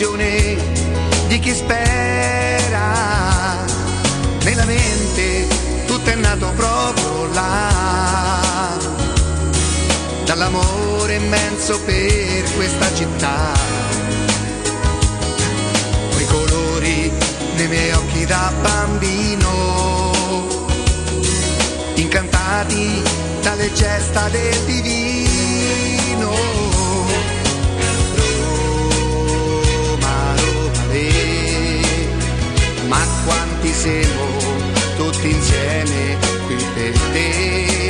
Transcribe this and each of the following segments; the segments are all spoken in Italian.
l'emozione di chi spera. Nella mente tutto è nato proprio là, dall'amore immenso per questa città nei miei occhi da bambino, incantati dalle gesta del divino. Siamo tutti insieme qui per te,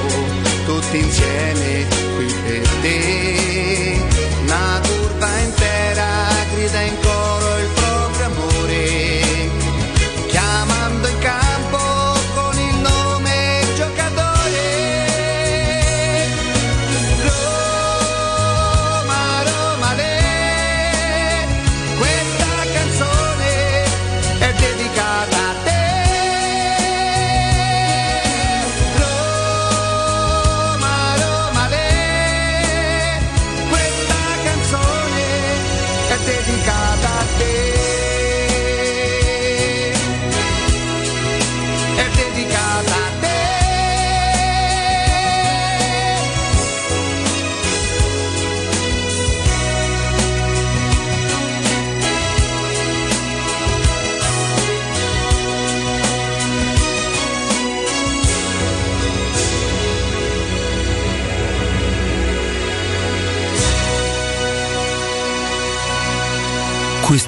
insieme qui per te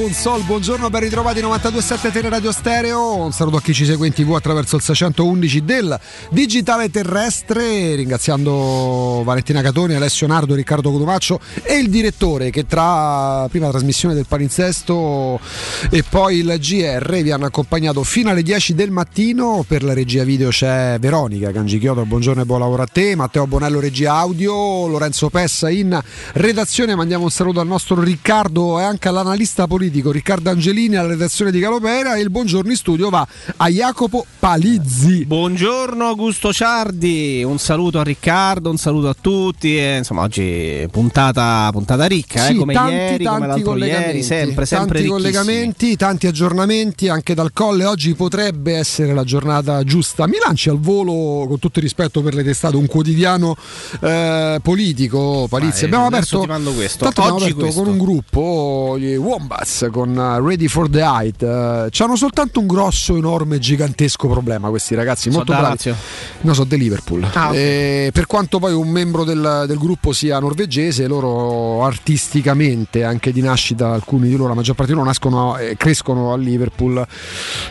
Console. Buongiorno, ben ritrovati 92.7 Tele Radio Stereo. Un saluto a chi ci segue in tv attraverso il 611 del digitale terrestre. Ringraziando Valentina Catoni, Alessio Nardo, Riccardo Cotumaccio e il direttore che tra prima trasmissione del palinsesto e poi il GR vi hanno accompagnato fino alle 10 del mattino. Per la regia video c'è Veronica Cangichiotto. Buongiorno e buon lavoro a te. Matteo Bonello, regia audio. Lorenzo Pessa in redazione. Mandiamo un saluto al nostro Riccardo e anche all'analista politico Riccardo Angelini alla redazione di Calopera e il buongiorno in studio va a Jacopo Palizzi. Buongiorno Augusto Ciardi, un saluto a Riccardo, un saluto a tutti. E, insomma, oggi puntata, puntata ricca, sì, eh, come tanti, ieri, come l'altro ieri, sempre, sempre tanti collegamenti, tanti aggiornamenti anche dal colle. Oggi potrebbe essere la giornata giusta. Mi lanci al volo, con tutto il rispetto per le testate, un quotidiano eh, politico. Palizzi, Vai, abbiamo aperto, questo. tanto abbiamo aperto questo. con un gruppo, gli Wombats, con uh, Ready for the Height. Uh, hanno soltanto un grosso, enorme, gigantesco problema questi ragazzi, Sono molto bravi. Lazio? No, so di Liverpool. Ah, ok. Eh, per quanto poi un membro del, del gruppo sia norvegese, loro artisticamente, anche di nascita, alcuni di loro, la maggior parte di loro nascono e crescono a Liverpool,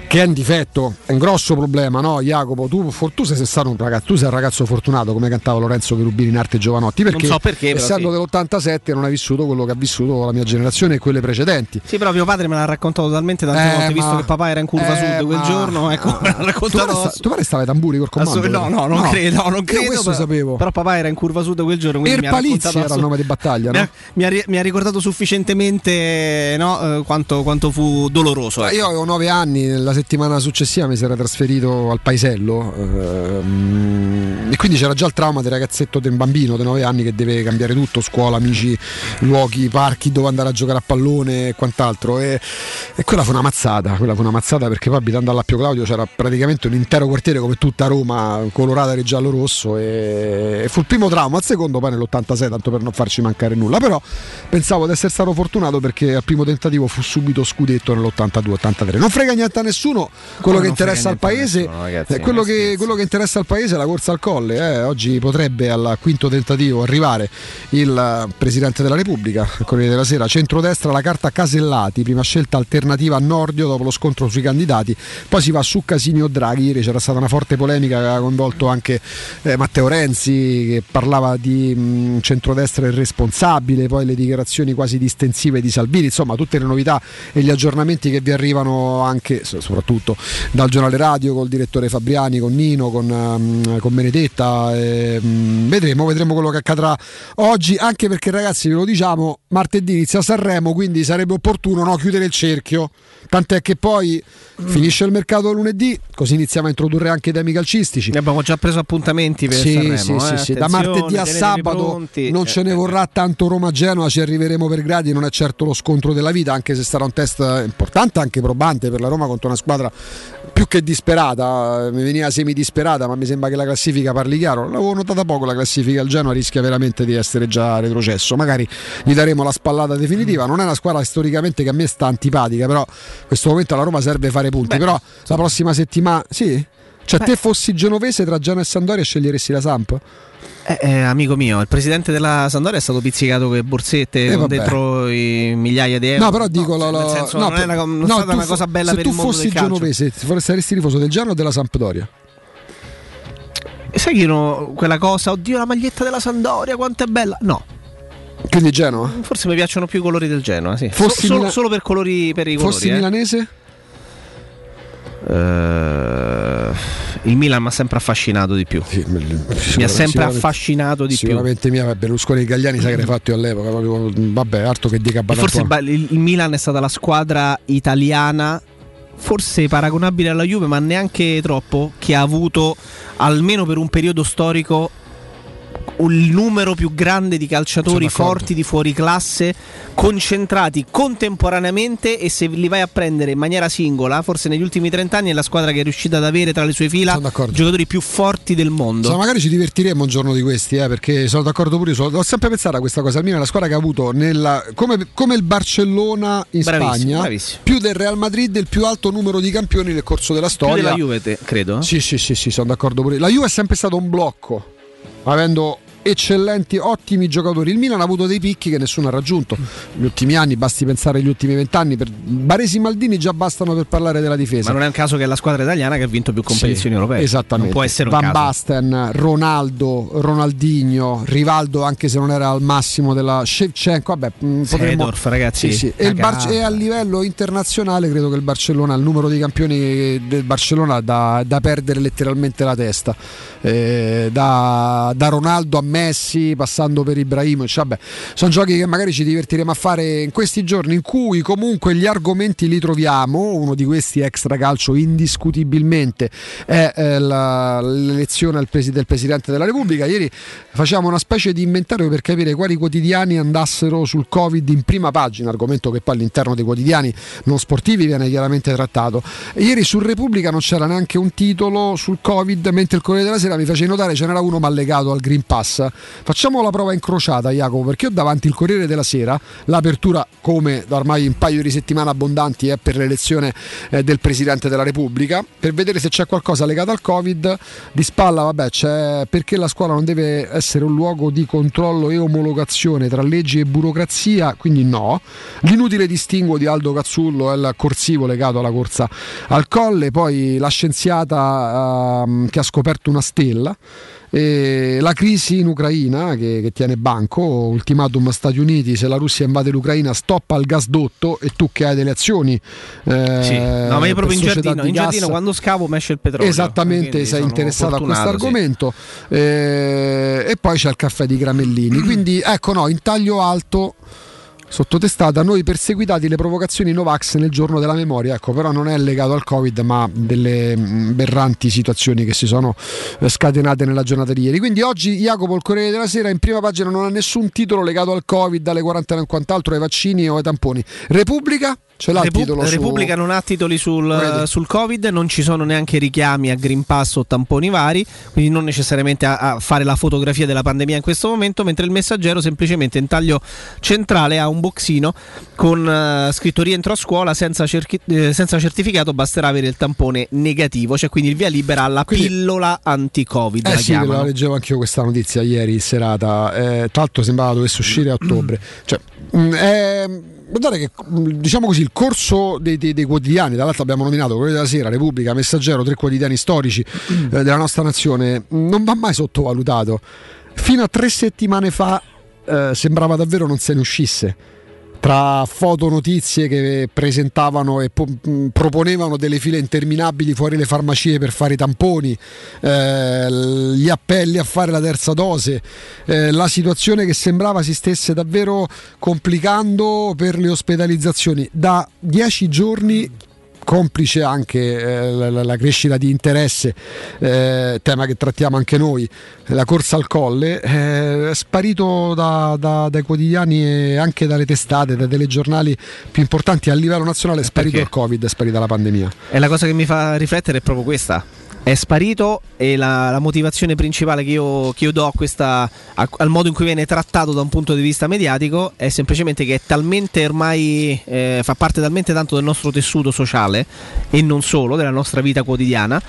che è un difetto, è un grosso problema, no? Jacopo, tu, for- tu sei stato un ragazzo, tu sei un ragazzo fortunato, come cantava Lorenzo Cherubini in arte Giovanotti, perché, so perché, essendo sì. dell'87 non hai vissuto quello che ha vissuto la mia generazione e quelle precedenti. Sì, però mio padre me l'ha raccontato talmente tante Eh, volte, visto che papà era in curva eh, sud quel ma- giorno, ecco, me l'ha Tu raccontato. tu pare stava ai tamburi col comando? Assolut- no, no, non credo, no, non credo. Io questo però, sapevo. Però papà era in curva sud quel giorno, quindi mi Erpalizzi raccontato era il nome di battaglia, mi, no? ha, mi ha mi ha ricordato sufficientemente no, eh, quanto, quanto fu doloroso. Ecco. Io avevo nove anni, la settimana successiva mi si era trasferito al paesello ehm, e quindi c'era già il trauma del ragazzetto, del bambino di nove anni che deve cambiare tutto, scuola, amici, luoghi, parchi dove andare a giocare a pallone e quant'altro. E, e quella fu una mazzata, quella fu una mazzata perché poi abitando all'Appio Claudio c'era praticamente un intero quartiere come tutta Roma colorata di giallo-rosso e, e fu il primo trauma, al secondo poi nell'86 tanto per non farci mancare nulla, però pensavo di essere stato fortunato perché al primo tentativo fu subito scudetto nell'82-83. Non frega niente a nessuno, quello Come che interessa al paese nessuno, ragazzi, è quello che, quello che interessa al paese è la corsa al colle. eh. Oggi potrebbe al quinto tentativo arrivare il eh, Presidente della Repubblica, Corriere della Sera, centrodestra, la carta Casellati, prima scelta alternativa a Nordio dopo lo scontro sui candidati, poi si va su Casini o Draghi, ieri c'era stata una forte polemica che aveva coinvolto anche eh, Matteo Renzi che parlava di mh, centrodestra irresponsabile, poi le dichiarazioni quasi distensive di Salvini, insomma tutte le novità e gli aggiornamenti che vi arrivano anche, so- soprattutto dal giornale radio col direttore Fabriani, con Nino, con, ehm, con Benedetta. ehm, vedremo, vedremo quello che accadrà oggi, anche perché ragazzi ve lo diciamo, martedì inizia Sanremo, quindi sarebbe opportuno no, chiudere il cerchio. Tant'è che poi finisce il mercato lunedì, così iniziamo a introdurre anche i temi calcistici. Ne abbiamo già preso appuntamenti per Sì, Sanremo, sì, eh. sì. Da martedì a sabato non Eh, ce ne eh, vorrà tanto Roma-Genoa, ci arriveremo per gradi, non è certo lo scontro della vita, anche se sarà un test importante, anche probante per la Roma contro una squadra più che disperata, mi veniva semi disperata, ma mi sembra che la classifica parli chiaro. L'avevo notata poco la classifica, il Genoa rischia veramente di essere già retrocesso, magari gli daremo la spallata definitiva, non è una squadra storicamente che a me sta antipatica, però in questo momento alla Roma serve fare punti, Beh, però la prossima settimana sì? Cioè Beh. te fossi genovese tra Genoa e Sandoria sceglieresti la Samp? Eh, eh, amico mio, il presidente della Sandoria è stato pizzicato con le borsette Eh, con dentro i migliaia di euro. No, però dico cioè, la- la- senso, no, non è, una, non no, stata tu una fo- cosa bella se per tu il mondo fossi del calcio. genovese, se saresti tifoso del Genoa o della Sampdoria? E sai che io no- quella cosa, oddio, la maglietta della Sandoria, quanto è bella. No, Quindi Genoa? forse mi piacciono più i colori del Genoa, sì. Fossi So- solo, Mila- solo per colori per i colori, Fossi eh. milanese? Eh, il Milan mi ha sempre affascinato di più. Mi ha sempre affascinato di più. Sicuramente mia, Berlusconi e Gagliani sai che l'hai fatto io all'epoca, proprio, vabbè, altro che di Cabana forse il- il Milan è stata la squadra italiana, forse paragonabile alla Juve, ma neanche troppo, che ha avuto almeno per un periodo storico il numero più grande di calciatori forti di fuori classe concentrati contemporaneamente e se li vai a prendere in maniera singola, forse negli ultimi 30 anni è la squadra che è riuscita ad avere tra le sue fila giocatori più forti del mondo. Insomma, magari ci divertiremo un giorno di questi, eh, perché sono d'accordo pure io. sono- Ho sempre pensato a questa cosa. È la squadra che ha avuto nella- come, come il Barcellona in Bravissimo, Spagna, bravissimo. più del Real Madrid, il più alto numero di campioni nel corso della Più storia. della Juve, credo. Sì, sì, sì, sì, sono d'accordo pure. La Juve è sempre stato un blocco, avendo eccellenti, ottimi giocatori. Il Milan ha avuto dei picchi che nessuno ha raggiunto negli ultimi anni, basti pensare agli ultimi vent'anni. Per... Baresi e Maldini già bastano per parlare della difesa. Ma non è un caso che è la squadra italiana che ha vinto più competizioni Sì, europee. Esattamente. Non può essere un Van caso. Basten, Ronaldo, Ronaldinho, Rivaldo, anche se non era al massimo della Shevchenko. Vabbè, mh, potremmo... Seedorf, ragazzi, Sì, sì. E. Barce- e a livello internazionale credo che il Barcellona, il numero di campioni del Barcellona da, da perdere letteralmente la testa. Eh, da, da Ronaldo a Messi, passando per Ibrahimovic. Vabbè, sono giochi che magari ci divertiremo a fare in questi giorni in cui comunque gli argomenti li troviamo. Uno di questi extra calcio indiscutibilmente è eh, la- l'elezione presi- del Presidente della Repubblica. Ieri facciamo una specie di inventario per capire quali quotidiani andassero sul Covid in prima pagina, argomento che poi all'interno dei quotidiani non sportivi viene chiaramente trattato. Ieri su Repubblica non c'era neanche un titolo sul Covid, mentre il Corriere della Sera mi fece notare ce n'era uno ma legato al Green Pass. Facciamo la prova incrociata, Jacopo, perché ho davanti il Corriere della Sera, l'apertura come da ormai un paio di settimane abbondanti è per l'elezione eh, del Presidente della Repubblica, per vedere se c'è qualcosa legato al Covid. Di spalla, vabbè, c'è perché la scuola non deve essere un luogo di controllo e omologazione tra leggi e burocrazia, quindi no. L'inutile distinguo di Aldo Cazzullo è il corsivo legato alla corsa al colle, poi la scienziata ehm, che ha scoperto una stella. E la crisi in Ucraina che, che tiene banco, ultimatum Stati Uniti, se la Russia invade l'Ucraina stoppa il gasdotto e tu che hai delle azioni. eh, Sì. No, ma io proprio in giardino, di in giardino quando scavo mi esce il petrolio. Esattamente, sei interessato a questo fortunato, sì. argomento. Eh, e poi c'è il caffè di Gramellini. Quindi ecco no, in taglio alto. Sottotestata, noi perseguitati le provocazioni Novax nel giorno della memoria, ecco, però non è legato al Covid, ma delle mh, berranti situazioni che si sono eh, scatenate nella giornata di ieri. Quindi oggi Jacopo, il Corriere della Sera, in prima pagina non ha nessun titolo legato al Covid, alle quarantena e quant'altro, ai vaccini o ai tamponi. Repubblica? Ce l'ha Repu- titolo su- Repubblica non ha titoli sul, sul Covid, non ci sono neanche richiami a Green Pass o tamponi vari, quindi non necessariamente a, a fare la fotografia della pandemia in questo momento, mentre il messaggero semplicemente in taglio centrale ha un boxino con eh, scritto rientro a scuola senza, cerchi- eh, senza certificato, basterà avere il tampone negativo, cioè quindi il via libera alla Quindi- pillola anti-Covid. Eh la sì, la leggevo anch'io questa notizia ieri serata. Eh, tra l'altro sembrava dovesse uscire a ottobre. Cioè, mh, eh, guardate che mh, diciamo così il corso dei, dei- dei quotidiani, dall'altro abbiamo nominato Corriere della Sera, Repubblica, Messaggero, tre quotidiani storici eh, della nostra nazione, non va mai sottovalutato. Fino a tre settimane fa eh, sembrava davvero non se ne uscisse tra fotonotizie che presentavano e po- mh, proponevano delle file interminabili fuori le farmacie per fare i tamponi, eh, gli appelli a fare la terza dose, eh, la situazione che sembrava si stesse davvero complicando per le ospedalizzazioni. Da dieci giorni complice anche eh, la, la- crescita di interesse, eh, tema che trattiamo anche noi, la corsa al colle, eh, è sparito da- da- dai quotidiani e anche dalle testate, dai telegiornali più importanti a livello nazionale, è sparito perché? il Covid, è sparita la pandemia. E la cosa che mi fa riflettere è proprio questa. È sparito e la, la motivazione principale che io, che io do a questa, a- al modo in cui viene trattato da un punto di vista mediatico è semplicemente che è talmente ormai eh, fa parte talmente tanto del nostro tessuto sociale e non solo, della nostra vita quotidiana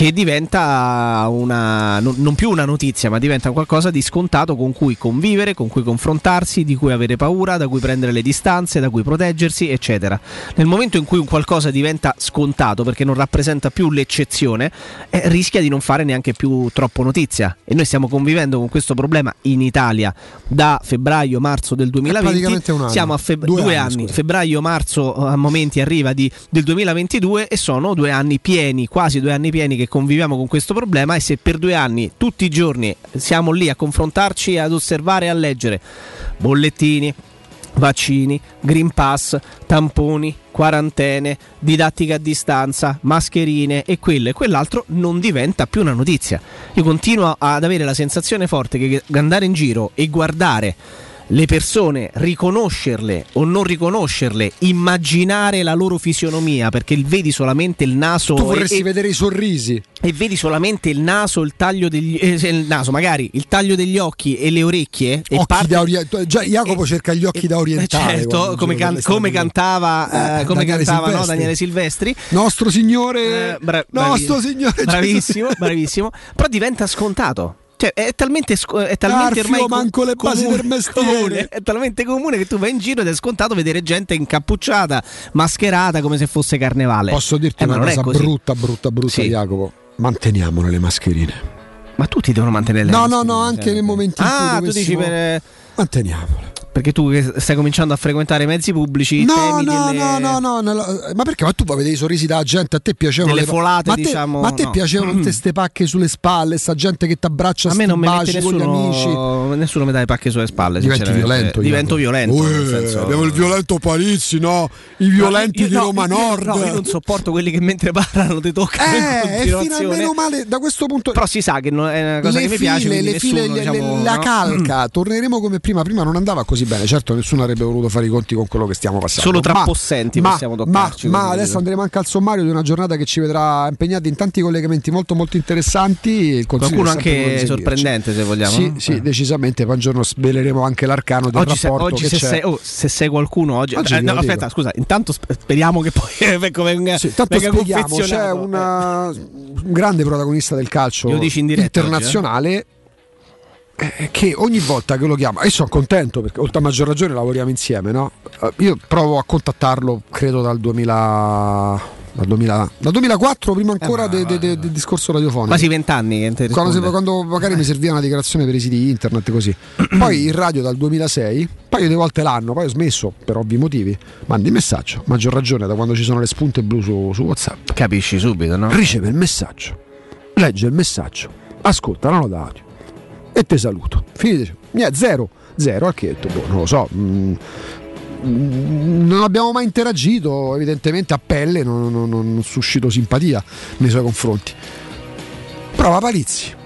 che diventa una, non, più una notizia, ma diventa qualcosa di scontato con cui convivere, con cui confrontarsi, di cui avere paura, da cui prendere le distanze, da cui proteggersi, eccetera. Nel momento in cui un qualcosa diventa scontato perché non rappresenta più l'eccezione, eh, rischia di non fare neanche più troppo notizia. E noi stiamo convivendo con questo problema in Italia da febbraio-marzo del 2020. praticamente un anno. Siamo a feb- Due due, anni, anni, febbraio-marzo a momenti arriva di- del 2022 e sono due anni pieni, quasi due anni pieni che conviviamo con questo problema e se per due anni tutti i giorni siamo lì a confrontarci, ad osservare e a leggere bollettini, vaccini, Green Pass, tamponi, quarantene, didattica a distanza, mascherine e quello e quell'altro non diventa più una notizia. Io continuo ad avere la sensazione forte che andare in giro e guardare le persone, riconoscerle o non riconoscerle, immaginare la loro fisionomia perché vedi solamente il naso Tu e- vorresti e, vedere i sorrisi. e vedi solamente il naso, il taglio degli eh, il naso, magari il taglio degli occhi e le orecchie e Occhi parte- da ori- già Jacopo cerca gli occhi da orientale. Certo, come, can- come cantava, eh, Eh, come Daniele cantava no, Silvestri. Daniele Silvestri. Nostro signore, Eh, bra- nostro bravi- signore, bravissimo, bravissimo. Però diventa scontato. Cioè, è talmente, sc- è talmente Arfio, ormai co- manco le basi comune- del mestiere. comune, è talmente comune che tu vai in giro ed è scontato vedere gente incappucciata, mascherata come se fosse carnevale. Posso dirti Eh, una cosa brutta, brutta, brutta, Sì. Jacopo? Manteniamole le mascherine. Ma tutti devono mantenere le No, no, mascherine, no, anche cioè. nel momento in cui Ah, tu dici per, Manteniamole. Perché tu che stai cominciando a frequentare i mezzi pubblici No, temi no, delle- no, no, no, nella- ma perché? Ma tu poi vedevi i sorrisi della gente, a te piacevano Delle le folate, ma a te, diciamo, ma a te no. piacevano tutte ste pacche sulle spalle, sta gente che ti abbraccia A me non mi baci con gli amici. nessuno, nessuno mi dà i pacchi sulle spalle. Diventi violento. Divento violento. Uè, senso- abbiamo il violento Palizzi, no? I violenti Io- di no, Roma Nord. No, io non sopporto quelli che mentre parlano ti toccano eh, e fino continuazione. almeno male da questo punto Però si sa che è una cosa le che mi file, piace. quindi le file, nessuno, le- diciamo, le- la calca, torneremo come prima. Prima non andava così bene. Certo, nessuno avrebbe voluto fare i conti con quello che stiamo passando. Solo tra Ma- possenti ma, possiamo ma, toccarci. ma così, adesso andremo anche al sommario di una giornata che ci vedrà impegnati in tanti collegamenti molto molto interessanti. Il Qualcuno anche sorprendente, se vogliamo. Sì, sì, Eh. decisamente. Poi un giorno sveleremo anche l'arcano del Oggi, se, rapporto oggi che se, c'è. sei, oh, se sei qualcuno oggi, Oggi eh, no, dico. aspetta, scusa, intanto sp- speriamo che poi ecco, venga, Sì, tanto venga spieghiamo, c'è una- un grande protagonista del calcio diretta internazionale eh, che ogni volta che lo chiama, e sono contento perché oltre a maggior ragione lavoriamo insieme, no? Eh, Io provo a contattarlo, credo dal 2000 dal, 2000 dal 2004, prima ancora Eh, ma- de- de- de- del discorso radiofonico. Quasi vent'anni Quando, quando magari mi serviva una dichiarazione per i siti internet così. Poi in radio dal 2006, un paio di volte l'anno, poi ho smesso per ovvi motivi. Mandi il messaggio, maggior ragione da quando ci sono le spunte blu su, su WhatsApp. Capisci subito, no? Riceve il messaggio, legge il messaggio, ascolta la nota audio e te saluto. Finite, niente, zero, zero, al che ho detto, boh, non lo so. mm, mm, non abbiamo mai interagito, evidentemente a pelle, non, non- non- suscito simpatia nei suoi confronti. Prova Palizzi.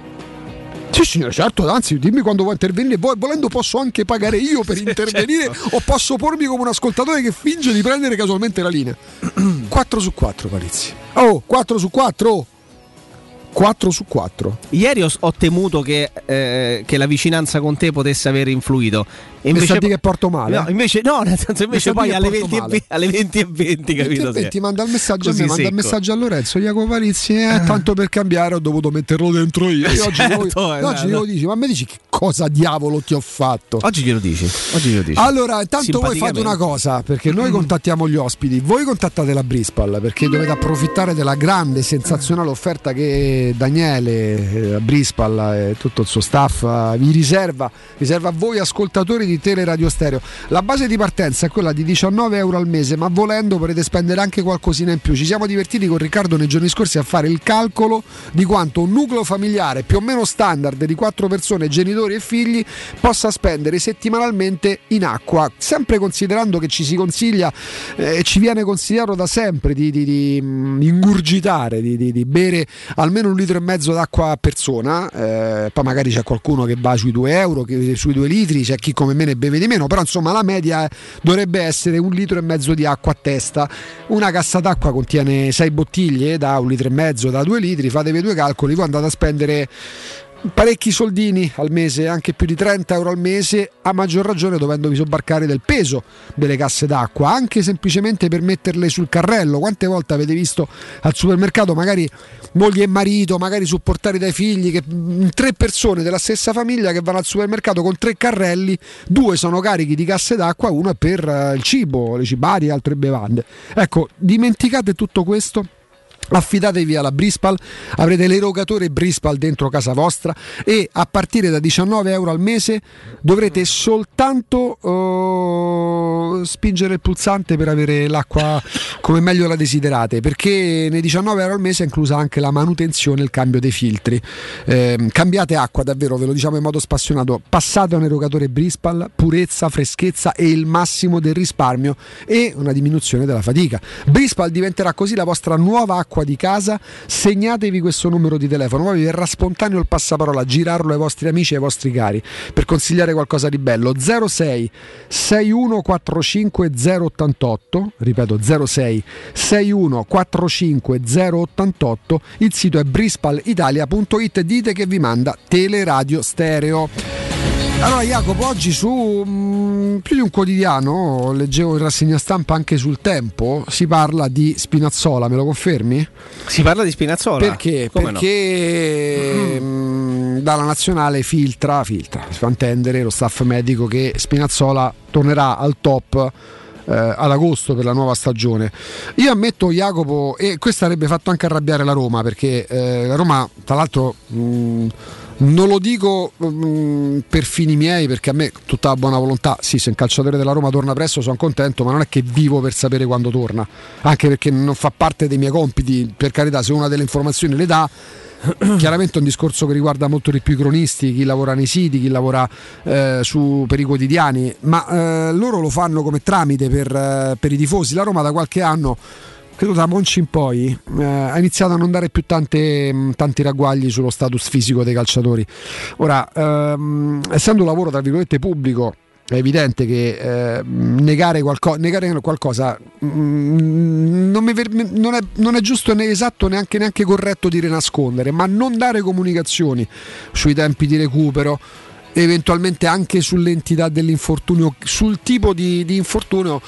Sì signore, certo, anzi dimmi quando vuoi intervenire, Voi- volendo posso anche pagare io per intervenire o posso pormi come un ascoltatore che finge di prendere casualmente la linea. 4 su 4 Palizzi. Oh, 4 su 4. 4 su 4. Ieri ho, ho temuto che, eh, che la vicinanza con te potesse aver influito. E Invece che porto male. no, invece, no, nel senso invece poi alle porto 20, e alle 20 e 20, capito? Ti, Sì. ti manda il messaggio a Così me, manda il secco. messaggio a Lorenzo, Jacopo Palizzi, eh, tanto per cambiare ho dovuto metterlo dentro io. Io oggi, Certo, glielo- eh, oggi no, glielo dici, ma mi dici che cosa diavolo ti ho fatto? Oggi glielo dici. Oggi glielo dici. Allora, intanto voi fate una cosa, perché noi contattiamo gli ospiti, voi contattate la Brispal, perché dovete approfittare della grande, sensazionale offerta che Daniele, eh, Brispal e tutto il suo staff eh, vi riserva, riserva a voi ascoltatori di Teleradio Stereo. La base di partenza è quella di 19 euro al mese, ma volendo potrete spendere anche qualcosina in più. Ci siamo divertiti con Riccardo nei giorni scorsi a fare il calcolo di quanto un nucleo familiare più o meno standard di quattro persone, genitori e figli, possa spendere settimanalmente in acqua, sempre considerando che ci si consiglia e ci viene consigliato da sempre di, di- di, mm, ingurgitare, di, di- di bere almeno un litro e mezzo d'acqua a persona, eh, poi magari c'è qualcuno che va sui 2 euro, sui 2 litri, c'è chi come me ne beve di meno, però insomma la media dovrebbe essere un litro e mezzo di acqua a testa. Una cassa d'acqua contiene 6 bottiglie da un litro e mezzo, da 2 litri, fatevi due calcoli, voi andate a spendere parecchi soldini al mese, anche più di 30 euro al mese, a maggior ragione dovendovi sobbarcare del peso delle casse d'acqua, anche semplicemente per metterle sul carrello. Quante volte avete visto al supermercato magari moglie e marito, magari supportati dai figli, che tre persone della stessa famiglia che vanno al supermercato con tre carrelli, due sono carichi di casse d'acqua, uno è per eh, il cibo, le cibarie e altre bevande. Ecco, dimenticate tutto questo affidatevi alla Brispal, avrete l'erogatore Brispal dentro casa vostra e a partire da 19 euro al mese dovrete soltanto eh, spingere il pulsante per avere l'acqua come meglio la desiderate perché nei 19 euro al mese è inclusa anche la manutenzione e il cambio dei filtri. Eh, cambiate acqua davvero ve lo diciamo in modo spassionato. Passate a un erogatore Brispal purezza, freschezza e il massimo del risparmio e una diminuzione della fatica. Brispal diventerà così la vostra nuova acqua di casa segnatevi questo numero di telefono poi vi verrà spontaneo il passaparola girarlo ai vostri amici e ai vostri cari per consigliare qualcosa di bello. 06 6145 088 ripeto 06 6145 088 il sito è brispalitalia.it dite che vi manda teleradio stereo Allora Jacopo, oggi su mm, più di un quotidiano, leggevo in rassegna stampa anche sul tempo, si parla di Spinazzola, me lo confermi? Si parla di Spinazzola? Perché? Come no? Perché mm, dalla nazionale filtra, filtra, si fa intendere lo staff medico che Spinazzola tornerà al top eh, ad agosto per la nuova stagione. Io ammetto Jacopo, e questo avrebbe fatto anche arrabbiare la Roma, perché eh, la Roma tra l'altro... mh, non lo dico mh, per fini miei perché a me tutta la buona volontà, sì se un calciatore della Roma torna presto sono contento, ma non è che vivo per sapere quando torna, anche perché non fa parte dei miei compiti, per carità se una delle informazioni le dà chiaramente è un discorso che riguarda molto di più i cronisti, chi lavora nei siti, chi lavora eh, su, per i quotidiani, ma eh, loro lo fanno come tramite per, eh, per i tifosi. La Roma da qualche anno credo da Monci in poi eh, ha iniziato a non dare più tante, mh, tanti ragguagli sullo status fisico dei calciatori. Ora, ehm, essendo un lavoro tra virgolette pubblico, è evidente che eh, negare, qualco- negare qualcosa mm, non, ver- non è, non è giusto né esatto neanche, neanche corretto dire nascondere, ma non dare comunicazioni sui tempi di recupero, eventualmente anche sull'entità dell'infortunio, sul tipo di, di infortunio,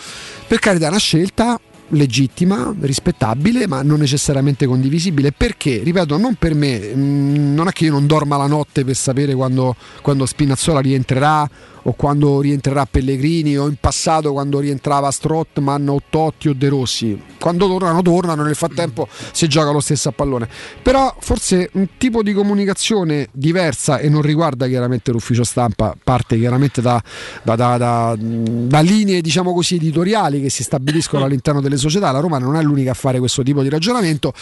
per carità è una scelta legittima, rispettabile, ma non necessariamente condivisibile. Perché, ripeto, non per me, mh, non è che io non dorma la notte per sapere quando, quando Spinazzola rientrerà o quando rientrerà Pellegrini o in passato quando rientrava Strottman o Totti o De Rossi. Quando tornano, tornano, nel frattempo si gioca lo stesso a pallone. Però forse un tipo di comunicazione diversa e non riguarda chiaramente l'ufficio stampa, parte chiaramente da, da, da, da, da linee diciamo così editoriali che si stabiliscono all'interno delle società. La Roma non è l'unica a fare questo tipo di ragionamento.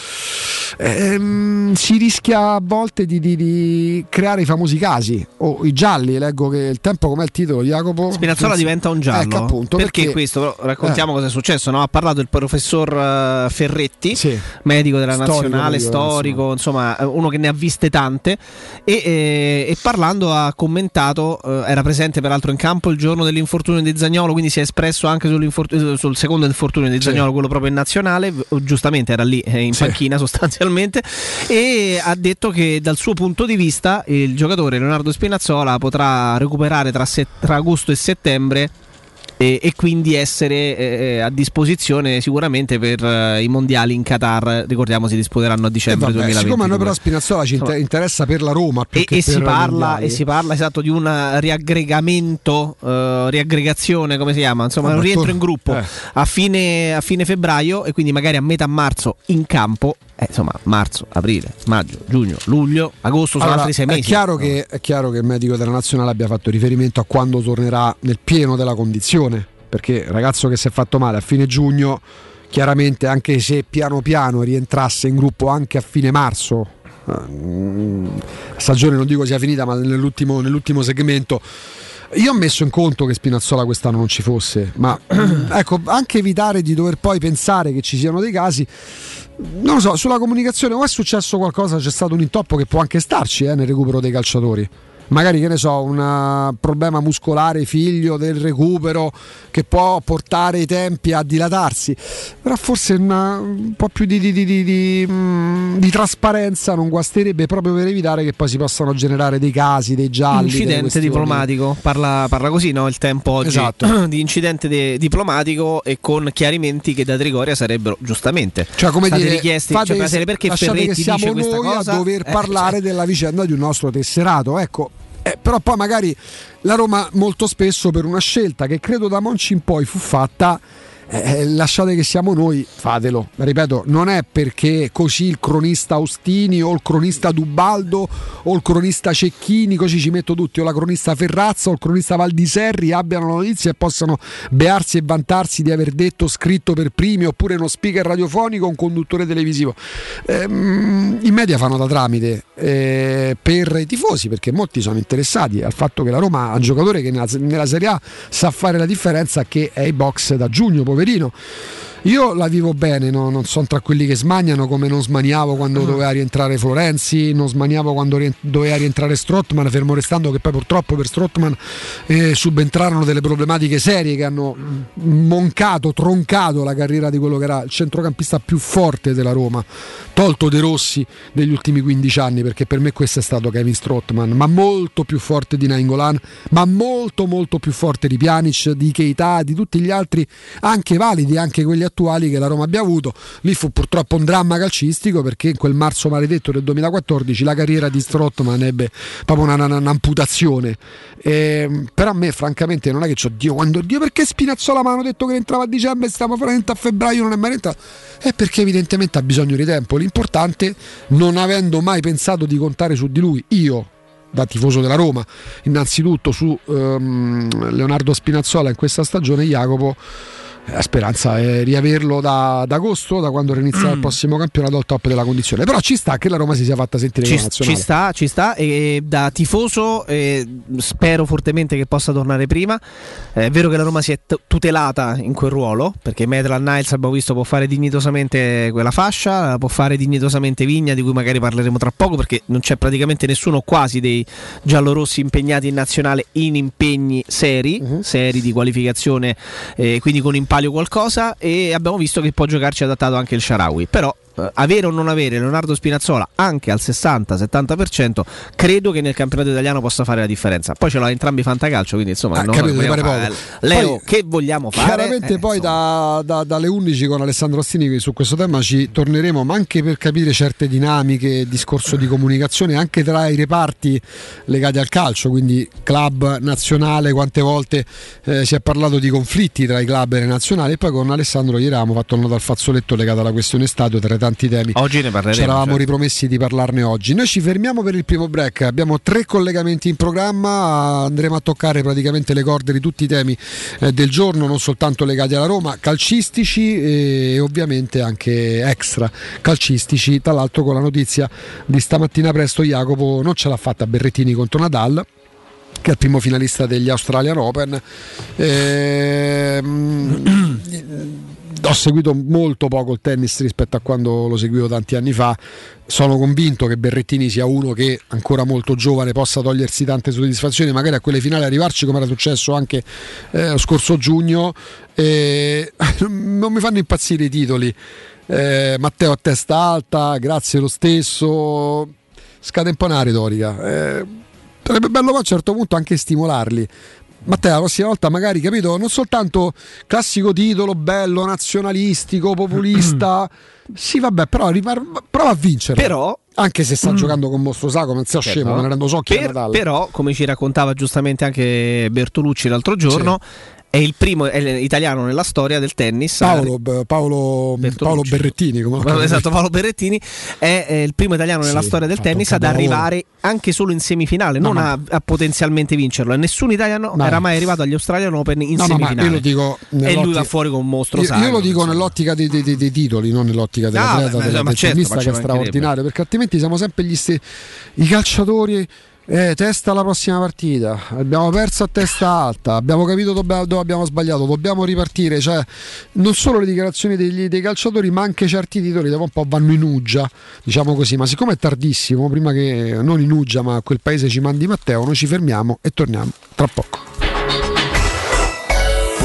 Ehm, si rischia a volte di, di- di creare i famosi casi o i gialli. Leggo che il tempo com'è il titolo, Jacopo? Spinazzola diventa un giallo. Ecco, appunto, perché, perché- questo? Però Raccontiamo Eh. cosa è successo. no? Ha parlato il professor eh, Ferretti, Sì. medico della Storico, nazionale, medico storico, insomma, eh, uno che ne ha viste tante. E, eh, e parlando ha commentato, eh, era presente peraltro in campo il giorno dell'infortunio di Zagnolo, quindi si è espresso anche sull'infortunio- sul secondo infortunio di Sì. Zagnolo, quello proprio in nazionale. Giustamente era lì eh, in Sì. panchina sostanzialmente. E ha detto che dal suo punto di vista il giocatore Leonardo Spinazzola potrà recuperare tra, se- tra agosto e settembre e, e quindi essere eh, a disposizione sicuramente per eh, i mondiali in Qatar. Ricordiamo si disputeranno a dicembre vabbè, 2020. siccome a noi però Spinazzola ci inter- interessa per la Roma più e, e si parla, e si parla esatto di un riaggregamento, eh, riaggregazione come si chiama? Insomma, un rientro in gruppo eh. a, fine, a fine febbraio e quindi magari a metà marzo in campo. Eh, insomma, marzo, aprile, maggio, giugno, luglio, agosto sono Allora, altri sei mesi. È chiaro, No. che, è chiaro che il medico della nazionale abbia fatto riferimento a quando tornerà nel pieno della condizione, perché il ragazzo che si è fatto male a fine giugno, chiaramente anche se piano piano rientrasse in gruppo anche a fine marzo, eh, mm, la stagione non dico sia finita, ma nell'ultimo, nell'ultimo segmento. Io ho messo in conto che Spinazzola quest'anno non ci fosse, ma ecco, anche evitare di dover poi pensare che ci siano dei casi non lo so, sulla comunicazione o è successo qualcosa, c'è stato un intoppo che può anche starci eh, nel recupero dei calciatori. Magari che ne so, un eh, problema muscolare figlio del recupero che può portare i tempi a dilatarsi. Però forse una- un po' più di, di- di- mm, di trasparenza non guasterebbe proprio per evitare che poi si possano generare dei casi, dei gialli. incidente diplomatico, parla, parla così no? il tempo oggi Esatto. di incidente de- diplomatico e con chiarimenti che da Trigoria sarebbero giustamente Cioè, come stati dire, richiesti fate- cioè, perché Ferretti che siamo noi cosa a dover Eh, parlare cioè, della vicenda di un nostro tesserato. Ecco, eh, però poi magari la Roma molto spesso per una scelta che credo da Monci in poi fu fatta. Eh, lasciate che siamo noi, fatelo. Ripeto, non è perché così il cronista Austini o il cronista Dubaldo o il cronista Cecchini, così ci metto tutti, o la cronista Ferrazza o il cronista Valdiserri abbiano la notizia e possano bearsi e vantarsi di aver detto, scritto per primi, oppure uno speaker radiofonico o un conduttore televisivo. Ehm, I media fanno da tramite eh, per i tifosi perché molti sono interessati al fatto che la Roma ha un giocatore che nella, nella Serie A sa fare la differenza che è i box da giugno, poverino. Io la vivo bene, no? non sono tra quelli che smaniano come non smaniavo quando Mm. doveva rientrare Florenzi, non smaniavo quando rien- doveva rientrare Strottman, fermo restando che poi purtroppo per Strottman eh, subentrarono delle problematiche serie che hanno moncato, troncato la carriera di quello che era il centrocampista più forte della Roma, tolto De Rossi degli ultimi 15 anni, perché per me questo è stato Kevin Strottman, ma molto più forte di Nainggolan, ma molto molto più forte di Pjanic, di Keita, di tutti gli altri, anche validi, anche quelli attuali che la Roma abbia avuto. Lì fu purtroppo un dramma calcistico perché in quel marzo maledetto del 2014 la carriera di Strottman ebbe proprio una- una- un'amputazione. Ehm, però a me francamente non è che c'ho Dio quando Dio perché Spinazzola mi hanno detto che entrava a dicembre e stiamo veramente a febbraio non è mai entrato è perché evidentemente ha bisogno di tempo l'importante non avendo mai pensato di contare su di lui io da tifoso della Roma innanzitutto su ehm, Leonardo Spinazzola in questa stagione Jacopo eh, la speranza è riaverlo da, da agosto, da quando inizia il prossimo campionato al top della condizione. Però ci sta che la Roma si sia fatta sentire Ci, ci sta, ci sta e da tifoso eh, spero fortemente che possa tornare prima. È vero che la Roma si è t- tutelata in quel ruolo perché Medlan Niles abbiamo visto può fare dignitosamente quella fascia, può fare dignitosamente Vigna di cui magari parleremo tra poco perché non c'è praticamente nessuno quasi dei giallorossi impegnati in nazionale in impegni seri, Mhm. seri di qualificazione, eh, quindi con in palio qualcosa e abbiamo visto che può giocarci adattato anche il Sharawi. Però eh, avere o non avere Leonardo Spinazzola anche al 60-70% credo che nel campionato italiano possa fare la differenza. Poi ce l'ha entrambi fantacalcio, quindi insomma, Ah, no, capito, vogliamo fare-. Leo, Poi, che vogliamo fare? Chiaramente Eh, poi da, da- dalle 11 con Alessandro Ostini su questo tema ci torneremo, ma anche per capire certe dinamiche, discorso di comunicazione anche tra i reparti legati al calcio, quindi club nazionale, quante volte eh, si è parlato di conflitti tra i club e le nazionali e poi con Alessandro ieri avevamo fatto una nota al fazzoletto legata alla questione stadio tra tanti temi. Oggi ne parleremo. Ci eravamo certo. ripromessi di parlarne oggi. Noi ci fermiamo per il primo break. Abbiamo tre collegamenti in programma. Andremo a toccare praticamente le corde di tutti i temi eh, del giorno, non soltanto legati alla Roma, calcistici e ovviamente anche extra calcistici. Tra l'altro, con la notizia di stamattina presto, Jacopo non ce l'ha fatta Berrettini contro Nadal che è il primo finalista degli Australian Open. Ehm, ho seguito molto poco il tennis rispetto a quando lo seguivo tanti anni fa. Sono convinto che Berrettini sia uno che ancora molto giovane possa togliersi tante soddisfazioni, magari a quelle finali arrivarci come era successo anche eh, lo scorso giugno. E non mi fanno impazzire i titoli. Eh, Matteo a testa alta, grazie lo stesso. Scade un po' una retorica. Eh, sarebbe bello a un certo punto anche stimolarli. Matteo, la prossima volta magari, capito? Non soltanto classico titolo bello, nazionalistico, populista. sì, vabbè, però ripar- prova a vincere. Però Anche se sta giocando con Mostro Sacco, non sia Certo. scemo, me ne rendo so chi Per- però, come ci raccontava giustamente anche Bertolucci l'altro giorno, è il primo è italiano nella storia del tennis. Paolo, B- Paolo. Paolo Berrettini, come esatto, Paolo Berrettini è, eh, il primo italiano nella Sì, storia del tennis ad arrivare anche solo in semifinale, No, non ma- a, a potenzialmente vincerlo. E nessun italiano Ma- era mai arrivato agli Australian Open in No, no, semifinale. io lo dico e lui va fuori con un mostro Io, sacro. io lo dico insomma. nell'ottica dei, dei- dei- dei titoli, non nell'ottica Ah, dell'atleta, beh, della- ma del certo, ma che è ci mancherebbe. straordinario, perché altrimenti siamo sempre gli stessi. I calciatori. Eh, testa alla prossima partita, abbiamo perso a testa alta, abbiamo capito dove, dove abbiamo sbagliato, dobbiamo ripartire. Cioè, non solo le dichiarazioni degli- dei calciatori, ma anche certi titoli dopo un po' vanno in uggia, diciamo così. Ma siccome è tardissimo, prima che non in uggia, ma quel paese ci mandi Matteo, noi ci fermiamo e torniamo tra poco.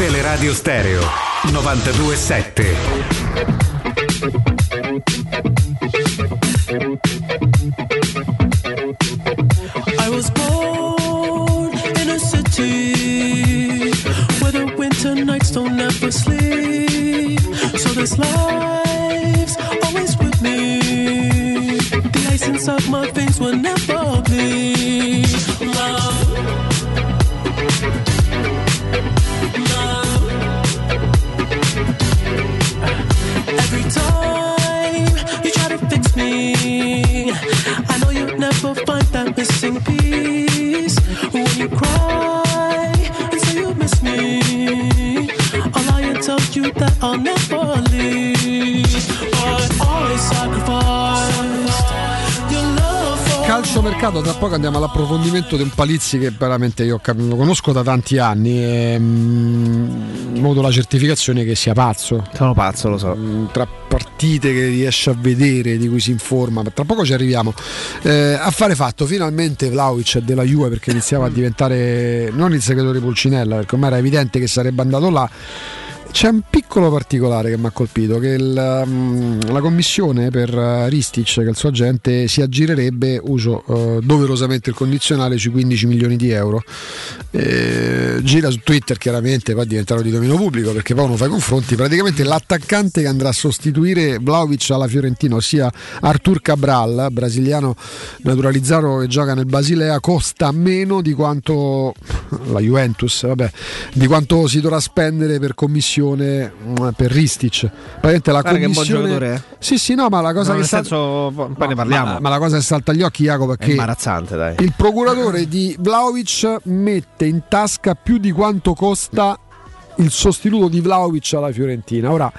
Teleradio Stereo 927. I was born in a city where the winter nights don't ever sleep. So this life's always with me. The ice inside my for Calciomercato, tra poco andiamo all'approfondimento di un Palizzi che veramente io lo conosco da tanti anni e mm, ho avuto la certificazione che sia pazzo. Sono pazzo, lo so. Mm, Tra partite che riesce a vedere, di cui si informa, tra poco ci arriviamo. Eh, affare fatto, finalmente Vlaovic è della Juve perché iniziava a diventare non il segretore Pulcinella, perché ormai era evidente che sarebbe andato là. C'è un piccolo particolare che mi ha colpito, che il, mm, la commissione per eh, Ristic, che è il suo agente, si aggirerebbe, uso eh, doverosamente il condizionale, sui 15 milioni di euro. Eh, gira su Twitter chiaramente, poi diventerà di dominio pubblico perché poi uno fa i confronti. Praticamente l'attaccante che andrà a sostituire Vlaovic alla Fiorentina, ossia Artur Cabral, brasiliano naturalizzato che gioca nel Basilea, costa meno di quanto la Juventus, vabbè, di quanto si dovrà spendere per commissione mm, per Ristic. Praticamente la Guarda che buon commissione eh. Sì, sì, no, ma la cosa No, che nel sta- senso, po- poi ne parliamo. Ma, ma la cosa che salta agli occhi, Jacopo, è È che imbarazzante, dai. il procuratore di Vlaovic mette in tasca più di quanto costa il sostituto di Vlaovic alla Fiorentina. Ora,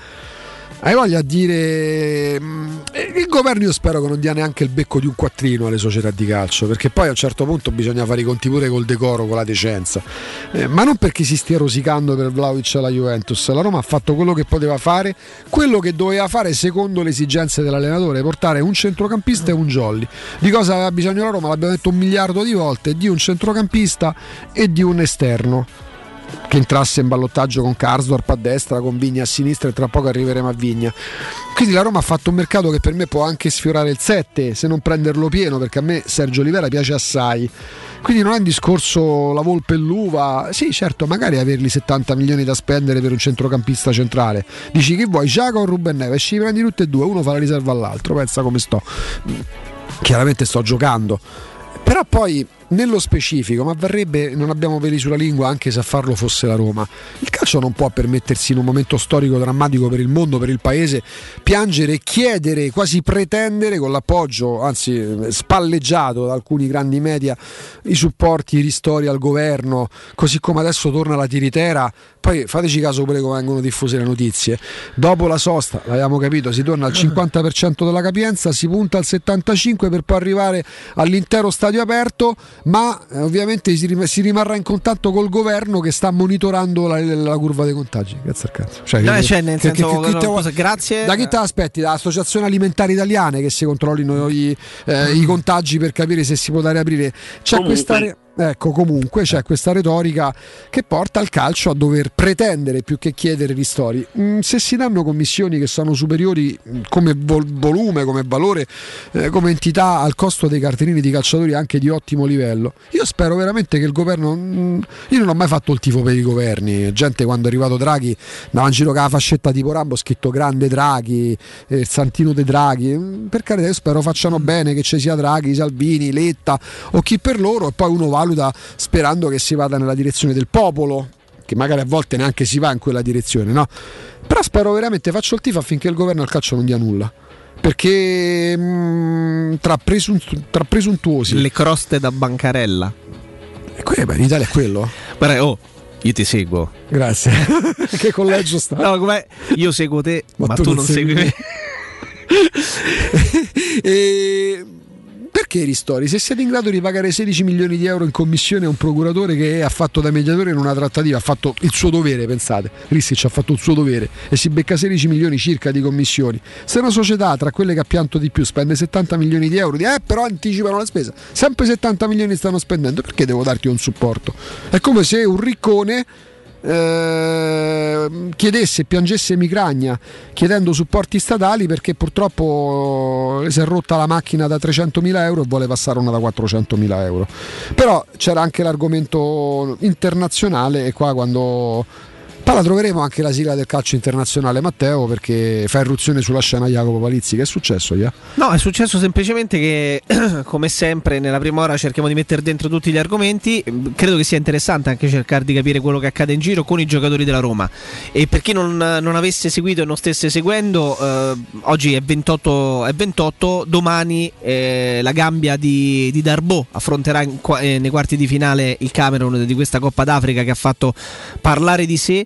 hai voglia di dire. mm, Il governo io spero che non dia neanche il becco di un quattrino alle società di calcio, perché poi a un certo punto bisogna fare i conti pure col decoro, con la decenza. Eh, ma non perché si stia rosicando per Vlaovic alla Juventus. La Roma ha fatto quello che poteva fare, quello che doveva fare secondo le esigenze dell'allenatore, portare un centrocampista e un jolly. Di cosa aveva bisogno la Roma? L'abbiamo detto un miliardo di volte, di un centrocampista e di un esterno che entrasse in ballottaggio con Karsdorp a destra, con Vigna a sinistra e tra poco arriveremo a Vigna. Quindi la Roma ha fatto un mercato che per me può anche sfiorare il 7 se non prenderlo pieno perché a me Sergio Olivera piace assai. Quindi non è un discorso la volpe e l'uva. Sì, certo, magari averli 70 milioni da spendere per un centrocampista centrale. Dici che vuoi, Giacomo o Ruben Neves? Ci prendi tutti e due, uno fa la riserva all'altro, pensa come sto. Chiaramente sto giocando. Però poi nello specifico, ma varrebbe, non abbiamo peli sulla lingua anche se a farlo fosse la Roma. Il calcio non può permettersi in un momento storico drammatico per il mondo, per il paese, piangere, chiedere, quasi pretendere con l'appoggio, anzi spalleggiato da alcuni grandi media, i supporti, i ristori al governo, così come adesso torna la tiritera. Poi fateci caso pure come vengono diffuse le notizie. Dopo la sosta, l'abbiamo capito, si torna al 50% della capienza, si punta al 75% per poi arrivare all'intero stadio aperto, ma eh, ovviamente si, rim- si rimarrà in contatto col governo che sta monitorando la, la curva dei contagi. Grazie al cazzo. Cioè, No, che- cioè, nel che- senso, che- che cosa- grazie. Da chi te aspetti? Da associazioni alimentari italiane che si controllino i, eh, i contagi per capire se si può dare aprire. C'è Comunque- questa. Ecco, comunque c'è questa retorica che porta il calcio a dover pretendere più che chiedere ristori. Mm, se si danno commissioni che sono superiori mm, come vol- volume, come valore, eh, come entità al costo dei cartellini di calciatori anche di ottimo livello, io spero veramente che il governo. mm, io non ho mai fatto il tifo per i governi. Gente, quando è arrivato Draghi, andava in giro con la fascetta tipo Rambo, scritto grande Draghi, eh, Santino De Draghi. Per carità, io spero facciano bene che ci sia Draghi, Salvini, Letta o chi per loro, e poi uno valuta sperando che si vada nella direzione del popolo, che magari a volte neanche si va in quella direzione, no? Però spero veramente, faccio il tifo affinché il governo al calcio non dia nulla. Perché mm, tra, presun- tra presuntuosi. Le croste da bancarella. E que- beh, in Italia è quello? Guarda, oh, io ti seguo. Grazie. che collegio sta? No, com'è? Io seguo te, ma, tu, non segui me. E perché ristori? Se siete in grado di pagare 16 milioni di euro in commissione a un procuratore che ha fatto da mediatore in una trattativa, ha fatto il suo dovere, pensate, Ristich ha fatto il suo dovere e si becca 16 milioni circa di commissioni. Se una società tra quelle che ha pianto di più spende 70 milioni di euro, di, eh però anticipano la spesa, sempre 70 milioni stanno spendendo, perché devo darti un supporto? È come se un riccone eh, chiedesse piangesse Micragna chiedendo supporti statali perché purtroppo si è rotta la macchina da 300.000 euro e vuole passare una da 400.000 euro. Però c'era anche l'argomento internazionale e qua quando... Poi la troveremo anche la sigla del calcio internazionale Matteo perché fa irruzione sulla scena Jacopo Palizzi. Che è successo? Ia? No, è successo semplicemente che, come sempre, nella prima ora cerchiamo di mettere dentro tutti gli argomenti. Credo che sia interessante anche cercare di capire quello che accade in giro con i giocatori della Roma. E per chi non, non avesse seguito e non stesse seguendo, eh, oggi è 28, è 28 domani eh, la Gambia di, di Darbo affronterà in eh, nei quarti di finale il Camerun di questa Coppa d'Africa che ha fatto parlare di sé.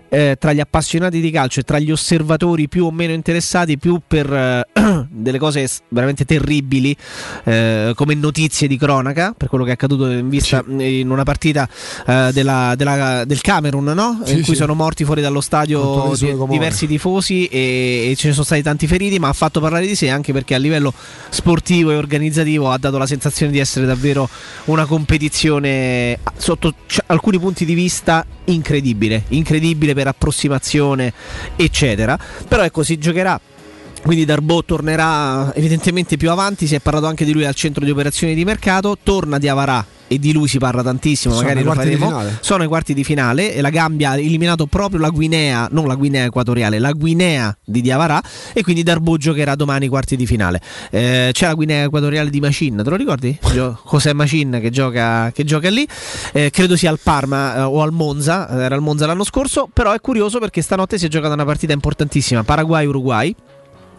eh, tra gli appassionati di calcio e tra gli osservatori più o meno interessati, più per eh, delle cose veramente terribili eh, come notizie di cronaca, per quello che è accaduto in vista in una partita eh, della- della- del Camerun, no? Sì, in cui sì. sono morti fuori dallo stadio di- diversi tifosi e, e ce ne sono stati tanti feriti, ma ha fatto parlare di sé anche perché a livello sportivo e organizzativo ha dato la sensazione di essere davvero una competizione sotto alcuni punti di vista incredibile, incredibile per approssimazione, eccetera. Però ecco, si giocherà quindi Darbo tornerà evidentemente più avanti, si è parlato anche di lui al centro di operazioni di mercato, torna di Avarà e di lui si parla tantissimo, Sono magari lo faremo. Sono i quarti di finale e la Gambia ha eliminato proprio la Guinea, non la Guinea equatoriale, la Guinea di Diavarà e quindi Darbo giocherà domani i quarti di finale. Eh, c'è la Guinea equatoriale di Macin, te lo ricordi? José Macin che gioca, che gioca lì, Eh, credo sia al Parma eh, o al Monza, eh, era al Monza l'anno scorso, però è curioso perché stanotte si è giocata una partita importantissima, Paraguay-Uruguay.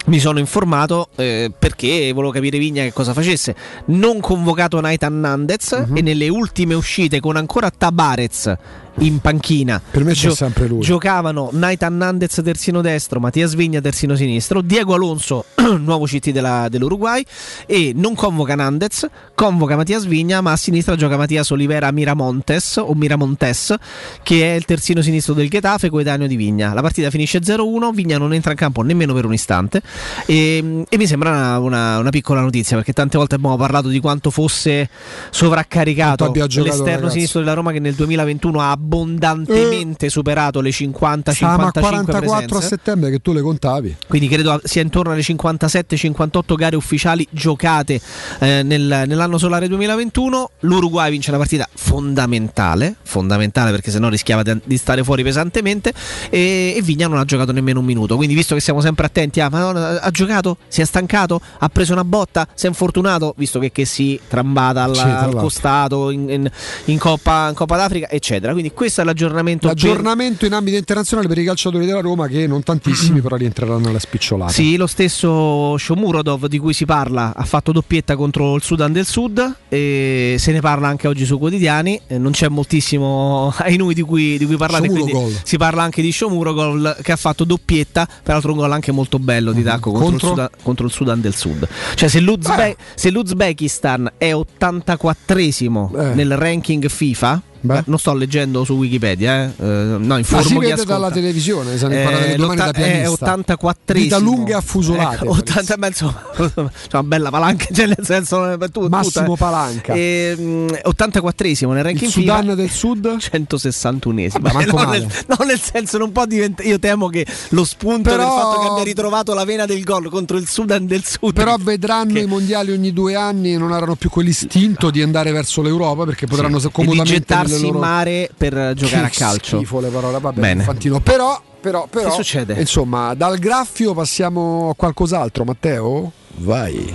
Mi sono informato eh, perché volevo capire Vigna che cosa facesse. Non convocato Naitan Nandez Mhm. e nelle ultime uscite con ancora Tabarez in panchina. Per me c'è sempre lui. Giocavano Naitan Nandez terzino destro, Mattias Vigna terzino sinistro, Diego Alonso, nuovo CT della- dell'Uruguay e non convoca Nandez, convoca Mattias Vigna, ma a sinistra gioca Mattias Olivera Miramontes o Miramontes, che è il terzino sinistro del Getafe, coetaneo di Vigna. La partita finisce 0-1, Vigna non entra in campo nemmeno per un istante e, e mi sembra una, una- una piccola notizia perché tante volte abbiamo parlato di quanto fosse sovraccaricato l'esterno ragazzi. sinistro della Roma che nel 2021 ha abbondantemente superato le 50-55 Siamo a 44 a presenze. settembre che tu le contavi. Quindi credo sia intorno alle 57-58 gare ufficiali giocate eh, nel- nell'anno solare 2021. L'Uruguay vince una partita fondamentale, fondamentale perché sennò rischiava di, di stare fuori pesantemente e, e Vigna non ha giocato nemmeno un minuto. Quindi visto che siamo sempre attenti a Madonna, ha giocato, si è stancato, ha preso una botta, si è infortunato, visto che, che si trambata al, Sì, tra al costato in, in- in Coppa, in Coppa d'Africa, eccetera. Quindi questo è l'aggiornamento. per- L'aggiornamento in ambito internazionale per i calciatori della Roma che non tantissimi però rientreranno alla spicciolata. Sì, lo stesso Shomurodov di cui si parla ha fatto doppietta contro il Sudan del Sud e se ne parla anche oggi su quotidiani. Eh, Non c'è moltissimo ai noi di cui, di cui Shomurogol. si parla anche di Shomurogol che ha fatto doppietta, peraltro un gol anche molto bello di Dacco contro, Contro? Il Sudan, contro il Sudan del Sud. Cioè se, l'Uzbe- se l'Uzbekistan è 84esimo Eh. nel ranking FIFA, eh, non sto leggendo su Wikipedia, eh, eh, no, Ma informo si chi vede ascolta. dalla televisione, se ne Eh, parla domani da è pianista. 84 Vita lunghe e affusolate. Ecco, 80, beh, insomma, una bella palanca, cioè nel senso eh, tu- Massimo tutta, eh. Palanca. Ehm, 84esimo nel ranking Il Sudan FIFA, del Sud 161esimo. Vabbè, no, nel, no, nel senso non può diventare io temo che lo spunto Però- del fatto che abbia ritrovato la vena del gol contro il Sudan del Sud Però vedranno i mondiali ogni due anni e non avranno più quell'istinto di andare verso l'Europa perché potranno di comodamente nelle loro... in mare per giocare Che a calcio. schifo le parole, vabbè, Bene. infantino. Però, però, però, Che succede? Insomma, dal graffio passiamo a qualcos'altro, Matteo? Vai.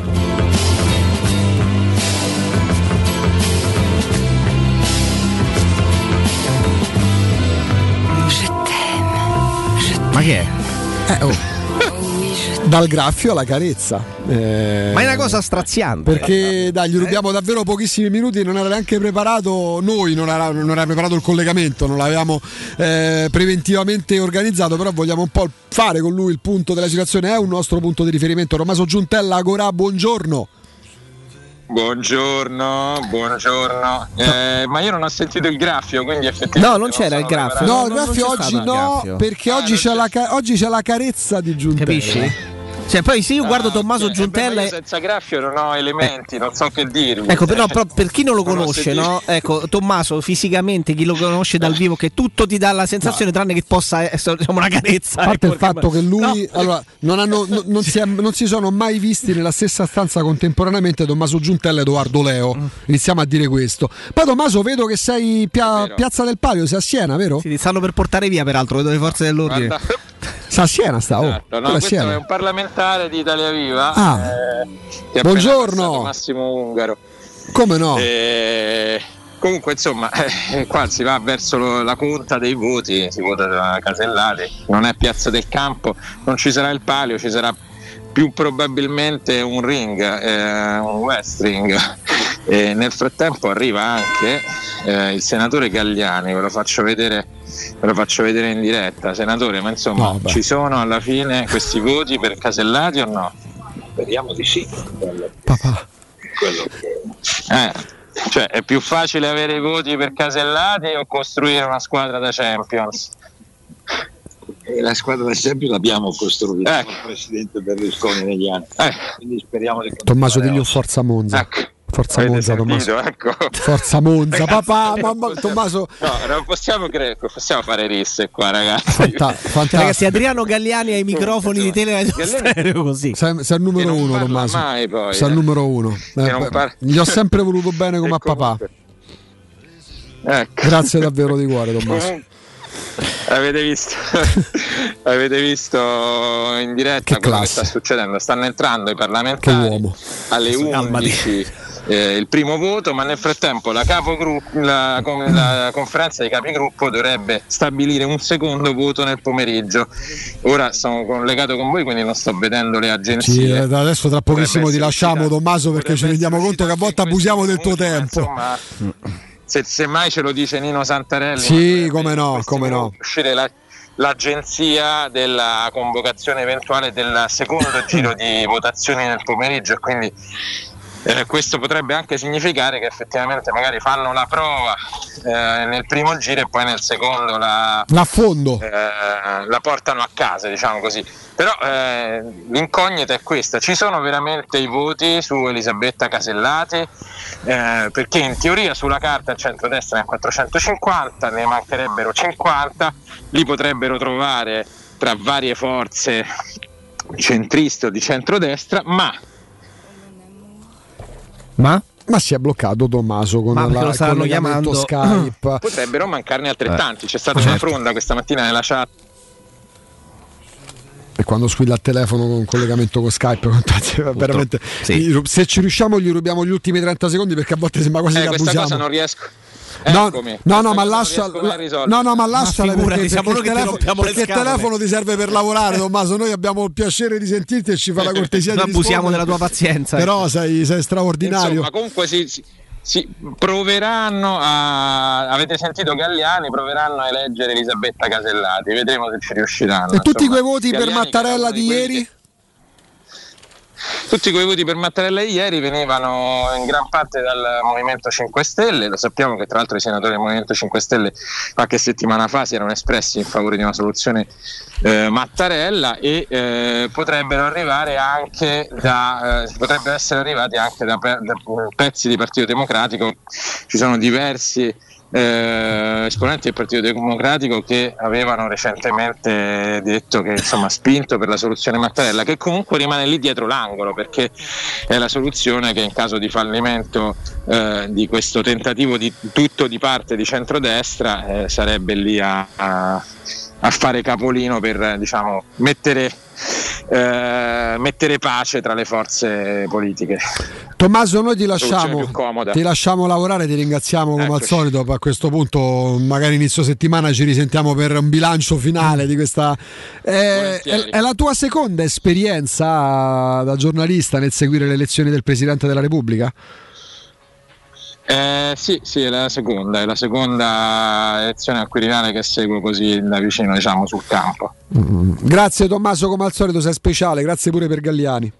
Ma che è? Eh, oh. Dal graffio alla carezza. Eh, Ma è una cosa straziante. Perché dai, gli rubiamo davvero pochissimi minuti, non era neanche preparato noi, non era, non era preparato il collegamento, non l'avevamo eh, preventivamente organizzato, però vogliamo un po' fare con lui il punto della situazione, è un nostro punto di riferimento. Tommaso Giuntella, Agorà, buongiorno. Buongiorno, buongiorno. Eh, ma io non ho sentito il graffio, quindi effettivamente. No, non c'era il graffio. No, il non graffio c'è oggi no, graffio. perché oggi, c'è la, ca- oggi c'è la carezza di Giuntella. Capisci? Cioè, poi se io guardo Tommaso Eh, Giuntella. io senza graffio non ho elementi, non so che dirvi. Ecco, però, Eh, però per chi non lo conosce, no? Ecco, Tommaso, fisicamente, chi lo conosce dal vivo, che tutto ti dà la sensazione, tranne che possa essere diciamo, una carezza. A parte ecco, il fatto che lui No. allora, non, hanno- no- non si è- non si sono mai visti nella stessa stanza contemporaneamente Tommaso Giuntella e Edoardo Leo. Mm. Iniziamo a dire questo. Poi Tommaso vedo che sei pia- Piazza del Palio, sei a Siena, vero? Sì, ti stanno per portare via, peraltro, vedo le forze dell'ordine. Guarda, Sta a Siena, sta. Oh, Esatto, no, questo Siena. è un parlamentare di Italia Viva. Ah. eh, Buongiorno. Massimo Ungaro. Come no? Eh, comunque, insomma, eh, qua si va verso lo- la punta dei voti, si vota da Casellati, non è piazza del campo, non ci sarà il palio, ci sarà più probabilmente un ring, eh, un west ring. E nel frattempo arriva anche eh, il senatore Gagliani, ve lo faccio vedere. Ve lo faccio vedere in diretta, senatore, ma insomma No, ci sono alla fine questi voti per Casellati o no? Speriamo di sì. Papà. Eh, cioè, è più facile avere i voti per Casellati o costruire una squadra da Champions? La squadra da Champions l'abbiamo costruita Ecco. con il presidente Berlusconi negli anni, quindi speriamo di Tommaso Diglio. Forza Monza. Forza Avete Monza, Tommaso. sentito? Ecco. Forza Monza, Ragazzi, papà, non mamma, possiamo- Tommaso. No, non possiamo, cre- possiamo fare risse qua, ragazzi. Fanta- fantastico. ragazzi, Adriano Gagliani ai microfoni di Teleradio Stereo così. Sei, sei il numero uno, Tommaso. mai, poi, sei il numero uno. Eh, par- gli ho sempre voluto bene come E a papà. Ecco. Grazie davvero di cuore, Tommaso. Avete visto, avete visto in diretta Che quello che classe. sta succedendo? Stanno entrando i parlamentari alle 11 eh, il primo voto, ma nel frattempo la, la, la conferenza dei capigruppo dovrebbe stabilire un secondo voto nel pomeriggio. Ora sono collegato con voi, quindi non sto vedendo le Sì, agenzie. eh, adesso tra pochissimo ti lasciamo Tommaso perché ci rendiamo conto che a volte abusiamo del tuo tempo. Insomma, se, se mai ce lo dice Nino Santarelli, Sì, come no, come no. uscire la- l'agenzia della convocazione eventuale del secondo giro di votazioni nel pomeriggio e quindi eh, questo potrebbe anche significare che effettivamente magari fanno la prova eh, nel primo giro e poi nel secondo la, L'affondo. eh, la portano a casa, diciamo così. Però eh, l'incognita è questa: ci sono veramente i voti su Elisabetta Casellati? Eh, perché in teoria sulla carta il centrodestra è a 450, ne mancherebbero 50, li potrebbero trovare tra varie forze centriste o di centrodestra, ma Ma? Ma si è bloccato Tommaso con Ma la, lo chiamando? Skype. potrebbero mancarne altrettanti. C'è stata Certo. una fronda questa mattina nella chat. E quando squilla il telefono con collegamento con Skype, contate, veramente, sì. se ci riusciamo gli rubiamo gli ultimi 30 secondi perché a volte sembra quasi Eh, che questa abusiamo. cosa non riesco. No, Eccomi, no, no, questa ma lascia, no, no, ma lasciala figurati, perché, siamo perché ti le perché il telefono ti serve per lavorare, Tommaso. Noi abbiamo il piacere di sentirti e ci fa la cortesia Noi di abusiamo della tua pazienza. Però sei, sei straordinario. Insomma, comunque si, si- si proveranno a. Avete sentito Galliani? Proveranno a eleggere Elisabetta Casellati. Vedremo se ci riusciranno. e tutti insomma. quei voti per Galliani, era Mattarella di ieri? Tutti quei voti per Mattarella ieri venivano in gran parte dal Movimento 5 Stelle, lo sappiamo che tra l'altro i senatori del Movimento 5 Stelle qualche settimana fa si erano espressi in favore di una soluzione eh, Mattarella e eh, potrebbero arrivare anche da eh, potrebbero essere arrivati anche da, da pezzi di Partito Democratico. Ci sono diversi eh, esponenti del Partito Democratico che avevano recentemente detto che insomma spinto per la soluzione Mattarella che comunque rimane lì dietro l'angolo perché è la soluzione che in caso di fallimento eh, di questo tentativo di tutto di parte di centrodestra eh, sarebbe lì a, a- a fare capolino per eh, diciamo, mettere, eh, mettere pace tra le forze politiche. Tommaso, noi ti lasciamo, ti lasciamo lavorare, ti ringraziamo come al Eccoci. solito. A questo punto, magari inizio settimana ci risentiamo per un bilancio finale di questa. Volentieri. è- è la tua seconda esperienza da giornalista nel seguire le elezioni del Presidente della Repubblica? Eh, sì, sì, è la seconda, è la seconda elezione al Quirinale che seguo così da vicino, diciamo, sul campo. Grazie Tommaso, come al solito sei speciale, grazie pure per Galliani.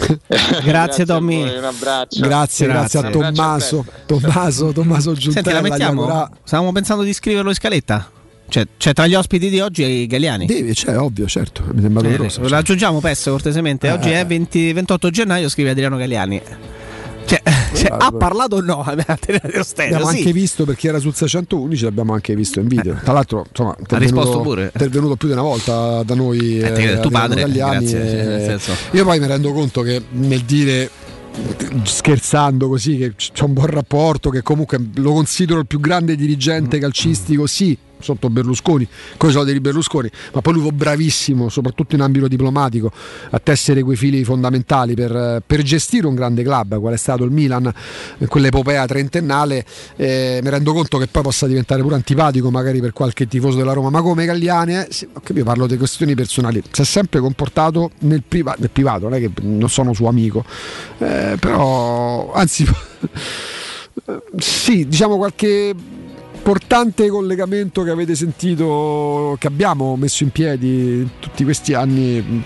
Grazie, a Tommy. voi, un abbraccio. Grazie, grazie, a Grazie. Tommaso, Tommaso, Tommaso Senti, la Giuntella. mettiamo? Iacora- Stavamo pensando di scriverlo in scaletta. Cioè, c'è tra gli ospiti di oggi e Galliani. Devi, cioè, ovvio, certo, mi sembra Eh, doveroso. lo aggiungiamo Pesso cortesemente. Eh, Oggi eh. è 20 28 gennaio, scrive Adriano Galliani. Cioè, cioè, ha parlato o no? Stesso. Abbiamo sì. anche visto perché era sul 611, l'abbiamo anche visto in video. Tra l'altro, insomma, Ha risposto pure. È intervenuto più di una volta da noi. Eh, eh, tuo padre, Galliani, grazie, e- senso. Io poi mi rendo conto che nel dire scherzando così che c'è un buon rapporto che comunque lo considero il più grande dirigente calcistico sì sotto Berlusconi con i soldi di Berlusconi ma poi lui fu bravissimo soprattutto in ambito diplomatico a tessere quei fili fondamentali per, per gestire un grande club qual è stato il Milan in quell'epopea trentennale eh, mi rendo conto che poi possa diventare pure antipatico magari per qualche tifoso della Roma. Ma come Galliani eh, sì, ok, io parlo di questioni personali. Si è sempre comportato nel, priva- nel privato non è che non sono suo amico eh, però anzi sì diciamo qualche importante collegamento che avete sentito che abbiamo messo in piedi tutti questi anni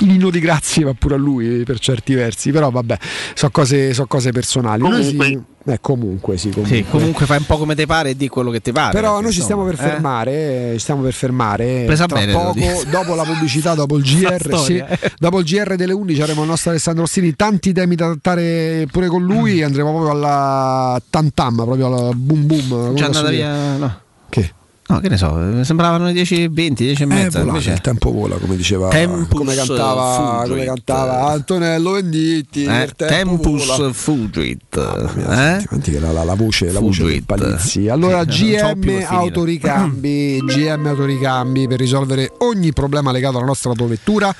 Lino di grazie va pure a lui per certi versi però vabbè sono cose, so cose personali Noi Comunque- sì- eh, comunque sì comunque. Sì, comunque fai un po' come te pare e di quello che ti pare. Però noi ci stiamo per eh. fermare, eh, ci stiamo per fermare. Presa Tra bene, poco, dopo la pubblicità, dopo il GR, sì, eh. dopo il GR delle 11 avremo il nostro Alessandro Rossini, tanti temi da trattare pure con lui, andremo proprio alla tam tam, proprio alla boom boom. Già andata via. No. Che? No, che ne so, sembravano le 10 e 20, 10 e Eh, mezza. volate, invece- il tempo vola, come diceva, Tempus come cantava, come cantava Antonello Venditti. Eh, Tempus vola. fugit. Eh? Senti la, la- la voce, la voce del Palizzi. Allora, GM. Autoricambi, GM Autoricambi per risolvere ogni problema legato alla nostra autovettura.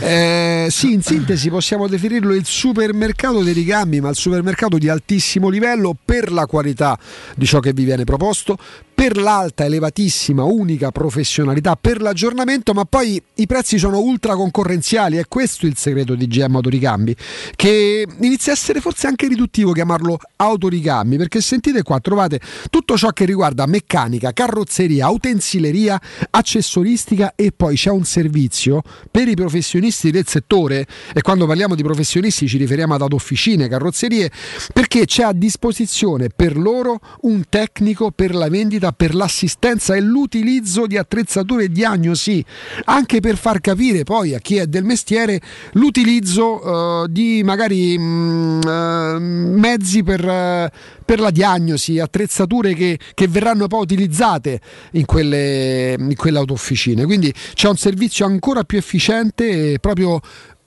Eh, sì, in sintesi possiamo definirlo il supermercato dei ricambi, ma il supermercato di altissimo livello per la qualità di ciò che vi viene proposto, per l'alta, elevatissima, unica professionalità, per l'aggiornamento, ma poi i prezzi sono ultra concorrenziali. È questo il segreto di GM Autoricambi, che inizia a essere forse anche riduttivo chiamarlo autoricambi, perché sentite qua, trovate tutto ciò che riguarda meccanica, carrozzeria, utensileria, accessoristica e poi c'è un servizio per i professionisti del settore e quando parliamo di professionisti ci riferiamo ad autofficine, carrozzerie, perché c'è a disposizione per loro un tecnico per la vendita, per l'assistenza e l'utilizzo di attrezzature diagnosi, anche per far capire poi a chi è del mestiere l'utilizzo eh, di magari mm, eh, mezzi per, eh, per la diagnosi, attrezzature che, che verranno poi utilizzate in quelle, in quelle autofficine. Quindi c'è un servizio ancora più efficiente e proprio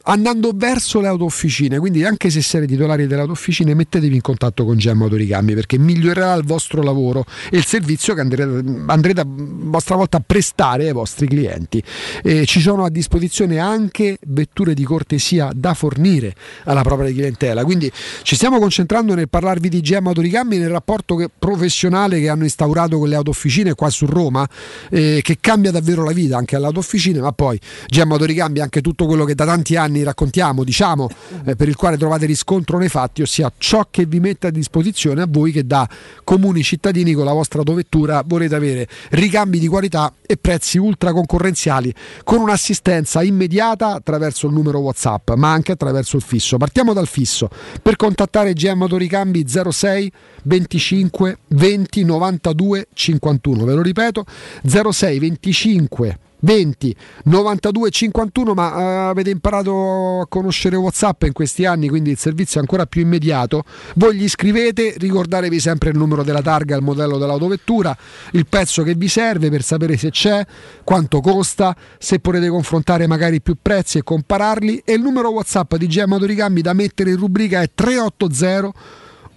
andando verso le autofficine. Quindi, anche se siete titolari delle autofficine, mettetevi in contatto con Gemma Autoricambi perché migliorerà il vostro lavoro e il servizio che andrete, andrete a vostra volta a prestare ai vostri clienti. E ci sono a disposizione anche vetture di cortesia da fornire alla propria clientela. Quindi ci stiamo concentrando nel parlarvi di Gemma Autoricambi nel rapporto che- professionale che hanno instaurato con le autofficine qua su Roma, eh, che cambia davvero la vita anche alle autofficine, ma poi Gemma Autoricambi anche tutto quello che da tanti anni raccontiamo, diciamo, eh, per il quale trovate riscontro nei fatti, ossia ciò che vi mette a disposizione a voi che da comuni cittadini con la vostra autovettura volete avere ricambi di qualità e prezzi ultra concorrenziali con un'assistenza immediata attraverso il numero WhatsApp, ma anche attraverso il fisso. Partiamo dal fisso. Per contattare GM Autoricambi 06 25 20 92 51. Ve lo ripeto, 06 25 20 92 51 ma eh, avete imparato a conoscere Whatsapp in questi anni quindi il servizio è ancora più immediato. Voi gli scrivete ricordatevi sempre il numero della targa il modello dell'autovettura il pezzo che vi serve per sapere se c'è quanto costa se potete confrontare magari più prezzi e compararli. E il numero Whatsapp di GM Autoricambi da mettere in rubrica è 380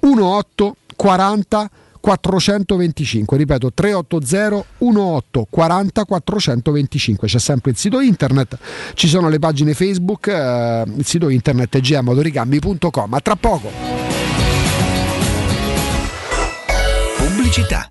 18 40 425, ripeto 380 18 40 425, c'è sempre il sito internet, ci sono le pagine Facebook, eh, il sito internet è gmautoricambi.com, a tra poco. Pubblicità.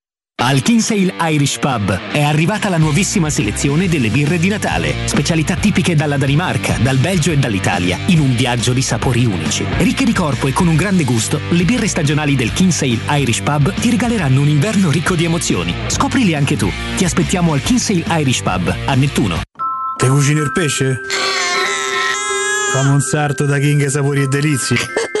Al Kinsale Irish Pub è arrivata la nuovissima selezione delle birre di Natale, specialità tipiche dalla Danimarca, dal Belgio e dall'Italia, in un viaggio di sapori unici. Ricche di corpo e con un grande gusto, le birre stagionali del Kinsale Irish Pub ti regaleranno un inverno ricco di emozioni. Scoprili anche tu. Ti aspettiamo al Kinsale Irish Pub a Nettuno. Te cucini il pesce? Fammi un sarto da King Sapori e Delizie.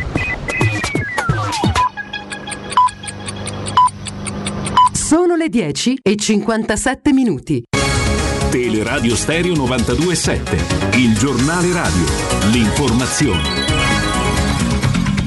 Sono le 10 e 57 minuti. Teleradio Stereo 927, il giornale radio, l'informazione.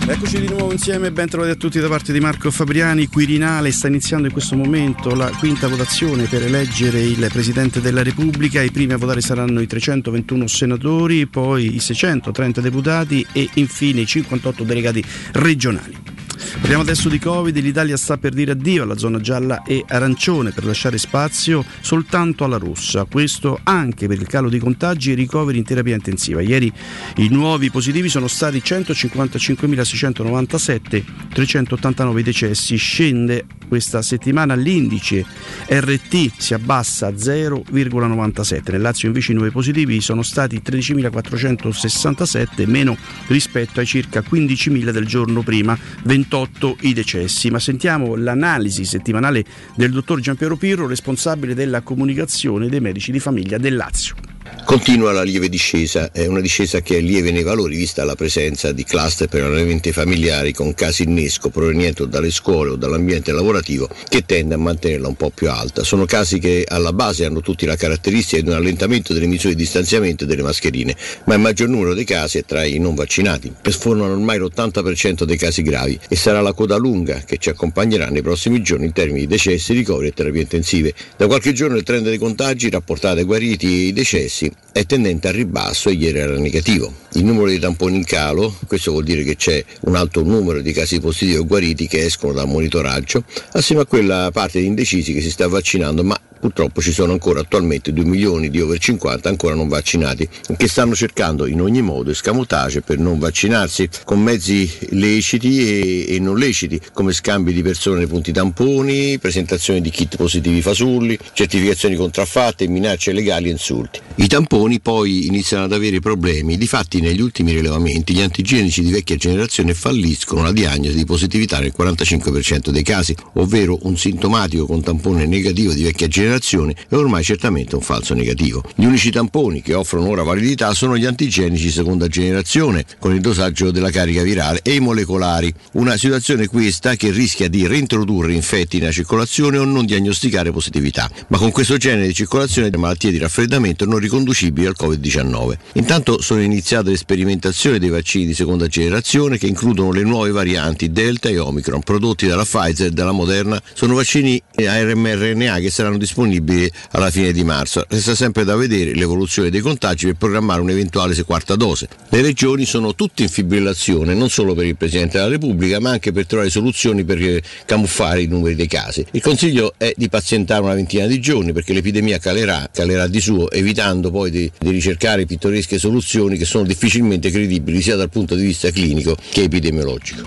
Eccoci di nuovo insieme, ben trovati a tutti da parte di Marco Fabriani. Quirinale sta iniziando in questo momento la quinta votazione per eleggere il Presidente della Repubblica. I primi a votare saranno i 321 senatori, poi i 630 deputati e infine i 58 delegati regionali. Parliamo adesso di Covid, l'Italia sta per dire addio alla zona gialla e arancione per lasciare spazio soltanto alla rossa, questo anche per il calo di contagi e ricoveri in terapia intensiva. Ieri i nuovi positivi sono stati 155.697, 389 decessi, scende questa settimana l'indice RT si abbassa a 0,97, nel Lazio invece i nuovi positivi sono stati 13.467, meno rispetto ai circa 15.000 del giorno prima, 28 i decessi. Ma sentiamo l'analisi settimanale del dottor Giampiero Pirro, responsabile della comunicazione dei medici di famiglia del Lazio. Continua la lieve discesa, è una discesa che è lieve nei valori vista la presenza di cluster prevalentemente familiari con casi innesco provenienti dalle scuole o dall'ambiente lavorativo che tende a mantenerla un po' più alta. Sono casi che alla base hanno tutti la caratteristica di un allentamento delle misure di distanziamento delle mascherine, ma il maggior numero dei casi è tra i non vaccinati e sfornano ormai l'80% dei casi gravi e sarà la coda lunga che ci accompagnerà nei prossimi giorni in termini di decessi, ricoveri e terapie intensive. Da qualche giorno il trend dei contagi rapportati ai guariti e i decessi è tendente al ribasso e ieri era negativo. Il numero di tamponi in calo, questo vuol dire che c'è un alto numero di casi positivi o guariti che escono dal monitoraggio, assieme a quella parte di indecisi che si sta vaccinando, ma purtroppo ci sono ancora attualmente 2 milioni di over 50 ancora non vaccinati, che stanno cercando in ogni modo escamotage per non vaccinarsi con mezzi leciti e, e non leciti, come scambi di persone punti tamponi, presentazione di kit positivi fasulli, certificazioni contraffatte, minacce legali e insulti. I tamponi poi iniziano ad avere problemi, difatti negli ultimi rilevamenti gli antigenici di vecchia generazione falliscono la diagnosi di positività nel 45% dei casi, ovvero un sintomatico con tampone negativo di vecchia generazione è ormai certamente un falso negativo. Gli unici tamponi che offrono ora validità sono gli antigenici seconda generazione, con il dosaggio della carica virale, e i molecolari, una situazione questa che rischia di reintrodurre infetti nella circolazione o non diagnosticare positività, ma con questo genere di circolazione le malattie di raffreddamento non riconducibili al Covid-19. Intanto sono iniziate le sperimentazioni dei vaccini di seconda generazione che includono le nuove varianti Delta e Omicron prodotti dalla Pfizer e dalla Moderna. Sono vaccini ARMRNA che saranno disponibili alla fine di marzo. Resta sempre da vedere l'evoluzione dei contagi per programmare un'eventuale quarta dose. Le regioni sono tutte in fibrillazione, non solo per il Presidente della Repubblica, ma anche per trovare soluzioni per camuffare i numeri dei casi. Il consiglio è di pazientare una ventina di giorni perché l'epidemia calerà, calerà di suo, evitando poi di, di ricercare pittoresche soluzioni che sono difficilmente credibili sia dal punto di vista clinico che epidemiologico.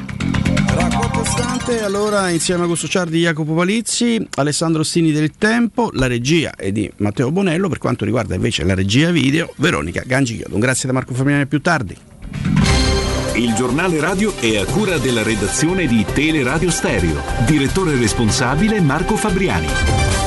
Raccolto stante, allora insieme a Augusto Ciardi, Jacopo Palizzi, Alessandro Stini del Tempo, la regia è di Matteo Bonello, per quanto riguarda invece la regia video, Veronica Gangigliodo. Un grazie da Marco Fabiani più tardi. Il giornale radio è a cura della redazione di Teleradio Stereo. Direttore responsabile Marco Fabriani.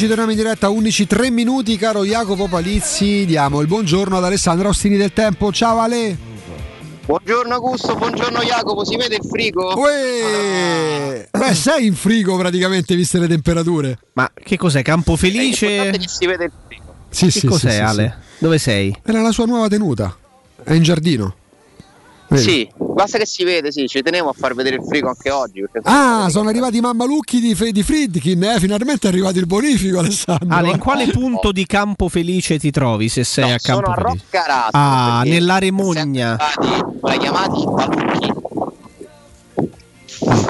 Eccoci, torniamo in diretta a 11 3 minuti, caro Jacopo Palizzi. Diamo il buongiorno ad Alessandro Ostini del Tempo. Ciao Ale. Buongiorno Augusto, buongiorno Jacopo, si vede il frigo? Uè! Beh, sei in frigo praticamente, viste le temperature. Ma che cos'è? Campo Felice? Si vede il frigo. Sì, che sì, cos'è sì, sì, Ale? Dove sei? Era la sua nuova tenuta. È in giardino. Vedi? Sì, basta che si vede, sì, ci tenevo a far vedere il frigo anche oggi. Ah, sono arrivati i mammalucchi di, Fe- di Friedkin, eh? finalmente è arrivato il bonifico Alessandro. Ale, in quale punto di Campo Felice ti trovi se sei a sono Campo a Felice? Roccarato. Ah, nell'Aremogna. arrivati- L'hai chiamati ballucchi?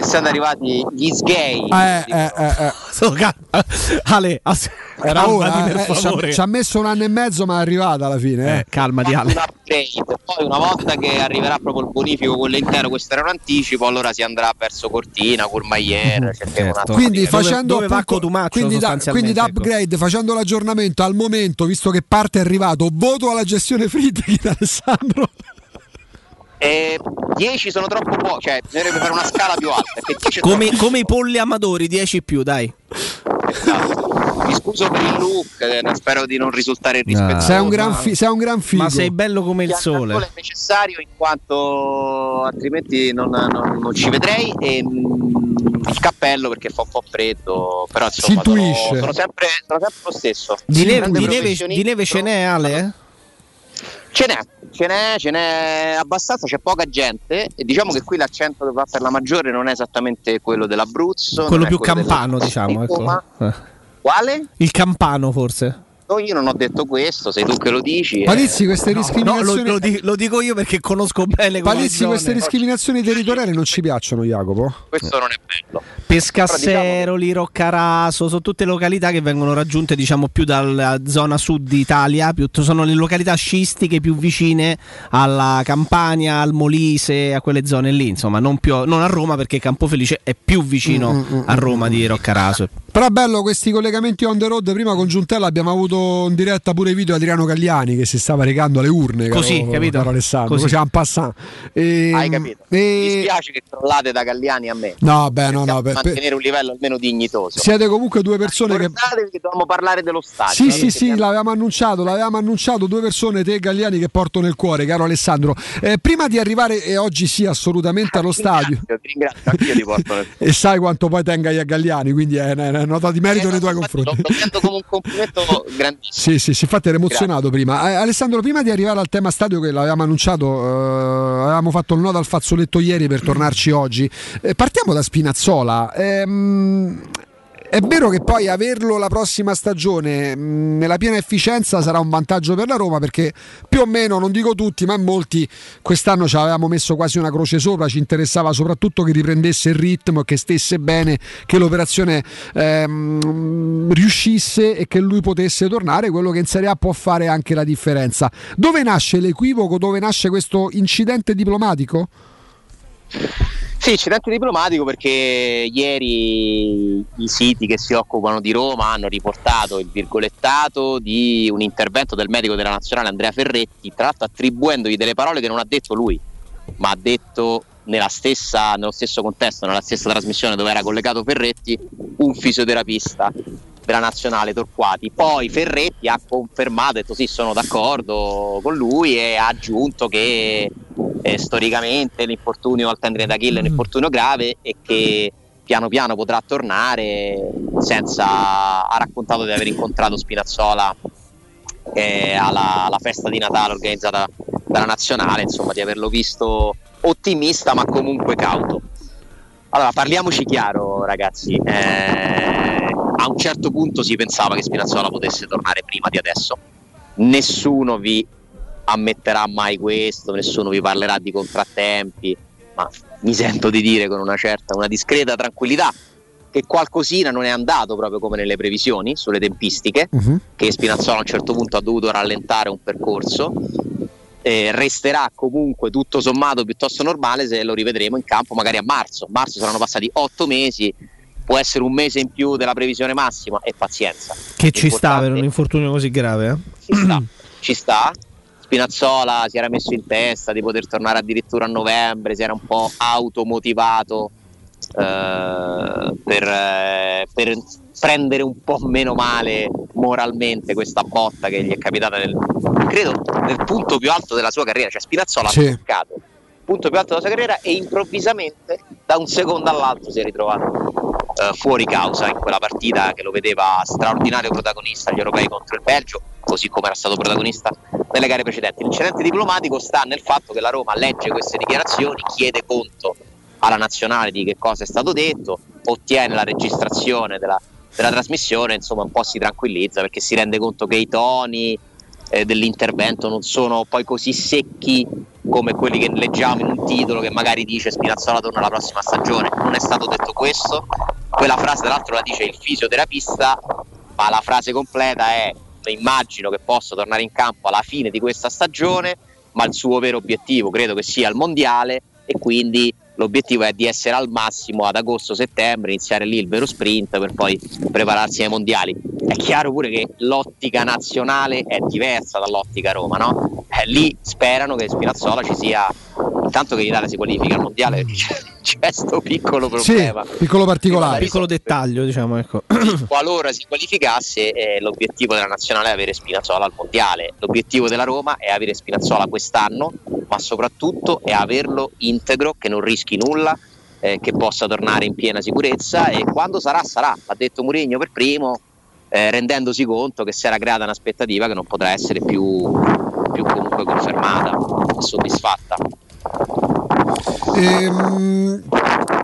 Sono arrivati gli sgay. Eh, eh, eh, eh. Ale, ass- Era calmati, per eh, ci ha- favore. ci ha messo un anno e mezzo, ma è arrivata alla fine. Eh. calmati, Un upgrade. Poi una volta che arriverà proprio il bonifico quello intero, questo era un anticipo, allora si andrà verso Cortina, Courmayeur, un attimo Quindi di- facendo dove va appunto- quindi, da, quindi da ecco. upgrade facendo l'aggiornamento al momento visto che parte è arrivato voto alla gestione Friedrich Alessandro Eh, 10 sono troppo pochi, cioè bisognerebbe fare una scala più alta. Perché 10 è Come, come i polli amadori, 10 più, dai. Mi scuso per il look, eh, spero di non risultare irrispettoso. sei, un gran fi- sei un gran figo Ma sei bello come il Fianco al sole. è necessario in quanto altrimenti non, non- non ci vedrei e mm, il cappello perché fa un po' freddo però insomma Si intuisce. sono, sono sempre, sono sempre lo stesso Di, neve, di neve- di neve ce n'è, Ale? eh? Ce n'è ce n'è ce n'è abbastanza c'è poca gente e diciamo che qui l'accento che va per la maggiore non è esattamente quello dell'Abruzzo Quello più quello campano, diciamo. di Ecco. Quale? Il campano, forse. No, io non ho detto questo sei tu che lo dici Palizzi queste No, discriminazioni lo, lo di- lo dico io perché conosco bene Palizzi queste discriminazioni territoriali non ci piacciono Jacopo questo non è bello Pescasseroli, Roccaraso, sono tutte località che vengono raggiunte diciamo più dalla zona sud d'Italia, più, sono le località scistiche più vicine alla Campania, al Molise, a quelle zone lì, insomma, non, più- non a Roma perché Campofelice è più vicino Mm, mm, mm, a Roma di Roccaraso. Però è bello questi collegamenti on the road. Prima con Giuntella abbiamo avuto in diretta pure video Adriano Cagliani che si stava recando alle urne. Così, caro, capito? caro Alessandro. Così. Così, passant. E, hai capito e- mi dispiace che trollate da Galliani a me No, beh, no, no. per- mantenere un livello almeno dignitoso siete comunque due persone che. Ricordatevi che dovevamo parlare dello stadio Sì, no? sì, sì, l'avevamo annunciato, l'avevamo annunciato due persone, te e Galliani, che porto nel cuore, caro Alessandro. Eh, prima di arrivare, e oggi sì, assolutamente allo stadio, Ti ringrazio, anch'io ti porto nel e sai quanto poi tenga io a Galliani, quindi è una, nota di merito nei tuoi confronti. Lo prendo come un complimento grandissimo Sì, sì, sì, infatti ero emozionato prima. Eh, Alessandro, prima di arrivare al tema stadio che l'avevamo annunciato, eh, avevamo fatto il nodo al fazzoletto ieri per tornarci oggi. Eh, partiamo da Spinazzola. Ehm, è vero che poi averlo la prossima stagione mh, nella piena efficienza sarà un vantaggio per la Roma perché più o meno, non dico tutti, ma molti quest'anno ci avevamo messo quasi una croce sopra, ci interessava soprattutto che riprendesse il ritmo, che stesse bene, che l'operazione ehm, riuscisse e che lui potesse tornare, quello che in Serie A può fare anche la differenza. Dove nasce l'equivoco, dove nasce questo incidente diplomatico? Sì, incidente diplomatico perché ieri i siti che si occupano di Roma hanno riportato il virgolettato di un intervento del medico della nazionale Andrea Ferretti, tra l'altro attribuendogli delle parole che non ha detto lui, ma ha detto stessa- nello stesso contesto, nella stessa trasmissione dove era collegato Ferretti, un fisioterapista della nazionale Torquati. Poi Ferretti ha confermato, ha detto sì, sono d'accordo con lui e ha aggiunto che eh, storicamente l'infortunio al tendine d'Achille è un infortunio grave e che piano piano potrà tornare senza ha raccontato di aver incontrato Spinazzola eh, alla, alla festa di Natale organizzata dalla nazionale, insomma di averlo visto ottimista ma comunque cauto. Allora parliamoci chiaro ragazzi, eh, a un certo punto si pensava che Spinazzola potesse tornare prima di adesso, nessuno vi ammetterà mai questo, nessuno vi parlerà di contrattempi, ma mi sento di dire con una certa, una discreta tranquillità che qualcosina non è andato proprio come nelle previsioni sulle tempistiche, che Spinazzola a un certo punto ha dovuto rallentare un percorso. eh, resterà comunque tutto sommato piuttosto normale se lo rivedremo in campo magari a marzo. Marzo saranno passati otto mesi, può essere un mese in più della previsione massima e pazienza. Che ci sta per un infortunio così grave, eh? ci sta, ci sta. Spinazzola si era messo in testa di poter tornare addirittura a novembre, si era un po' automotivato eh, per, eh, per prendere un po' meno male moralmente questa botta che gli è capitata nel, credo nel punto più alto della sua carriera, cioè Spinazzola Sì. ha toccato il punto più alto della sua carriera e improvvisamente da un secondo all'altro si è ritrovato eh, fuori causa in quella partita che lo vedeva straordinario protagonista agli europei contro il Belgio, così come era stato protagonista nelle gare precedenti. L'incidente diplomatico sta nel fatto che la Roma legge queste dichiarazioni, chiede conto alla nazionale di che cosa è stato detto, ottiene la registrazione della, della trasmissione, insomma un po' si tranquillizza perché si rende conto che i toni eh, dell'intervento non sono poi così secchi come quelli che leggiamo in un titolo che magari dice Spinazzola torna la prossima stagione. Non è stato detto questo, quella frase tra l'altro la dice il fisioterapista, ma la frase completa è immagino che possa tornare in campo alla fine di questa stagione, ma il suo vero obiettivo credo che sia il mondiale e quindi l'obiettivo è di essere al massimo ad agosto-settembre, iniziare lì il vero sprint per poi prepararsi ai mondiali. È chiaro pure che l'ottica nazionale è diversa dall'ottica Roma, no? Eh, lì sperano che Spinazzola ci sia, intanto che l'Italia si qualifica al mondiale, c'è, c'è questo piccolo problema. Sì, piccolo particolare. Piccolo dettaglio, diciamo, ecco. Qualora si qualificasse, eh, l'obiettivo della nazionale è avere Spinazzola al mondiale. L'obiettivo della Roma è avere Spinazzola quest'anno, ma soprattutto è averlo integro, che non rischi nulla, eh, che possa tornare in piena sicurezza e quando sarà, sarà. Ha detto Mourinho per primo, eh, rendendosi conto che si era creata un'aspettativa che non potrà essere più, più comunque confermata e soddisfatta. Ehm,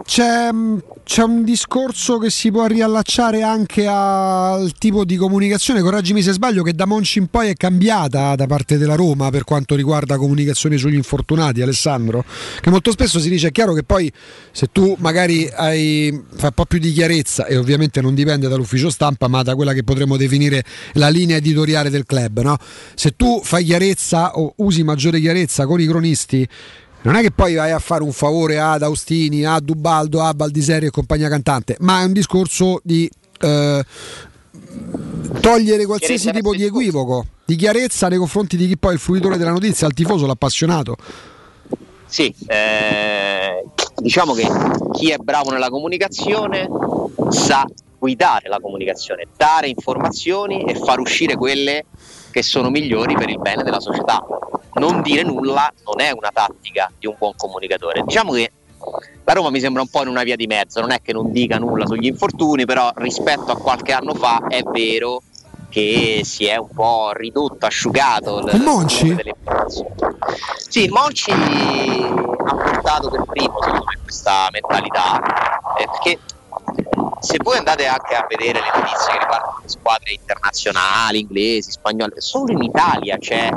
c'è, c'è un discorso che si può riallacciare anche al tipo di comunicazione, correggimi se sbaglio, che da Monci in poi è cambiata da parte della Roma per quanto riguarda comunicazioni sugli infortunati, Alessandro. Che molto spesso si dice, è chiaro che poi se tu magari hai, fai un po' più di chiarezza, e ovviamente non dipende dall'ufficio stampa, ma da quella che potremmo definire la linea editoriale del club, no? se tu fai chiarezza o usi maggiore chiarezza con i cronisti, non è che poi vai a fare un favore ad Austini, a Dubaldo, a Baldiseri e compagnia cantante, ma è un discorso di eh, togliere qualsiasi tipo di equivoco, di chiarezza nei confronti di chi poi è il fruitore della notizia, il tifoso, l'appassionato. Sì, eh, diciamo che chi è bravo nella comunicazione sa guidare la comunicazione, dare informazioni e far uscire quelle che sono migliori per il bene della società. Non dire nulla non è una tattica di un buon comunicatore. Diciamo che la Roma mi sembra un po' in una via di mezzo, non è che non dica nulla sugli infortuni, però rispetto a qualche anno fa è vero che si è un po' ridotto, asciugato il Monci? delle. Sì, il Monci ha portato per primo secondo me questa mentalità, eh, perché se voi andate anche a vedere le notizie che riguardano le squadre internazionali, inglesi, spagnole, solo in Italia c'è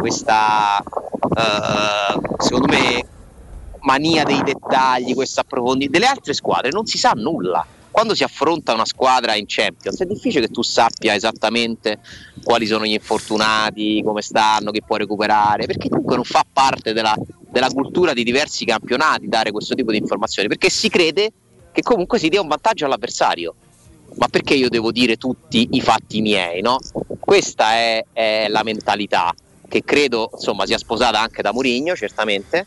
questa, eh, secondo me, mania dei dettagli, questo approfondimento. Delle altre squadre non si sa nulla. Quando si affronta una squadra in Champions è difficile che tu sappia esattamente quali sono gli infortunati, come stanno, chi può recuperare, perché comunque non fa parte della, della cultura di diversi campionati dare questo tipo di informazioni, perché si crede che comunque si dia un vantaggio all'avversario. Ma perché io devo dire tutti i fatti miei, no? Questa è, è la mentalità che credo insomma, sia sposata anche da Mourinho, certamente.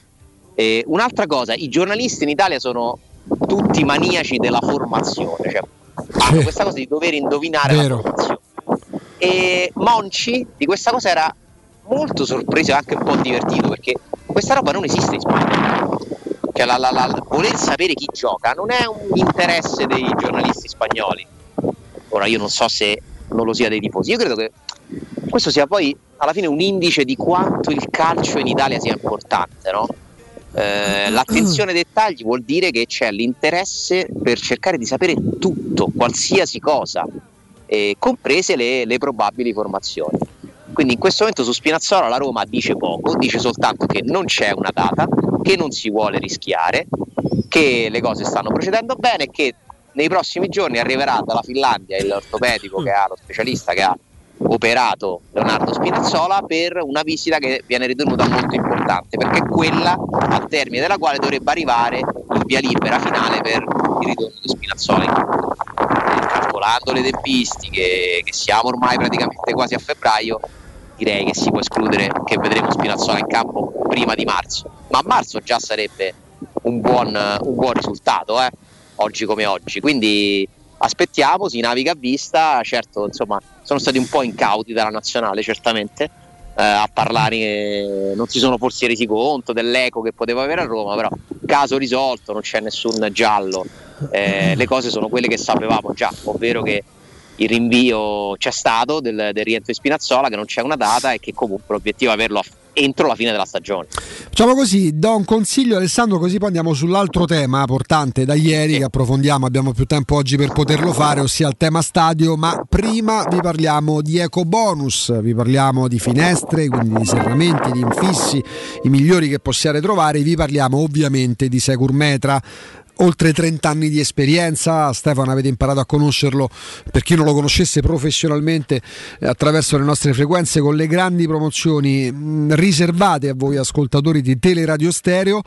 E un'altra cosa, i giornalisti in Italia sono tutti maniaci della formazione, cioè hanno questa cosa di dover indovinare Vero. la formazione. E Monci di questa cosa era molto sorpreso e anche un po' divertito perché questa roba non esiste in Spagna. Cioè, la, la- la- voler sapere chi gioca non è un interesse dei giornalisti spagnoli. Ora io non so se non lo sia dei tifosi, io credo che questo sia poi alla fine un indice di quanto il calcio in Italia sia importante, no? Eh, l'attenzione ai dettagli vuol dire che c'è l'interesse per cercare di sapere tutto, qualsiasi cosa, eh, comprese le, le probabili formazioni. Quindi in questo momento su Spinazzola la Roma dice poco, dice soltanto che non c'è una data, che non si vuole rischiare, che le cose stanno procedendo bene e che nei prossimi giorni arriverà dalla Finlandia il ortopedico che ha lo specialista che ha operato Leonardo Spinazzola per una visita che viene ritenuta molto importante perché è quella al termine della quale dovrebbe arrivare il via libera finale per il ritorno di Spinazzola calcolando le tempistiche che siamo ormai praticamente quasi a febbraio direi che si può escludere che vedremo Spinazzola in campo prima di marzo. Ma a marzo già sarebbe un buon, un buon risultato eh, oggi come oggi. Quindi aspettiamo, si naviga a vista, certo insomma sono stati un po' incauti dalla nazionale certamente eh, a parlare, non si sono forse resi conto dell'eco che poteva avere a Roma, però caso risolto, non c'è nessun giallo, eh, le cose sono quelle che sapevamo già, ovvero che il rinvio c'è stato del, del rientro di Spinazzola, che non c'è una data e che comunque l'obiettivo è averlo entro la fine della stagione. Facciamo così, do un consiglio Alessandro, così poi andiamo sull'altro tema portante da ieri che approfondiamo, abbiamo più tempo oggi per poterlo fare, ossia il tema stadio, ma prima vi parliamo di eco bonus, vi parliamo di finestre, quindi di serramenti, di infissi, i migliori che possiate trovare, vi parliamo ovviamente di Securmetra oltre 30 anni di esperienza, Stefano avete imparato a conoscerlo per chi non lo conoscesse professionalmente eh, attraverso le nostre frequenze con le grandi promozioni mh, riservate a voi ascoltatori di Teleradio Stereo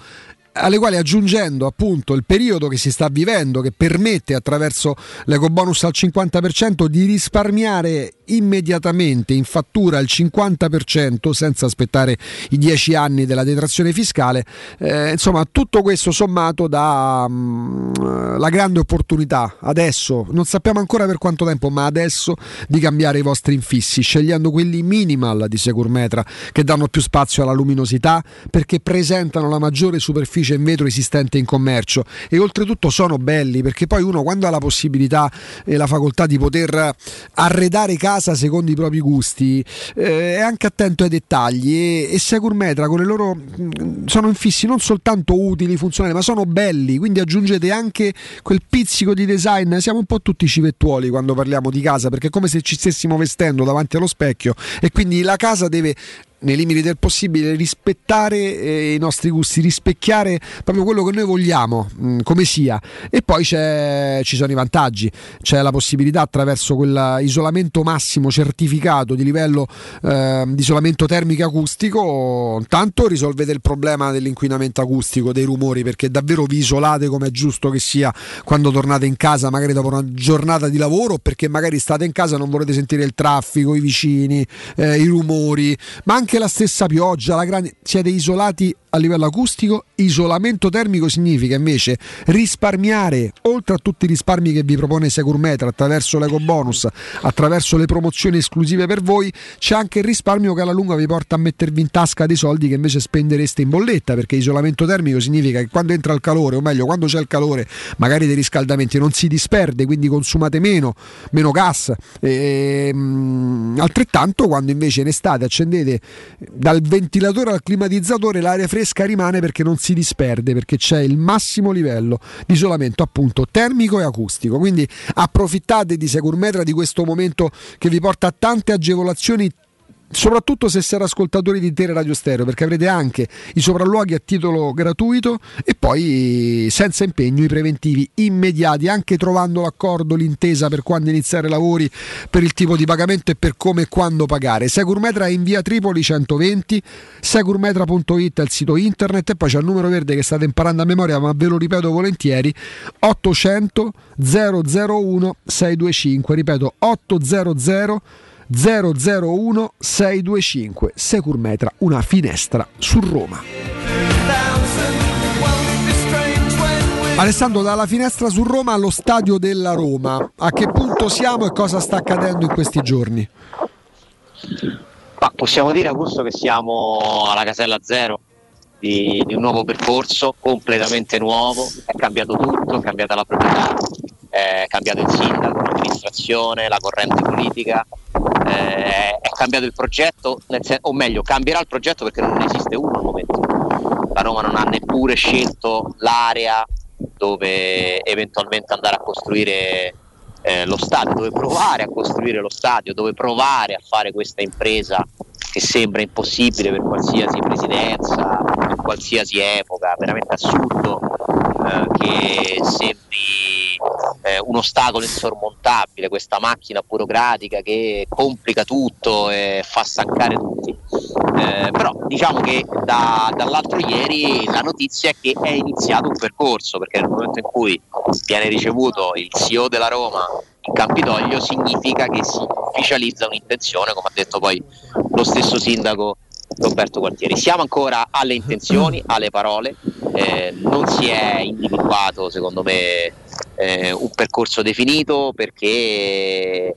alle quali aggiungendo appunto il periodo che si sta vivendo che permette attraverso l'eco bonus al 50% di risparmiare immediatamente in fattura il 50% senza aspettare i 10 anni della detrazione fiscale. Eh, insomma tutto questo sommato da mm, la grande opportunità adesso non sappiamo ancora per quanto tempo ma adesso di cambiare i vostri infissi scegliendo quelli minimal di Securmetra che danno più spazio alla luminosità perché presentano la maggiore superficie in vetro esistente in commercio. E oltretutto sono belli perché poi uno quando ha la possibilità e la facoltà di poter arredare casa secondo i propri gusti eh, è anche attento ai dettagli e, e Securmetra con le loro mh, sono infissi non soltanto utili, funzionali ma sono belli quindi aggiungete anche quel pizzico di design. Siamo un po' tutti civettuoli quando parliamo di casa perché è come se ci stessimo vestendo davanti allo specchio e quindi la casa deve nei limiti del possibile rispettare eh, i nostri gusti, rispecchiare proprio quello che noi vogliamo, mh, come sia. E poi ci sono i vantaggi, c'è la possibilità attraverso quell'isolamento massimo certificato di livello eh, di isolamento termico acustico, intanto risolvete il problema dell'inquinamento acustico, dei rumori, perché davvero vi isolate come è giusto che sia quando tornate in casa, magari dopo una giornata di lavoro, perché magari state in casa e non volete sentire il traffico, i vicini, eh, i rumori, ma anche anche la stessa pioggia, la grande... siete isolati a livello acustico, isolamento termico significa invece risparmiare, oltre a tutti i risparmi che vi propone Securmetra attraverso l'eco bonus, attraverso le promozioni esclusive per voi, c'è anche il risparmio che alla lunga vi porta a mettervi in tasca dei soldi che invece spendereste in bolletta, perché isolamento termico significa che quando entra il calore, o meglio quando c'è il calore, magari dei riscaldamenti non si disperde, quindi consumate meno, meno gas. E, mh, altrettanto quando invece in estate accendete dal ventilatore al climatizzatore l'aria fresca rimane perché non si disperde, perché c'è il massimo livello di isolamento appunto termico e acustico. Quindi approfittate di Securmetra di questo momento che vi porta a tante agevolazioni soprattutto se siete ascoltatori di Tele Radio Stereo perché avrete anche i sopralluoghi a titolo gratuito e poi senza impegno i preventivi immediati anche trovando l'accordo, l'intesa per quando iniziare i lavori per il tipo di pagamento e per come e quando pagare. Securmetra è in via Tripoli 120 securmetra.it è il sito internet e poi c'è il numero verde che state imparando a memoria ma ve lo ripeto volentieri 800 001 625 ripeto 800 001 625 Securmetra, una finestra su Roma. Alessandro, dalla finestra su Roma allo stadio della Roma, a che punto siamo e cosa sta accadendo in questi giorni? Ma possiamo dire Augusto che siamo alla casella zero di, di un nuovo percorso completamente nuovo, è cambiato tutto, è cambiata la proprietà, è cambiato il sindaco, l'amministrazione, la corrente politica, eh, è cambiato il progetto, sen- o meglio, cambierà il progetto perché non esiste uno al momento. La Roma non ha neppure scelto l'area dove eventualmente andare a costruire eh, lo stadio, dove provare a costruire lo stadio, dove provare a fare questa impresa che sembra impossibile per qualsiasi presidenza, qualsiasi epoca, veramente assurdo eh, che sembri eh, un ostacolo insormontabile, questa macchina burocratica che complica tutto e fa stancare tutti. Eh, però diciamo che da, dall'altro ieri la notizia è che è iniziato un percorso, perché nel momento in cui viene ricevuto il CEO della Roma in Campidoglio significa che si ufficializza un'intenzione, come ha detto poi lo stesso sindaco Roberto Gualtieri. Siamo ancora alle intenzioni, alle parole, eh, non si è individuato secondo me eh, un percorso definito perché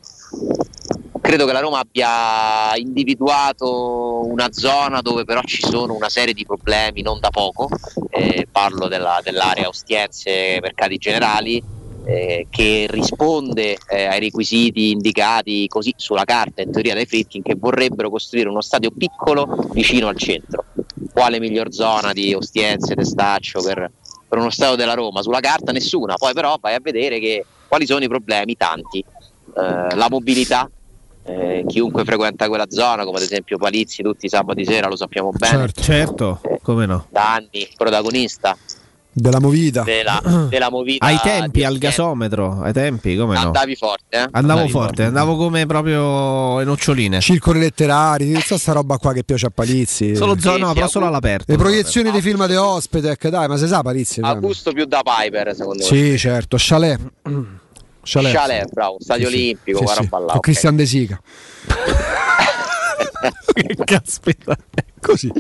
credo che la Roma abbia individuato una zona dove però ci sono una serie di problemi non da poco, eh, parlo della, dell'area Ostiense, mercati generali, eh, che risponde eh, ai requisiti indicati così sulla carta in teoria dai Fritkin che vorrebbero costruire uno stadio piccolo vicino al centro. Quale miglior zona di Ostiense, Testaccio per, per uno stadio della Roma? Sulla carta nessuna, poi però vai a vedere che, quali sono i problemi, tanti. Eh, la mobilità, eh, chiunque frequenta quella zona, come ad esempio Palizzi tutti i sabati sera, lo sappiamo bene, Certo, certo, come no. da anni protagonista Della movita. della, della movita. Ai tempi, al gasometro, ai tempi, come no? Andavi forte, eh? Andavo Andavi forte, andavo come proprio le noccioline. Circoli letterari, tutta sta roba qua che piace a Palizzi. Solo zona, no, però solo all'aperto. Le proiezioni dei film di Ospitec, dai, ma se sa Palizzi. A gusto più da Piper, secondo me. Sì, certo, Chalet. Chalet. Chalet, bravo, stadio Sì, sì. olimpico, Sì, guarda sì. là, Con ok. Cristian De Sica. Caspita. Così.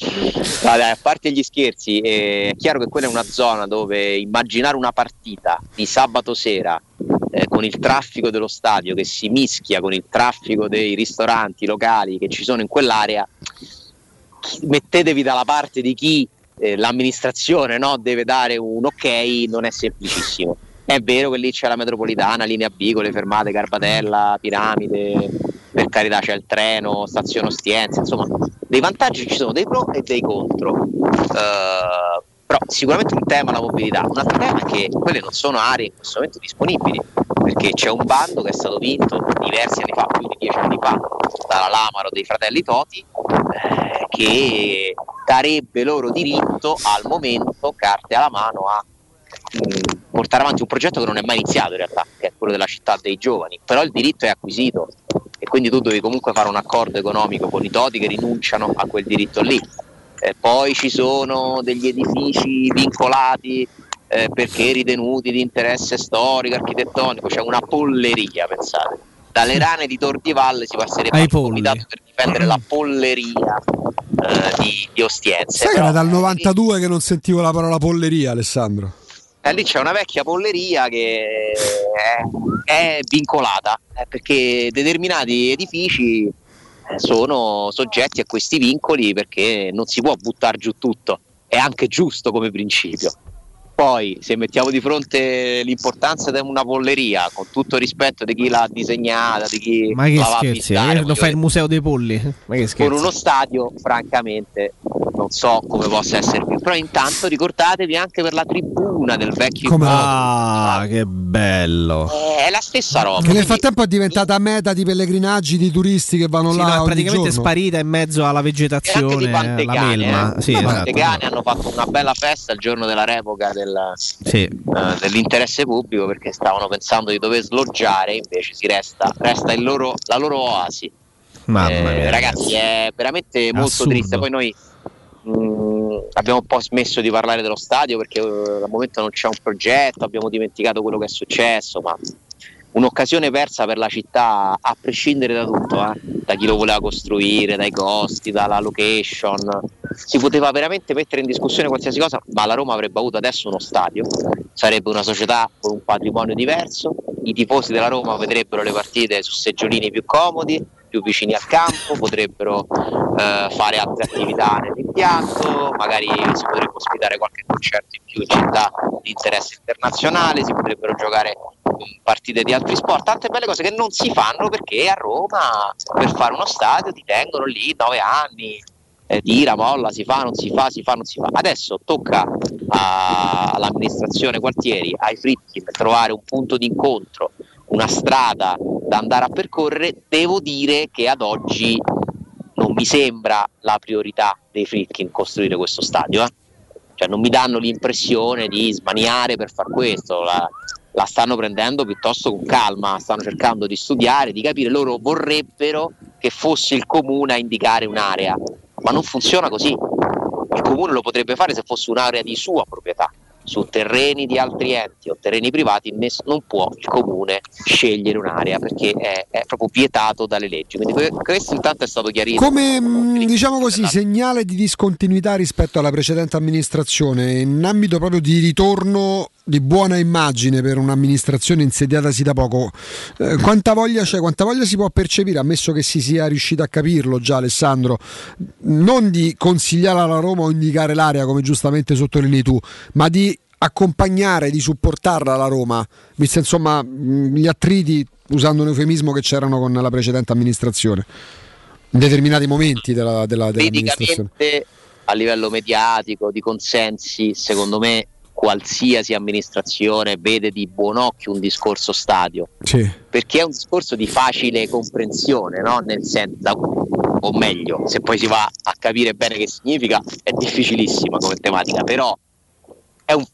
Vabbè, a parte gli scherzi, è chiaro che quella è una zona dove immaginare una partita di sabato sera eh, con il traffico dello stadio che si mischia con il traffico dei ristoranti locali che ci sono in quell'area, mettetevi dalla parte di chi eh, l'amministrazione no, deve dare un ok, non è semplicissimo. È vero che lì c'è la metropolitana, linea B con le fermate Garbatella, Piramide, per carità c'è il treno, stazione Ostiense, insomma, dei vantaggi ci sono, dei pro e dei contro. Eh, però sicuramente un tema la mobilità, un altro tema è che quelle non sono aree in questo momento disponibili, perché c'è un bando che è stato vinto diversi anni fa, più di dieci anni fa, dalla Lamaro dei fratelli Toti, eh, che darebbe loro diritto al momento, carte alla mano, a mh, portare avanti un progetto che non è mai iniziato in realtà, che è quello della città dei giovani, però il diritto è acquisito e quindi tu devi comunque fare un accordo economico con i Toti che rinunciano a quel diritto lì. Eh, poi ci sono degli edifici vincolati eh, perché ritenuti di interesse storico, architettonico, c'è una polleria, pensate. Dalle rane di Tor di Valle si passerebbe al comitato per difendere la polleria eh, di, di Ostiense. Sai che era dal 92 che non sentivo la parola polleria, Alessandro? Eh, lì c'è una vecchia polleria che è, è vincolata eh, perché determinati edifici eh, sono soggetti a questi vincoli perché non si può buttare giù tutto, è anche giusto come principio. Poi se mettiamo di fronte l'importanza di una polleria, con tutto il rispetto di chi l'ha disegnata, di chi Ma che la va a scherzi, eh? lo fai il museo dei polli? Ma che con scherzi? uno stadio, francamente, non so come possa essere più. Però intanto ricordatevi anche per la tribuna del vecchio Come? Ah, che bello. Eh, è la stessa roba. Che nel frattempo è diventata meta di pellegrinaggi di turisti che vanno Sì, là no, è praticamente giorno. sparita in mezzo alla e anche vegetazione, di la Pantegane, eh. Sì, esatto. Pantegane hanno fatto una bella festa il giorno della revoca del, Sì. eh, dell'interesse pubblico perché stavano pensando di dover sloggiare, invece si resta, resta il loro- la loro oasi. Mamma Eh, mia. ragazzi, è veramente molto Assurdo. triste. Poi noi mh, abbiamo un po' smesso di parlare dello stadio perché eh, al momento non c'è un progetto, abbiamo dimenticato quello che è successo, ma un'occasione persa per la città a prescindere da tutto, eh, da chi lo voleva costruire, dai costi, dalla location. Si poteva veramente mettere in discussione qualsiasi cosa, ma la Roma avrebbe avuto adesso uno stadio, sarebbe una società con un patrimonio diverso, i tifosi della Roma vedrebbero le partite su seggiolini più comodi, più vicini al campo, potrebbero eh, fare altre attività nell'impianto, magari si potrebbe ospitare qualche concerto in più in città di interesse internazionale, si potrebbero giocare partite di altri sport, tante belle cose che non si fanno perché a Roma per fare uno stadio ti tengono lì nove anni, eh, tira, molla, si fa, non si fa, si fa, non si fa. Adesso tocca a- all'amministrazione quartieri, ai Fritkin, trovare un punto di incontro, una strada da andare a percorrere. Devo dire che ad oggi non mi sembra la priorità dei Fritkin costruire questo stadio. eh. Cioè, non mi danno l'impressione di smaniare per far questo. La, la stanno prendendo piuttosto con calma, stanno cercando di studiare, di capire. Loro vorrebbero che fosse il comune a indicare un'area, ma non funziona così. Il comune lo potrebbe fare se fosse un'area di sua proprietà. Su terreni di altri enti o terreni privati ness- non può il comune scegliere un'area perché è, è proprio vietato dalle leggi. Quindi que- questo intanto è stato chiarito. Come mh, diciamo così, segnale di discontinuità rispetto alla precedente amministrazione, in ambito proprio di ritorno di buona immagine per un'amministrazione insediatasi da poco, eh, quanta voglia c'è, quanta voglia si può percepire, ammesso che si sia riuscito a capirlo già Alessandro, non di consigliare alla Roma o indicare l'area come giustamente sottolinei tu, ma di accompagnare, di supportarla la Roma, visto insomma gli attriti, usando un eufemismo che c'erano con la precedente amministrazione, in determinati momenti della, della, dell'amministrazione. A livello mediatico, di consensi, secondo me qualsiasi amministrazione vede di buon occhio un discorso stadio, Sì. perché è un discorso di facile comprensione, no? Nel senso, o meglio, se poi si va a capire bene che significa, è difficilissima come tematica, però è, un-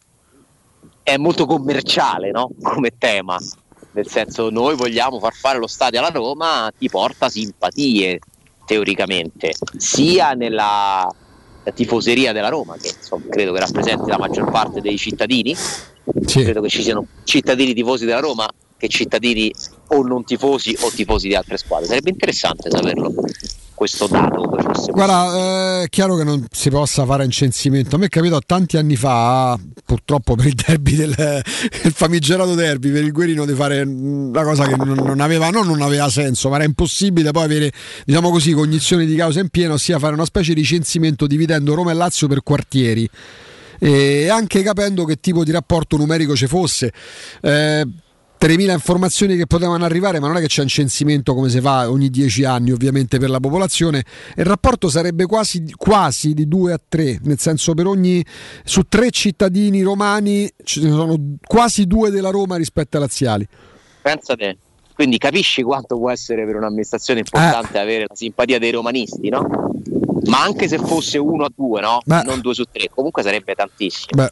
è molto commerciale no? come tema. Nel senso, noi vogliamo far fare lo stadio alla Roma, ti porta simpatie teoricamente, sia nella tifoseria della Roma, che insomma, credo che rappresenti la maggior parte dei cittadini. Credo che ci siano cittadini tifosi della Roma che cittadini o non tifosi o tifosi di altre squadre. Sarebbe interessante saperlo questo dato. Guarda, eh, è chiaro che non si possa fare un censimento. A me è capitato tanti anni fa, purtroppo per il derby del il famigerato derby, per il Guerino di fare una cosa che non, non aveva, non, non aveva senso, ma era impossibile poi avere, diciamo così, cognizione di causa in pieno, ossia fare una specie di censimento dividendo Roma e Lazio per quartieri. E anche capendo che tipo di rapporto numerico ci fosse. Eh, 3.000 informazioni che potevano arrivare, ma non è che c'è un censimento come si fa ogni 10 anni, ovviamente, per la popolazione. Il rapporto sarebbe quasi, quasi di 2 a 3, nel senso per ogni su tre cittadini romani ci sono quasi due della Roma rispetto ai laziali. Pensa te. Quindi capisci quanto può essere per un'amministrazione importante avere la simpatia dei romanisti, no? Ma anche se fosse uno a due, no? Non due su tre, comunque sarebbe tantissimo. Beh.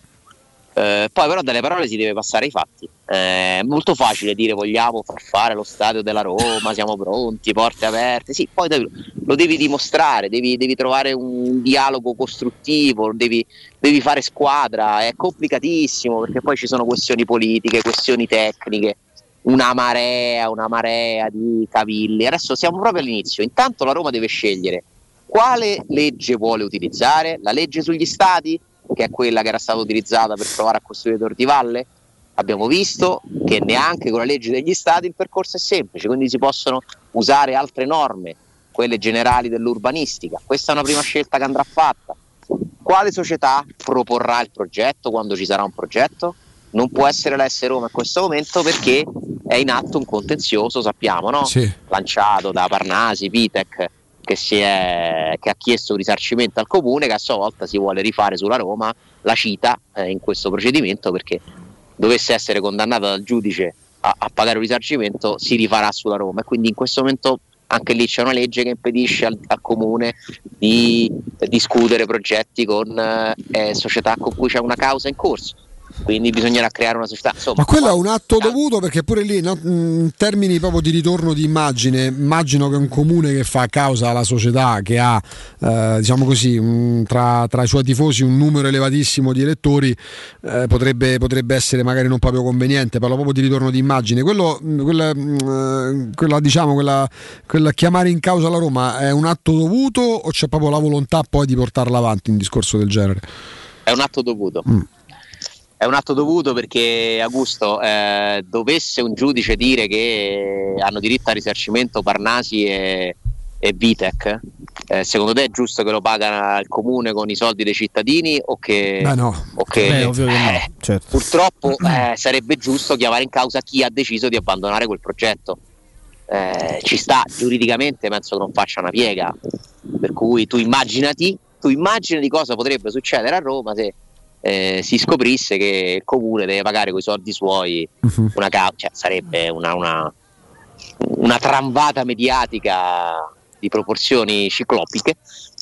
Eh, poi però dalle parole si deve passare ai fatti. Eh, è molto facile dire vogliamo far fare lo stadio della Roma, siamo pronti, porte aperte. Sì, poi devi- lo devi dimostrare, devi, devi trovare un dialogo costruttivo, devi, devi fare squadra. È complicatissimo perché poi ci sono questioni politiche, questioni tecniche, una marea, una marea di cavilli. Adesso siamo proprio all'inizio. Intanto la Roma deve scegliere quale legge vuole utilizzare, la legge sugli stati, che è quella che era stata utilizzata per provare a costruire Tor di Valle. Abbiamo visto che neanche con la legge degli stati il percorso è semplice, quindi si possono usare altre norme, quelle generali dell'urbanistica. Questa è una prima scelta che andrà fatta. Quale società proporrà il progetto quando ci sarà un progetto? Non può essere la S Roma in questo momento perché è in atto un contenzioso, sappiamo, no? Sì. lanciato da Parnasi, Pitec, che, è- che ha chiesto un risarcimento al comune, che a sua volta si vuole rifare sulla Roma, la cita eh, in questo procedimento perché dovesse essere condannata dal giudice a, a pagare un risarcimento, si rifarà sulla Roma. E quindi in questo momento anche lì c'è una legge che impedisce al, al comune di discutere progetti con eh, eh, società con cui c'è una causa in corso. Quindi bisognerà creare una società. Insomma, Ma quello è un atto dovuto perché pure lì, no, in termini proprio di ritorno di immagine, immagino che un comune che fa causa alla società, che ha, eh, diciamo così, un- tra, tra i suoi tifosi un numero elevatissimo di elettori, eh, potrebbe, potrebbe essere magari non proprio conveniente, parlo proprio di ritorno di immagine. Quello, mh, quella, mh, eh, quella, diciamo, quella, quella chiamare in causa la Roma è un atto dovuto o c'è proprio la volontà poi di portarla avanti un discorso del genere? È un atto dovuto. Mm. È un atto dovuto perché Augusto eh, dovesse un giudice dire che hanno diritto al risarcimento Parnasi e, e Vitec, eh, secondo te è giusto che lo paga il comune con i soldi dei cittadini o che, Beh, no. o che- Beh, ovvio che no, eh, certo. purtroppo eh, sarebbe giusto chiamare in causa chi ha deciso di abbandonare quel progetto. Eh, ci sta giuridicamente, penso che non faccia una piega. Per cui tu immaginati, tu immaginati cosa potrebbe succedere a Roma se eh, si scoprisse che il comune deve pagare con i soldi suoi una causa, cioè, sarebbe una, una, una tramvata mediatica di proporzioni ciclopiche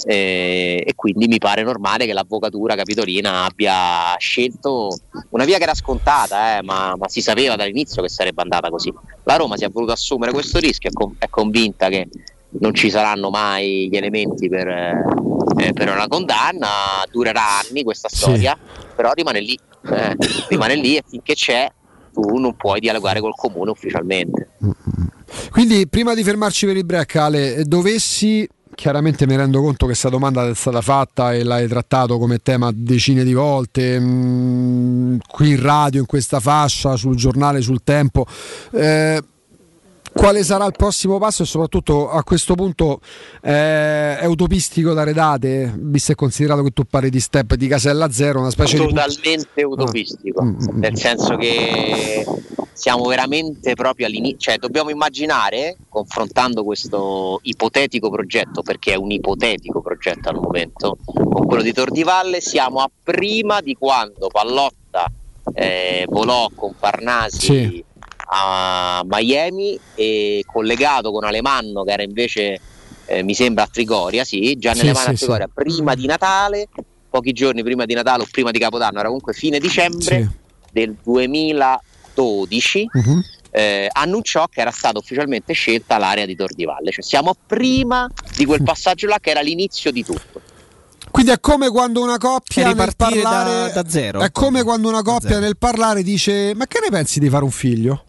eh, e quindi mi pare normale che l'avvocatura capitolina abbia scelto una via che era scontata, eh, ma, ma si sapeva dall'inizio che sarebbe andata così. La Roma si è voluta assumere questo rischio, è, con- è convinta che non ci saranno mai gli elementi per, eh, per una condanna, durerà anni questa storia, però rimane lì, eh, rimane lì e finché c'è tu non puoi dialogare col comune ufficialmente. Quindi, prima di fermarci per il break, Ale, dovessi. Chiaramente mi rendo conto che questa domanda è stata fatta e l'hai trattato come tema decine di volte, mm, qui in radio, in questa fascia, sul giornale, sul tempo. Eh, quale sarà il prossimo passo e soprattutto a questo punto eh, è utopistico dare date, visto e considerato che tu parli di step di casella zero, una specie di... totalmente utopistico, nel senso che siamo veramente proprio all'inizio, cioè dobbiamo immaginare, confrontando questo ipotetico progetto, perché è un ipotetico progetto al momento, con quello di Tor di Valle, siamo a prima di quando Pallotta eh, volò con Parnasi Sì. A Miami e collegato con Alemanno che era invece eh, mi sembra a Trigoria, sì, Gianni Sì, Alemanno sì, a Trigoria prima di Natale, pochi giorni prima di Natale o prima di Capodanno, era comunque fine dicembre del 2012. Mhm. eh, annunciò che era stata ufficialmente scelta l'area di Tor di Valle, cioè siamo prima di quel passaggio là che era l'inizio di tutto. Quindi è come quando una coppia nel ripartire da- parlare da zero. È come quando una coppia nel parlare dice "Ma che ne pensi di fare un figlio?"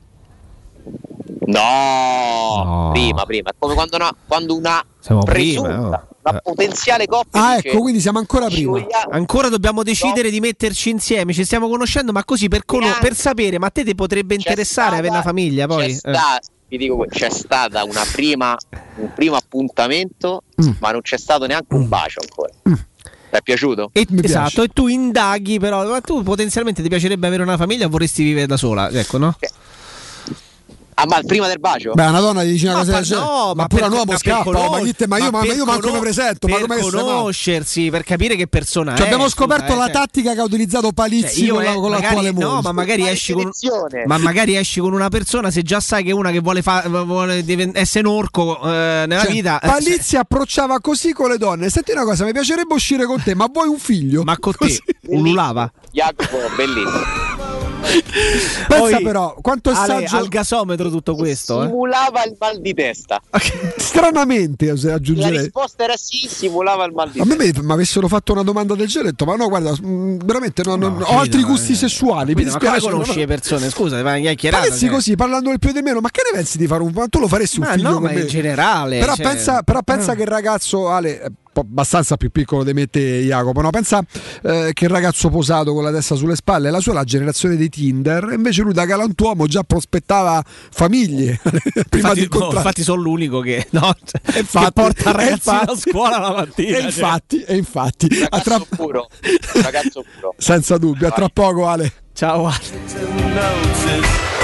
No, prima, prima, è come quando una, quando una Siamo presunta, prima, oh. una potenziale coppia Ah, dice, ecco, quindi siamo ancora prima. Ancora dobbiamo decidere di metterci insieme, ci stiamo conoscendo, ma così per, cono- per sapere, ma a te ti potrebbe interessare avere una famiglia poi? c'è, Eh. sta- vi dico c'è stata una prima, un primo appuntamento, Mm. ma non c'è stato neanche un bacio ancora. Ti è piaciuto? E, esatto, e tu indaghi però, ma tu potenzialmente ti piacerebbe avere una famiglia o vorresti vivere da sola? Ecco, no? Ah, ma prima del bacio? Beh, una donna gli dice una Ma cosa del genere. no, ma, ma pure un uomo ma scappa, conos- ma, te- ma io, ma, per io manco cono- mi presento, ma per come stai? conoscersi, per capire che persona Cioè, è. abbiamo scoperto eh, la cioè- tattica che ha utilizzato Palizzi Cioè, io con, la- eh, con magari- l'attuale moglie. No, ma magari, esci con, ma magari esci con una persona se già sai che è una che vuole, fa- vuole essere un orco eh, nella Cioè, vita. eh, Palizzi approcciava così con le donne. Senti una cosa, mi piacerebbe uscire con te, ma vuoi un figlio? Ma con te ululava. Jacopo, bellissimo. Pensa Poi, però, quanto è saggio. al gasometro tutto questo. eh. Simulava il mal di testa. Stranamente, se La aggiungerei. risposta era sì, simulava il mal di A testa. me mi avessero fatto una domanda del genere, ho detto, ma no, guarda, mh, veramente no, non- ho capito, altri gusti eh. sessuali. Mi Capito, ma come dispiace. conosci no, le no. persone? Scusa, vai a chiacchierare. Palizzi così, parlando del più e del meno, ma che ne pensi di fare un tu lo faresti un Ma figlio no, ma in generale, Però cioè- pensa, però pensa che il ragazzo Ale abbastanza più piccolo di me te, Jacopo, no? Pensa eh, che il ragazzo posato con la testa sulle spalle, la sua è la generazione dei Tinder, e invece lui da galantuomo già prospettava famiglie prima infatti, di incontrare. no, infatti sono l'unico che, no, cioè, infatti- che porta e ragazzino a infatti- scuola la mattina. E cioè. infatti, e infatti a tra- Ragazzo puro. Ragazzo puro. senza dubbio, a tra poco Ale. Ciao Ale.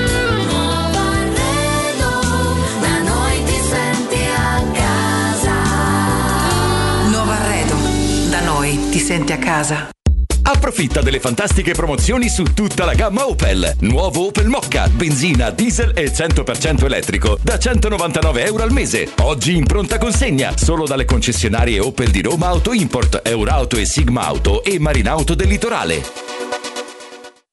ti senti a casa. Approfitta delle fantastiche promozioni su tutta la gamma Opel. Nuovo Opel Mocca, benzina, diesel e 100% elettrico da 199 euro al mese. Oggi in pronta consegna solo dalle concessionarie Opel di Roma Auto Import, Eurauto e Sigma Auto e Marinauto del Litorale.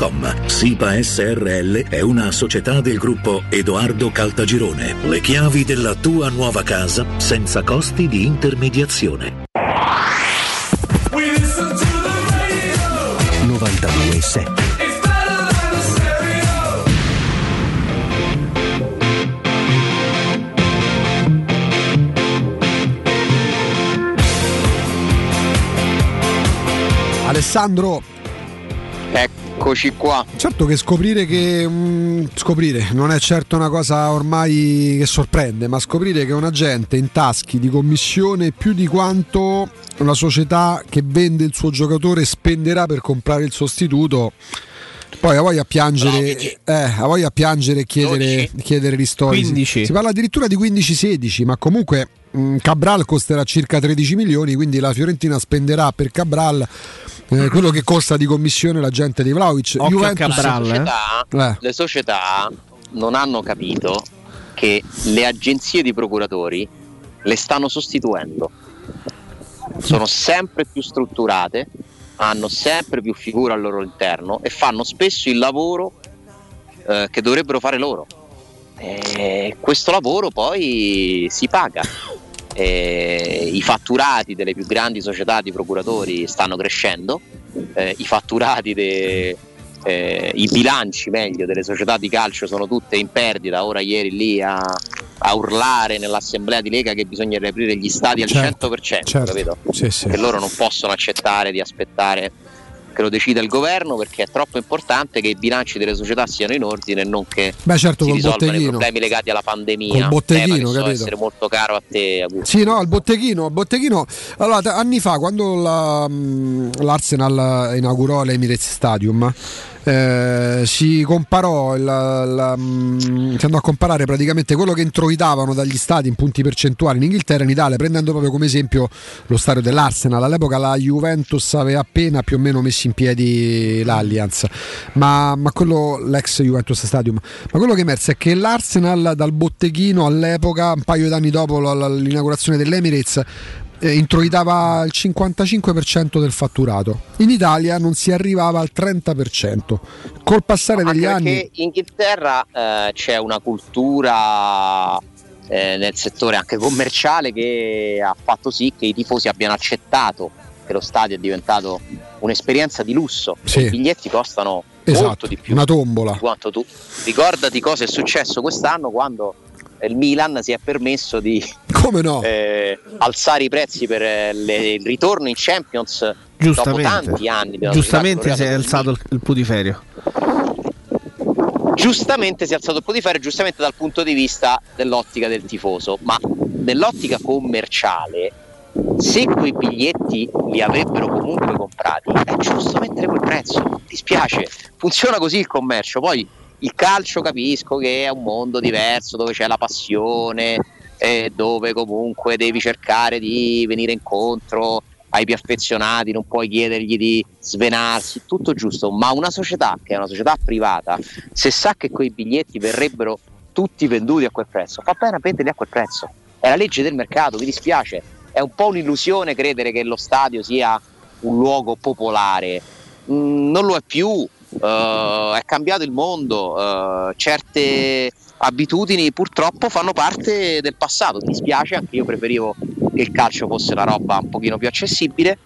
www.keicalt.com. SIPA SRL è una società del gruppo Edoardo Caltagirone. Le chiavi della tua nuova casa senza costi di intermediazione. 92.7 Alessandro, Eccoci qua. certo che scoprire che mm, scoprire non è certo una cosa ormai che sorprende, ma scoprire che un agente in taschi di commissione più di quanto una società che vende il suo giocatore spenderà per comprare il sostituto. Poi a voglia a piangere, eh, a voglia a piangere e chiedere, chiedere ristori. 15. Si parla addirittura di 15-16, ma comunque mh, Cabral costerà circa 13 milioni, quindi la Fiorentina spenderà per Cabral eh, quello che costa di commissione la gente di Vlaovic. Cabral, Le società, Eh. le società non hanno capito che le agenzie di procuratori le stanno sostituendo. Sono sempre più strutturate, hanno sempre più figure al loro interno e fanno spesso il lavoro eh, che dovrebbero fare loro. E questo lavoro poi si paga. Eh, I fatturati delle più grandi società di procuratori stanno crescendo, eh, i fatturati de- eh, i bilanci meglio delle società di calcio sono tutte in perdita. Ora, ieri lì a, a urlare nell'assemblea di Lega che bisogna riaprire gli stadi al Certo, 100%, certo. capito? Sì, sì. Che loro non possono accettare di aspettare che lo decida il governo perché è troppo importante che i bilanci delle società siano in ordine e non che Beh, certo, si risolvano i botteghino. problemi legati alla pandemia. Col botteghino, tema che so capito? essere molto caro a te, Augusto. Sì, no, il botteghino, il botteghino. Allora, anni fa, quando la- mh, l'Arsenal inaugurò l'Emirates Stadium, eh, si comparò, il- la- mh, si andò a comparare praticamente quello che introitavano dagli stadi in punti percentuali in Inghilterra e in Italia, prendendo proprio come esempio lo stadio dell'Arsenal. All'epoca la Juventus aveva appena più o meno messo in piedi l'Allianz, ma, ma quello, l'ex Juventus Stadium. Ma quello che è emerso è che l'Arsenal dal botteghino all'epoca, un paio d'anni dopo la- la- l'inaugurazione dell'Emirates, eh, introitava il 55% del fatturato. In Italia non si arrivava al 30%. Col passare degli anni... perché in Inghilterra eh, c'è una cultura eh, nel settore anche commerciale che ha fatto sì che i tifosi abbiano accettato che lo stadio è diventato un'esperienza di lusso. Sì. I biglietti costano Esatto, molto di più una tombola. di quanto tu ricordati cosa è successo quest'anno quando il Milan si è permesso di Come no? eh, alzare i prezzi per eh, le- il ritorno in Champions dopo Giustamente. tanti anni. della Giustamente si è alzato il, il putiferio. giustamente si è alzato il potifero giustamente dal punto di vista dell'ottica del tifoso ma nell'ottica commerciale se quei biglietti li avrebbero comunque comprati è giusto mettere quel prezzo dispiace funziona così il commercio poi il calcio capisco che è un mondo diverso dove c'è la passione eh, dove comunque devi cercare di venire incontro ai più affezionati, non puoi chiedergli di svenarsi, tutto giusto, ma una società che è una società privata, se sa che quei biglietti verrebbero tutti venduti a quel prezzo, fa bene a venderli a quel prezzo. È la legge del mercato, mi dispiace, è un po' un'illusione credere che lo stadio sia un luogo popolare, Mm, non lo è più, eh, è cambiato il mondo, eh, certe abitudini purtroppo fanno parte del passato, mi dispiace, anche io preferivo che il calcio fosse una roba un pochino più accessibile,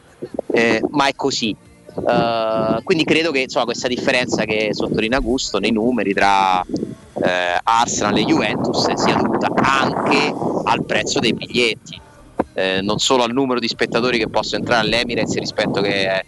eh, ma è così. Eh, quindi credo che insomma, questa differenza che sottolinea Gusto nei numeri tra eh, Arsenal e Juventus sia dovuta anche al prezzo dei biglietti, eh, non solo al numero di spettatori che possono entrare all'Emirates rispetto che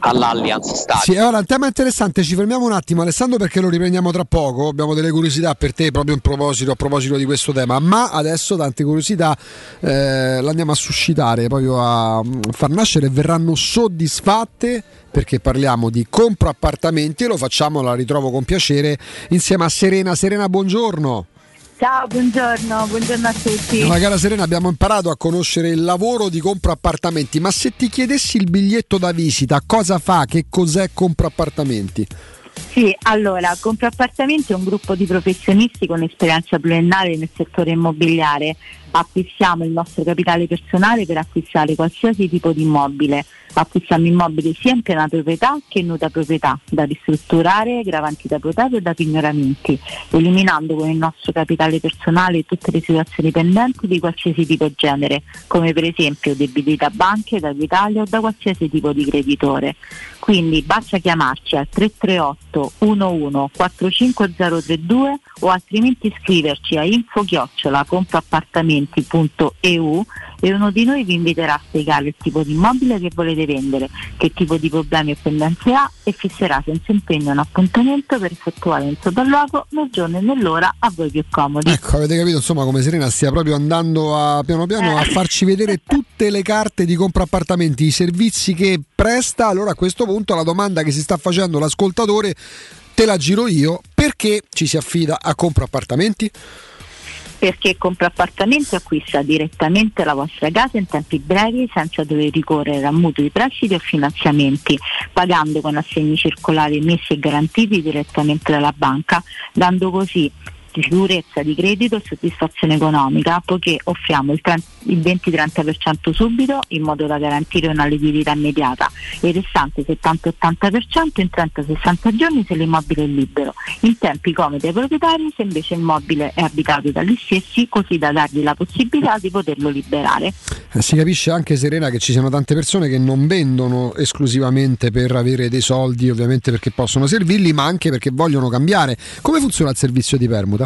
all'Allianz Stadium. Sì, ora il tema è interessante, ci fermiamo un attimo Alessandro perché lo riprendiamo tra poco, abbiamo delle curiosità per te proprio in proposito, a proposito di questo tema, ma adesso tante curiosità eh, le a suscitare, proprio a mm, far nascere verranno soddisfatte perché parliamo di compra appartamenti e lo facciamo, la ritrovo con piacere insieme a Serena. Serena, buongiorno. Ciao, buongiorno, buongiorno a tutti. Ma cara Serena, abbiamo imparato a conoscere il lavoro di compra appartamenti, ma se ti chiedessi il biglietto da visita, cosa fa? Che cos'è compra appartamenti? Sì, allora, Compra Appartamenti è un gruppo di professionisti con esperienza pluriennale nel settore immobiliare. Acquistiamo il nostro capitale personale per acquistare qualsiasi tipo di immobile. Acquistiamo immobili sia in piena proprietà che in nuda proprietà, da ristrutturare, gravanti da proprietario e da pignoramenti, eliminando con il nostro capitale personale tutte le situazioni pendenti di qualsiasi tipo genere, come per esempio debiti da banche, da Italia o da qualsiasi tipo di creditore. Quindi basta chiamarci al 338 11 45032 o altrimenti scriverci a info compraappartamenti.eu e uno di noi vi inviterà a spiegare il tipo di immobile che volete vendere, che tipo di problemi o pendenze ha e fisserà senza impegno un appuntamento per effettuare il sopralluogo nel giorno e nell'ora a voi più comodi. Ecco, avete capito insomma come Serena stia proprio andando a, piano piano a farci vedere tutte le carte di compra appartamenti, i servizi che presta. Allora a questo punto la domanda che si sta facendo l'ascoltatore te la giro io, perché ci si affida a compra appartamenti? Perché compra appartamenti acquista direttamente la vostra casa in tempi brevi senza dover ricorrere a mutui, prestiti o finanziamenti, pagando con assegni circolari emessi e garantiti direttamente dalla banca, dando così sicurezza di credito e soddisfazione economica, poiché offriamo il, 30 il 20-30% subito in modo da garantire una liquidità immediata e il restante 70-80% in 30-60 giorni se l'immobile è libero, in tempi comodi ai proprietari se invece il immobile è abitato dagli stessi, così da dargli la possibilità di poterlo liberare. Eh, si capisce anche Serena che ci siano tante persone che non vendono esclusivamente per avere dei soldi, ovviamente perché possono servirli, ma anche perché vogliono cambiare. Come funziona il servizio di permuta?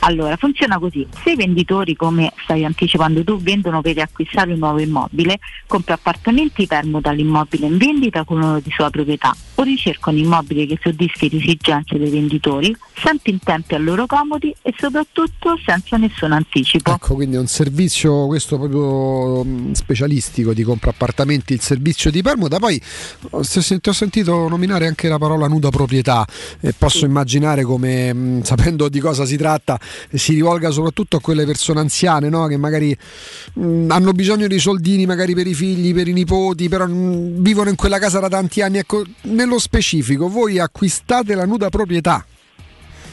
Allora, funziona così. Se i venditori, come stai anticipando tu, vendono per acquistare un nuovo immobile, compra appartamenti permuta l'immobile in vendita con uno di sua proprietà o ricerca un immobile che soddisfi le esigenze dei venditori, sempre in tempi a loro comodi e soprattutto senza nessun anticipo. Ecco, quindi è un servizio questo proprio mh, specialistico di compra appartamenti, il servizio di permuta. Poi ti ho sentito nominare anche la parola nuda proprietà e posso immaginare come, mh, sapendo di cosa si tratta, si rivolga soprattutto a quelle persone anziane no? che magari mh, hanno bisogno di soldini magari per i figli, per i nipoti, però mh, vivono in quella casa da tanti anni. Ecco, nello specifico, voi acquistate la nuda proprietà.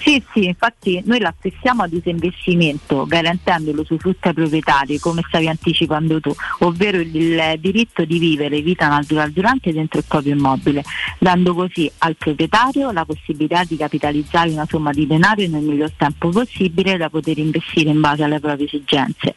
Sì, sì, infatti noi l'acquistiamo a disinvestimento, garantendo l'usufrutto ai proprietari, come stavi anticipando tu, ovvero il diritto di vivere vita natural durante dentro il proprio immobile, dando così al proprietario la possibilità di capitalizzare una somma di denaro nel miglior tempo possibile da poter investire in base alle proprie esigenze.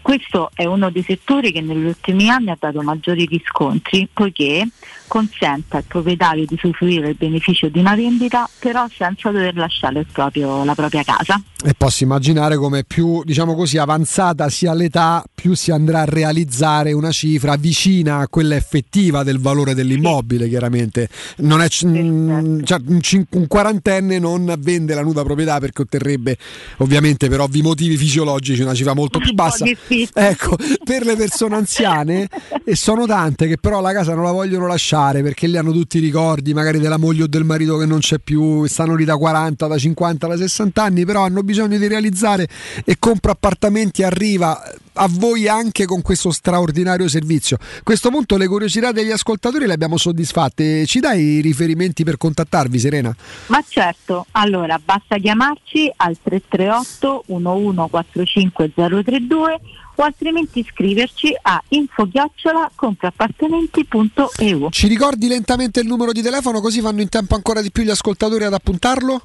Questo è uno dei settori che negli ultimi anni ha dato maggiori riscontri, poiché consente al proprietario di usufruire del beneficio di una vendita, però senza dover lasciare il proprio- la propria casa. E posso immaginare come più, diciamo così, avanzata sia l'età, più si andrà a realizzare una cifra vicina a quella effettiva del valore dell'immobile, chiaramente. Non è, mm, cioè, un, cin- un quarantenne non vende la nuda proprietà perché otterrebbe, ovviamente per ovvi motivi fisiologici, una cifra molto più bassa. Ecco, per le persone anziane, e sono tante che però la casa non la vogliono lasciare perché lì hanno tutti i ricordi, magari della moglie o del marito che non c'è più, stanno lì da 40, da 50, da 60 anni, però hanno bisogno bisogno di realizzare e compra appartamenti arriva a voi anche con questo straordinario servizio. A questo punto le curiosità degli ascoltatori le abbiamo soddisfatte. Ci dai i riferimenti per contattarvi, Serena? Ma certo, allora basta chiamarci al 338 1145032 o altrimenti scriverci a info-compraappartamenti.eu. Ci ricordi lentamente il numero di telefono così fanno in tempo ancora di più gli ascoltatori ad appuntarlo?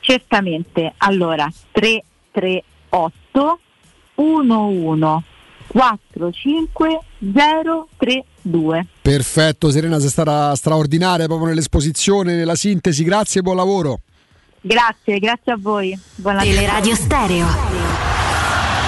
Certamente, allora 338 11 45032. Perfetto, Serena, sei stata straordinaria proprio nell'esposizione, nella sintesi. Grazie e buon lavoro. Grazie, grazie a voi. Buona Teleradio Stereo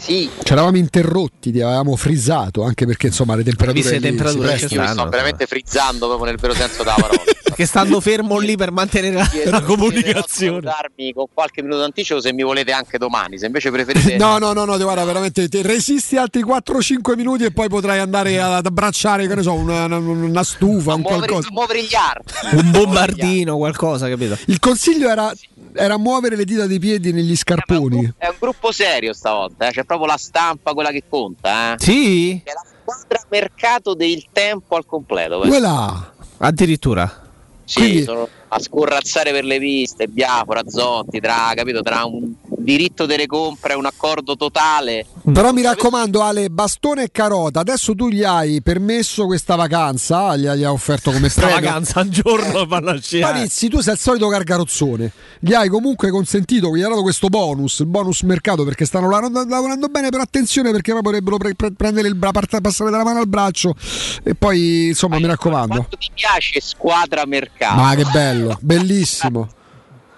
Sì, ci eravamo interrotti, ti avevamo frizzato anche perché insomma le temperature, lì temperature si prestano. mi sto veramente frizzando proprio nel vero senso della parola. Che stando fermo lì per mantenere la, Chiedo- la comunicazione. salutarmi con qualche minuto d'anticipo se mi volete anche domani, se invece preferite No, no, no, no, guarda, veramente ti resisti altri 4-5 minuti e poi potrai andare ad abbracciare, che ne so, una, una- una stufa, un muovere, qualcosa. muovere gli arti. Un bombardino, qualcosa, capito? Il consiglio era, era muovere le dita dei piedi negli scarponi. È un gruppo serio stavolta, eh, c'è proprio la stampa quella che conta, eh. Sì? È la squadra mercato del tempo al completo. eh. Quella. Addirittura. Sì, Quindi- sono a scorrazzare per le piste, Biafora, Zotti, tra, capito, tra un diritto delle compre un accordo totale. Però mi raccomando, Ale, bastone e carota. Adesso tu gli hai permesso questa vacanza, gli hai offerto come premio. vacanza un giorno vanno a sciare. Parizzi, tu sei il solito gargarozzone. Gli hai comunque consentito, gli hai dato questo bonus, il bonus mercato perché stanno lavorando, lavorando bene, però attenzione perché poi potrebbero pre- pre- prendere il bra- passare dalla mano al braccio e poi insomma mi raccomando. Quanto ti piace squadra mercato? Ma che bello, bellissimo.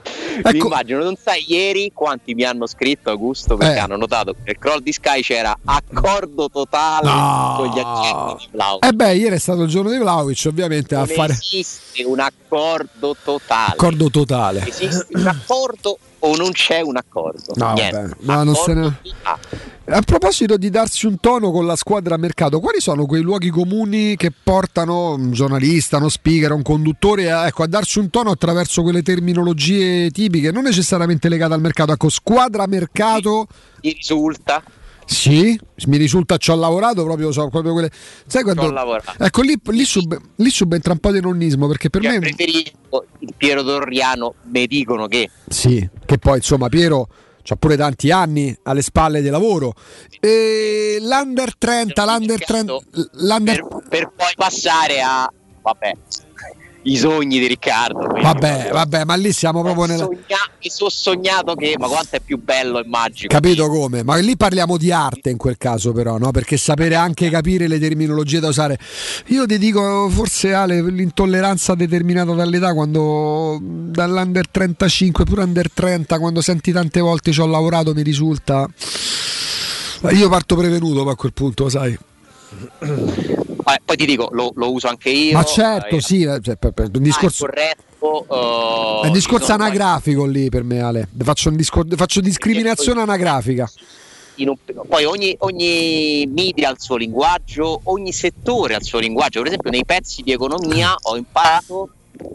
Mi Ecco, immagino, non sai ieri quanti mi hanno scritto Augusto perché Eh. hanno notato che nel crawl di Sky c'era accordo totale No. con gli agenti di Vlahovic. eh beh, ieri è stato il giorno di Vlaovic, ovviamente a Non fare esiste un accordo totale. accordo totale. Esiste un accordo o non c'è un accordo? No, Niente. vabbè, se ne- A proposito di darsi un tono con la squadra a mercato, quali sono quei luoghi comuni che portano un giornalista, uno speaker, un conduttore a, ecco, a darsi un tono attraverso quelle terminologie tipiche, non necessariamente legate al mercato? Ecco, squadra mercato. Ti risulta? Sì, mi risulta ci ho lavorato proprio, so, proprio quelle. Sai quando. Lavorato. Ecco, lì, lì, sub- lì subentra un po' di nonnismo perché per Cioè, me. preferisco il Piero Torriano, mi dicono che Sì, che poi insomma Piero ha pure tanti anni alle spalle di lavoro. E l'under 30, l'under 30, l'under... per, per poi passare a vabbè, i sogni di Riccardo. Vabbè, vabbè, ma lì siamo proprio nella... Sogna- mi sono sognato che, ma quanto è più bello e magico. Capito come? Ma lì parliamo di arte in quel caso, però, no? Perché sapere anche capire le terminologie da usare. Io ti dico, forse Ale, l'intolleranza determinata dall'età, quando dall'under 35, pure under 30, quando senti tante volte ci ho lavorato, mi risulta. Io parto prevenuto a quel punto, sai. Poi ti dico, lo, lo uso anche io. Ma certo, eh, sì, eh, cioè, per- per- un ah, discorso. corretto. eh, È un discorso anagrafico lì per me, Ale. Faccio, un discor- faccio discriminazione anagrafica. un- poi ogni, ogni media ha il suo linguaggio, ogni settore ha il suo linguaggio. Per esempio, nei pezzi di economia ho imparato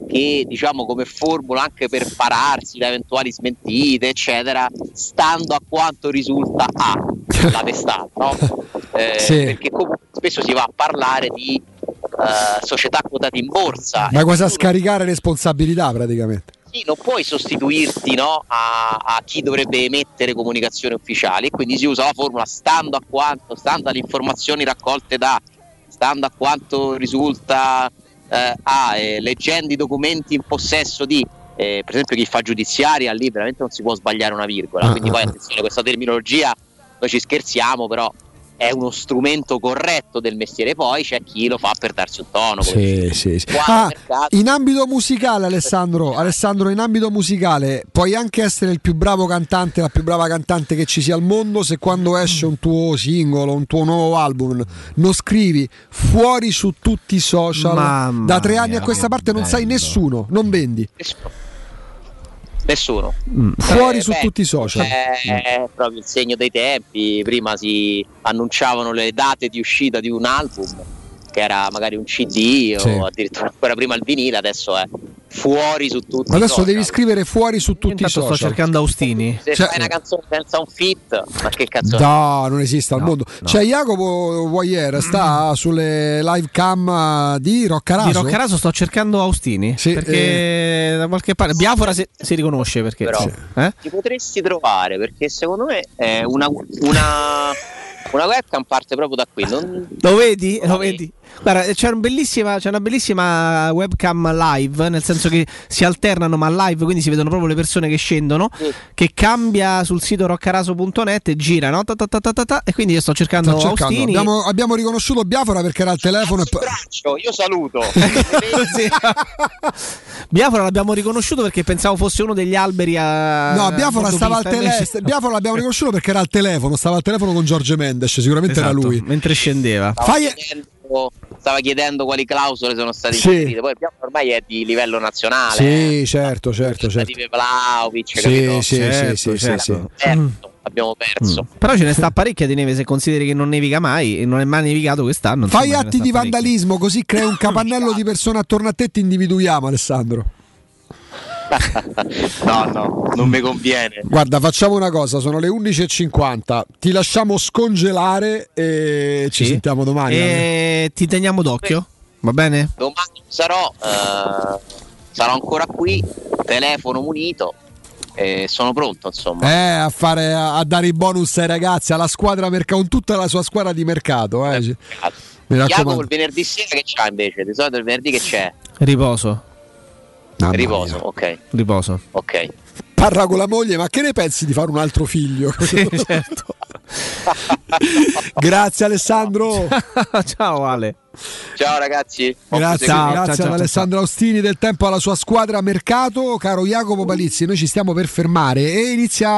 che, diciamo, come formula anche per pararsi da eventuali smentite, eccetera, stando a quanto risulta a la testata, no? Eh, Sì. Perché comunque spesso si va a parlare di eh, società quotate in borsa. Vai quasi a tu non- scaricare responsabilità praticamente. sì, non puoi sostituirti no, a, a chi dovrebbe emettere comunicazioni ufficiali, quindi si usa la formula stando a quanto, stando alle informazioni raccolte da, stando a quanto risulta eh, a, eh, leggendo i documenti in possesso di, eh, per esempio chi fa giudiziaria, lì veramente non si può sbagliare una virgola, Ah, quindi ah, poi ah. attenzione, questa terminologia noi ci scherziamo, però è uno strumento corretto del mestiere, poi c'è chi lo fa per darsi un tono. Sì, sì, sì. Ah, mercato. in ambito musicale, Alessandro, Alessandro, in ambito musicale puoi anche essere il più bravo cantante, la più brava cantante che ci sia al mondo se quando esce un tuo singolo, un tuo nuovo album, non scrivi fuori su tutti i social. Mamma da tre anni mia, a questa parte non sai nessuno, non vendi. Nessuno. Fuori Eh, su beh, tutti i social. È proprio il segno dei tempi. Prima si annunciavano le date di uscita di un album, che era magari un CD Sì. o addirittura ancora prima il vinile, adesso è fuori su tutti Ma i adesso social. devi scrivere fuori su tutti i Intanto social. sto cercando Austini. Se Cioè- fai una canzone senza un fit, ma che cazzo è? No, non esiste al mondo. C'è Jacopo Voyer, sta sulle live cam di Roccaraso. Di Roccaraso sto cercando Austini. Sì, perché da qualche parte. Biafora si, si riconosce perché. Però sì. Eh? ti potresti trovare perché secondo me è una, una, una webcam parte proprio da qui. Non, Lo vedi? Lo vedi? Guarda, c'è, un c'è una bellissima webcam live, nel senso che si alternano ma live, quindi si vedono proprio le persone che scendono, che cambia sul sito roccaraso.net e gira, no? Ta ta ta ta ta ta, e quindi io sto cercando, Sta cercando. Austini. Abbiamo, abbiamo riconosciuto Biafora perché era al telefono. E poi... Braccio, io saluto. Sì. Biafora l'abbiamo riconosciuto perché pensavo fosse uno degli alberi a No, Biafora stava al telefono. Biafora l'abbiamo riconosciuto perché era al telefono. Stava al telefono con Giorgio Mendes. Sicuramente Esatto, era lui. mentre scendeva. Fai- chiedendo, stava chiedendo quali clausole sono state Sì. inserite. Poi il piano ormai è di livello nazionale. Sì, certo, certo, certo. Di Vlaovic, Sì, capito? sì, Certo, sì, sì, certo. sì, sì. Perso, abbiamo perso. Però ce ne sta parecchia di neve se consideri che non nevica mai e non è mai nevicato quest'anno. Fai insomma, atti di vandalismo, così crei un capannello di persone attorno a te e ti individuiamo, Alessandro. No, no, non mi conviene. Guarda, facciamo una cosa, sono le 11.50, ti lasciamo scongelare e ci Sì. sentiamo domani. E ti teniamo d'occhio, va bene? Domani sarò, eh, sarò ancora qui, telefono munito e sono pronto, insomma. Eh, a, fare, a, a dare i bonus ai ragazzi, alla squadra mercato, con tutta la sua squadra di mercato. Eh. Ci- Mi Jacopo raccomando. il venerdì sera che c'ha invece? Di solito il venerdì che c'è? Riposo, Mamma Riposo, mia. ok, riposo. ok. Parla con la moglie, ma che ne pensi di fare un altro figlio? certo. Grazie Alessandro. Ciao Ale. Ciao ragazzi. Grazie, Ciao, grazie ciao, ad ciao, Alessandro Austini del tempo alla sua squadra mercato. Caro Jacopo Palizzi, noi ci stiamo per fermare e inizia.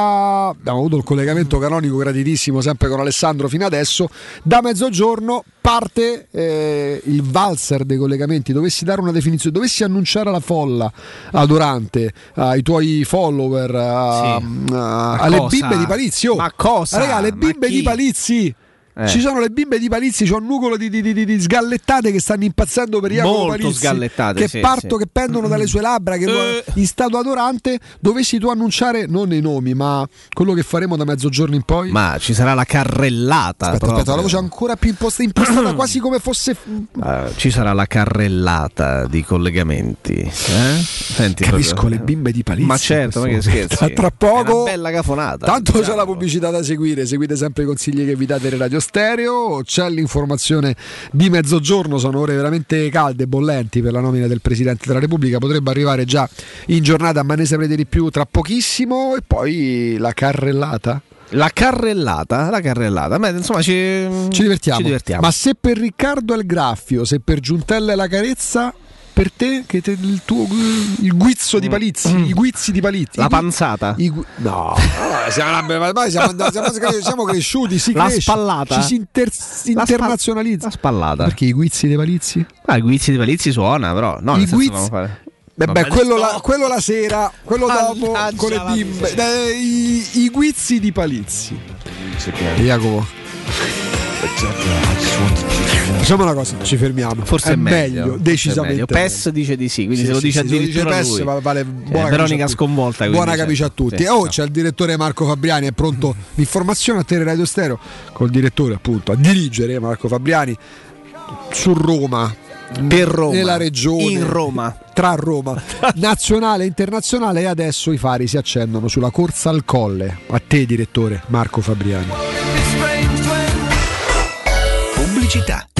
Abbiamo avuto il collegamento canonico gratitissimo sempre con Alessandro fino adesso. Da mezzogiorno parte eh, il valzer dei collegamenti. Dovessi dare una definizione, dovessi annunciare alla folla adorante, ai tuoi follower, a- Sì. a- alle cosa? bimbe di Palizzi. Oh, Ma cosa? Raga, le bimbe di Palizzi. Eh. Ci sono le bimbe di Palizzi, c'è un nucleo di, di- di- di sgallettate che stanno impazzendo per Jacopo Molto Palizzi. sgallettate, Che sì, parto, sì. che pendono dalle sue labbra, che Eh. in stato adorante. Dovessi tu annunciare non i nomi, ma quello che faremo da mezzogiorno in poi. Ma ci sarà la carrellata. aspetta, proprio. aspetta, la voce ancora più imposta, impostata, quasi come fosse. Eh, ci sarà la carrellata di collegamenti. eh? Senti, Capisco proprio- le bimbe di Palizzi. Ma certo, ma che scherzi. Tra, poco. È una bella cafonata. Tanto diciamo. c'è la pubblicità da seguire, seguite sempre i consigli che vi date Radio Stereo, c'è l'informazione di mezzogiorno, sono ore veramente calde, bollenti per la nomina del Presidente della Repubblica, potrebbe arrivare già in giornata, ma ne saprete di più tra pochissimo e poi la carrellata. La carrellata, la carrellata. Beh, insomma, ci, Ci divertiamo. Ci divertiamo. Ma se per Riccardo è il graffio, se per Giuntella è la carezza, per te, che te- il tuo il guizzo di palizzi, i guizzi di palizzi. Mm. La panzata. i gu- no, siamo, ma poi siamo, andati- siamo cre- siamo cresciuti, si La cresce, spallata. ci si inter- internazionalizza. La spallata. Perché i guizzi dei palizzi? Ah, i guizzi di Palizzi suona, però. No, I guizzi-. Beh, beh, quello, la, quello la sera, quello dopo Mannaggia con le bimbe. i, i guizzi di palizzi. Jacopo. Facciamo una cosa, ci fermiamo. Forse è, meglio, forse è decisamente. meglio. PES dice di sì, quindi Sì, se lo dice sì, se addirittura PES lui. va- vale Eh, buona camicia Veronica a tutti. sconvolta. Buona cioè, camicia a tutti. sì, oh, no. c'è il direttore Marco Fabriani, è pronto l'informazione a te Radio Stereo col direttore appunto a dirigere Marco Fabriani su Roma. Per Roma. Nella regione. In Roma. Tra Roma. Nazionale e internazionale e adesso i fari si accendono sulla corsa al colle. A te direttore Marco Fabriani. Pubblicità.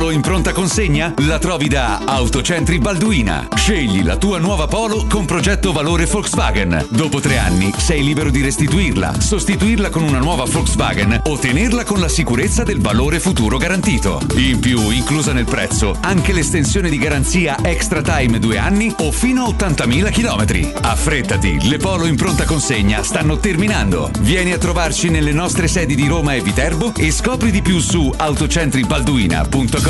Polo in pronta consegna? La trovi da Autocentri Balduina. Scegli la tua nuova Polo con progetto valore Volkswagen. Dopo tre anni sei libero di restituirla, sostituirla con una nuova Volkswagen o tenerla con la sicurezza del valore futuro garantito. In più, inclusa nel prezzo, anche l'estensione di garanzia Extra Time due anni o fino a 80.000 km. Affrettati, le Polo in pronta consegna stanno terminando. Vieni a trovarci nelle nostre sedi di Roma e Viterbo e scopri di più su autocentribalduina.com.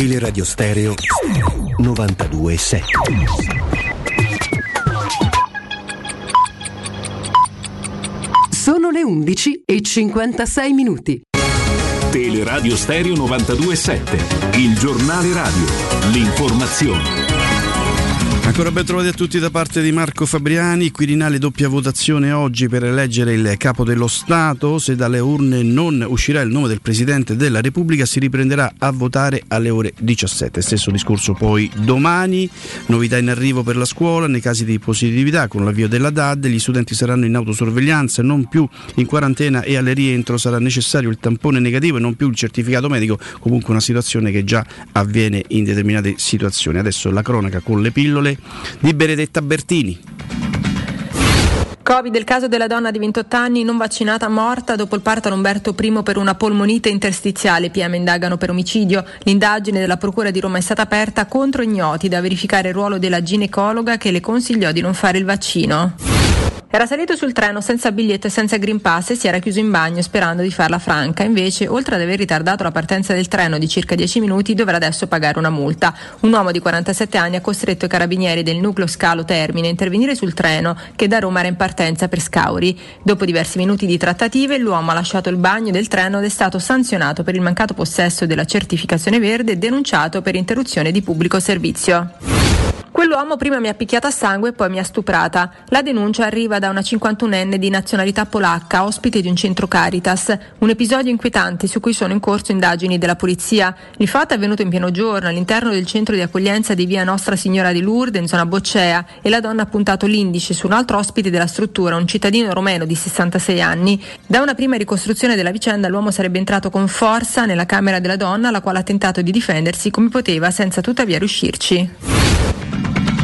Teleradio Stereo 92.7 Sono le 11 e 56 minuti. Teleradio Stereo 927, il giornale radio, l'informazione. Ancora ben trovati a tutti da parte di Marco Fabriani, Quirinale doppia votazione oggi per eleggere il capo dello Stato, se dalle urne non uscirà il nome del Presidente della Repubblica si riprenderà a votare alle ore 17. Stesso discorso poi domani, novità in arrivo per la scuola, nei casi di positività con l'avvio della DAD gli studenti saranno in autosorveglianza, non più in quarantena e al rientro sarà necessario il tampone negativo e non più il certificato medico, comunque una situazione che già avviene in determinate situazioni. Adesso la cronaca con le pillole di Benedetta Bertini. Covid, il caso della donna di 28 anni non vaccinata morta dopo il parto ad Umberto I per una polmonite interstiziale. PM indagano per omicidio. L'indagine della Procura di Roma è stata aperta contro ignoti da verificare il ruolo della ginecologa che le consigliò di non fare il vaccino. Era salito sul treno senza biglietto e senza green pass e si era chiuso in bagno sperando di farla franca. Invece, oltre ad aver ritardato la partenza del treno di circa 10 minuti, dovrà adesso pagare una multa. Un uomo di 47 anni ha costretto i carabinieri del nucleo Scalo Termine a intervenire sul treno che da Roma era in partenza per Scauri. Dopo diversi minuti di trattative, l'uomo ha lasciato il bagno del treno ed è stato sanzionato per il mancato possesso della certificazione verde e denunciato per interruzione di pubblico servizio. Quell'uomo prima mi ha picchiata a sangue e poi mi ha stuprata. La denuncia arriva da una 51enne di nazionalità polacca, ospite di un centro Caritas. Un episodio inquietante su cui sono in corso indagini della polizia. Il fatto è avvenuto in pieno giorno all'interno del centro di accoglienza di via Nostra Signora di Lourdes in zona Boccea e la donna ha puntato l'indice su un altro ospite della struttura, un cittadino romeno di 66 anni. Da una prima ricostruzione della vicenda l'uomo sarebbe entrato con forza nella camera della donna, la quale ha tentato di difendersi come poteva senza tuttavia riuscirci.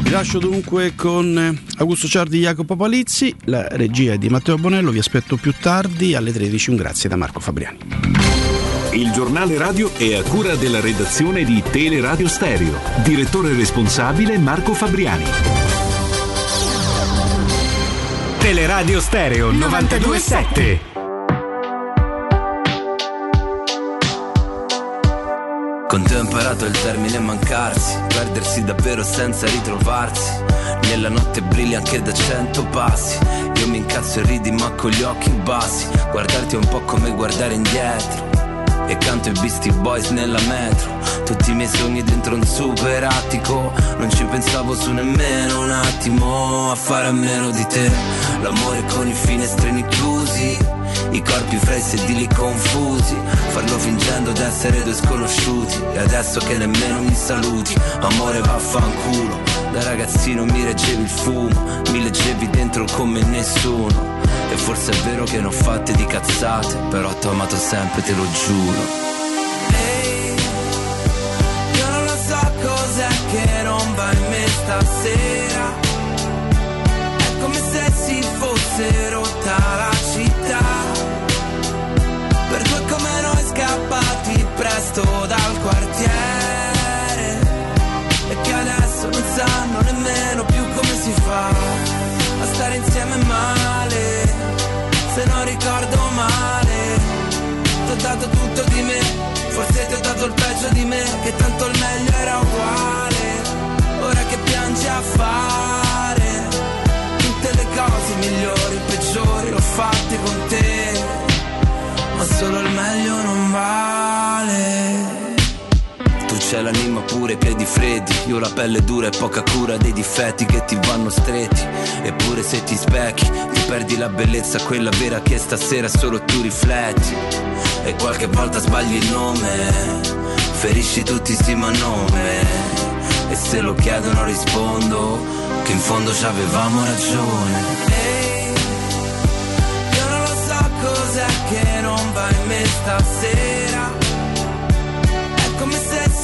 Vi lascio dunque con eh, Augusto Ciardi e Jacopo Palizzi, la regia è di Matteo Bonello, vi aspetto più tardi alle 13, un grazie da Marco Fabriani. Il giornale radio è a cura della redazione di Teleradio Stereo. Direttore responsabile Marco Fabriani. Teleradio Stereo 927. Con ho imparato il termine mancarsi, perdersi davvero senza ritrovarsi. Nella notte brilli anche da cento passi. Io mi incazzo e ridi ma con gli occhi bassi. Guardarti è un po' come guardare indietro. E canto i Beastie Boys nella metro Tutti i miei sogni dentro un super attico Non ci pensavo su nemmeno un attimo A fare a meno di te L'amore con i finestrini chiusi I corpi fra i sedili confusi Farlo fingendo d'essere due sconosciuti E adesso che nemmeno mi saluti Amore vaffanculo Da ragazzino mi reggevi il fumo Mi leggevi dentro come nessuno e forse è vero che ne ho fatte di cazzate, però t'ho amato sempre, te lo giuro. Cos'è che non in me stasera. È come se si fosse presto dal quartiere. E che adesso non sanno nemmeno più come si fa a stare insieme male se non ricordo male Ti ho dato tutto di me Forse ti ho dato il peggio di me Che tanto il meglio era uguale Ora che piangi a fare Tutte le cose migliori, peggiori L'ho fatte con te Ma solo il meglio non vale c'è l'anima pure, i piedi freddi. Io la pelle dura e poca cura dei difetti che ti vanno stretti. Eppure se ti specchi Ti perdi la bellezza, quella vera che stasera solo tu rifletti. E qualche volta sbagli il nome Ferisci tutti sti ma nome. E se lo chiedono rispondo Che in fondo ci avevamo ragione. Ehi, io non lo so cos'è che non va in me stasera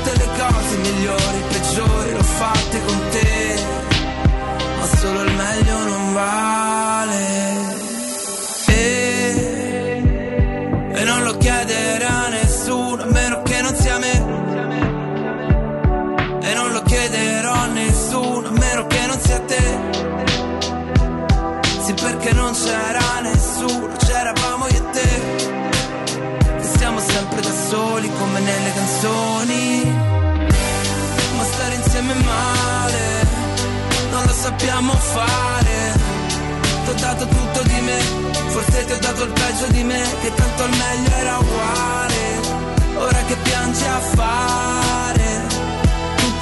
tutte le cose migliori, peggiori l'ho fatte con te, ma solo il meglio non vale. E, e non lo chiedere a nessuno, a meno che non sia me. E non lo chiederò a nessuno, a meno che non sia te. Sì, perché non c'era nessuno, c'eravamo io e te. Che siamo sempre da soli come nelle canzoni. Sappiamo fare. Ho dato tutto di me, forse ti ho dato il peggio di me, che tanto il meglio era uguale. Ora che piangi a fare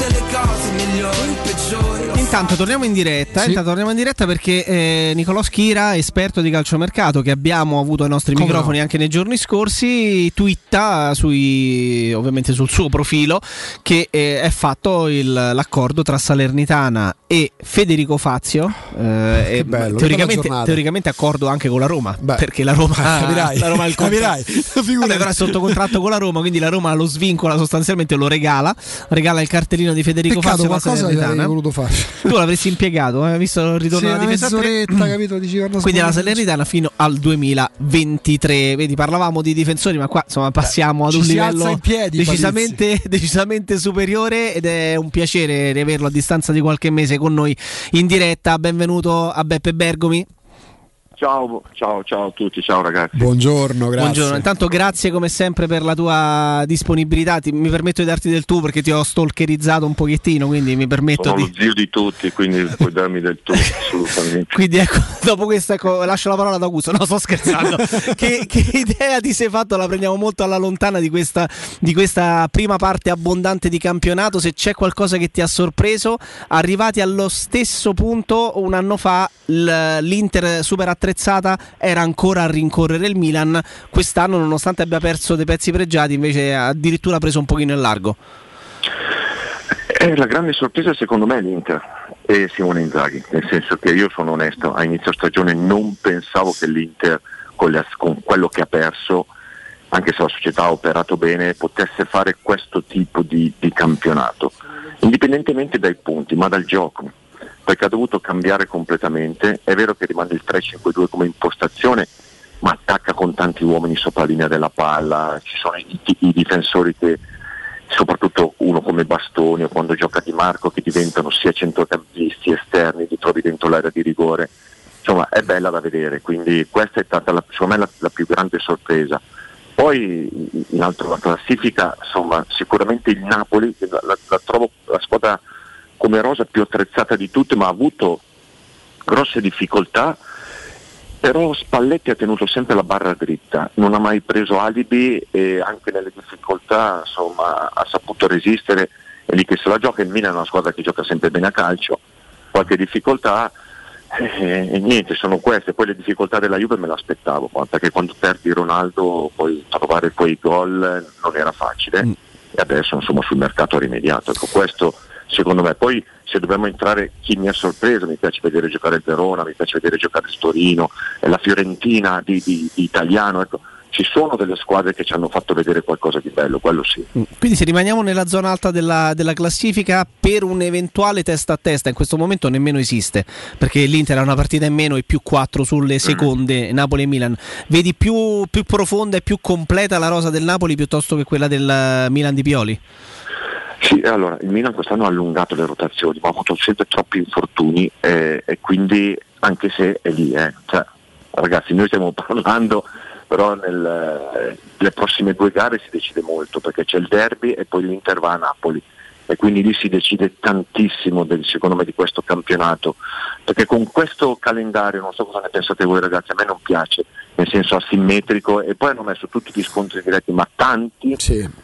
le cose migliori, peggiori. Intanto torniamo in diretta, Sì. intanto torniamo in diretta perché eh, Nicolò Schira, esperto di calciomercato che abbiamo avuto ai nostri Come microfoni no? anche nei giorni scorsi, twitta sui, ovviamente sul suo profilo che eh, è fatto il- l'accordo tra Salernitana e Federico Fazio, eh, e bello, teoricamente, teoricamente accordo anche con la Roma, perché la Roma, capirai, la Roma ha il contratto. capirai, Vabbè, però è sotto contratto con la Roma, quindi la Roma lo svincola sostanzialmente, lo regala, regala il cartellino di Federico Peccato, Fazio qualcosa avrei Salernitana. voluto fare. Tu l'avresti impiegato, eh, visto il ritorno Sì, alla difesa capito? Quando Quindi la Salernitana fino al 2023. Vedi, parlavamo di difensori, ma qua insomma passiamo ad ci un livello piedi, decisamente, decisamente superiore ed è un piacere riaverlo a distanza di qualche mese con noi in diretta. Benvenuto a Beppe Bergomi. Ciao, ciao, ciao a tutti, ciao ragazzi. Buongiorno, grazie. Buongiorno, intanto grazie come sempre per la tua disponibilità. Ti- mi permetto di darti del tu perché ti ho stalkerizzato un pochettino, quindi mi permetto Sono di... lo zio di tutti, quindi puoi darmi del tu, assolutamente. Quindi ecco, dopo questo ecco, lascio la parola ad Augusto. No, sto scherzando. che, che idea ti sei fatto? La prendiamo molto alla lontana di questa, di questa prima parte abbondante di campionato. Se c'è qualcosa che ti ha sorpreso, arrivati allo stesso punto un anno fa, l'Inter super attrezzata era ancora a rincorrere il Milan. Quest'anno, nonostante abbia perso dei pezzi pregiati, invece ha addirittura preso un pochino in largo. Eh, la grande sorpresa secondo me è l'Inter e Simone Inzaghi, nel senso che io sono onesto, a inizio stagione non pensavo che l'Inter con, le- con quello che ha perso, anche se la società ha operato bene, potesse fare questo tipo di, di campionato, indipendentemente dai punti, ma dal gioco, perché ha dovuto cambiare completamente, è vero che rimane il 3-5-2 come impostazione, ma attacca con tanti uomini sopra la linea della palla, ci sono i, i difensori che soprattutto uno come Bastoni o quando gioca Di Marco che diventano sia centrocampisti esterni, li trovi dentro l'area di rigore. Insomma è bella da vedere, quindi questa è stata la, secondo me la, la più grande sorpresa. Poi in alto la classifica, insomma, sicuramente il Napoli, la- la trovo la squadra come rosa più attrezzata di tutte, ma ha avuto grosse difficoltà però Spalletti ha tenuto sempre la barra dritta, non ha mai preso alibi e anche nelle difficoltà insomma, ha saputo resistere, è lì che se la gioca, il Milan è una squadra che gioca sempre bene a calcio, qualche difficoltà eh, e niente, sono queste, poi le difficoltà della Juve me l'aspettavo, ma perché quando perdi Ronaldo poi trovare quei gol non era facile. E adesso insomma sul mercato ha rimediato, ecco questo secondo me, poi se dobbiamo entrare chi mi ha sorpreso, mi piace vedere giocare il Verona, mi piace vedere giocare il Torino, la Fiorentina di, di- di italiano, ecco, ci sono delle squadre che ci hanno fatto vedere qualcosa di bello, quello sì. Quindi se rimaniamo nella zona alta della, della classifica per un eventuale testa a testa in questo momento nemmeno esiste perché l'Inter ha una partita in meno e più 4 sulle seconde Napoli e Milan vedi più, più profonda e più completa la rosa del Napoli piuttosto che quella del eh, Milan di Pioli Sì, allora il Milan quest'anno ha allungato le rotazioni, ma ha avuto sempre troppi infortuni eh, e quindi anche se è lì, eh, cioè, ragazzi noi stiamo parlando però nelle prossime due gare si decide molto perché c'è il derby e poi l'Inter va a Napoli e quindi lì si decide tantissimo del- secondo me di questo campionato perché con questo calendario non so cosa ne pensate voi ragazzi a me non piace nel senso asimmetrico e poi hanno messo tutti gli scontri diretti ma tanti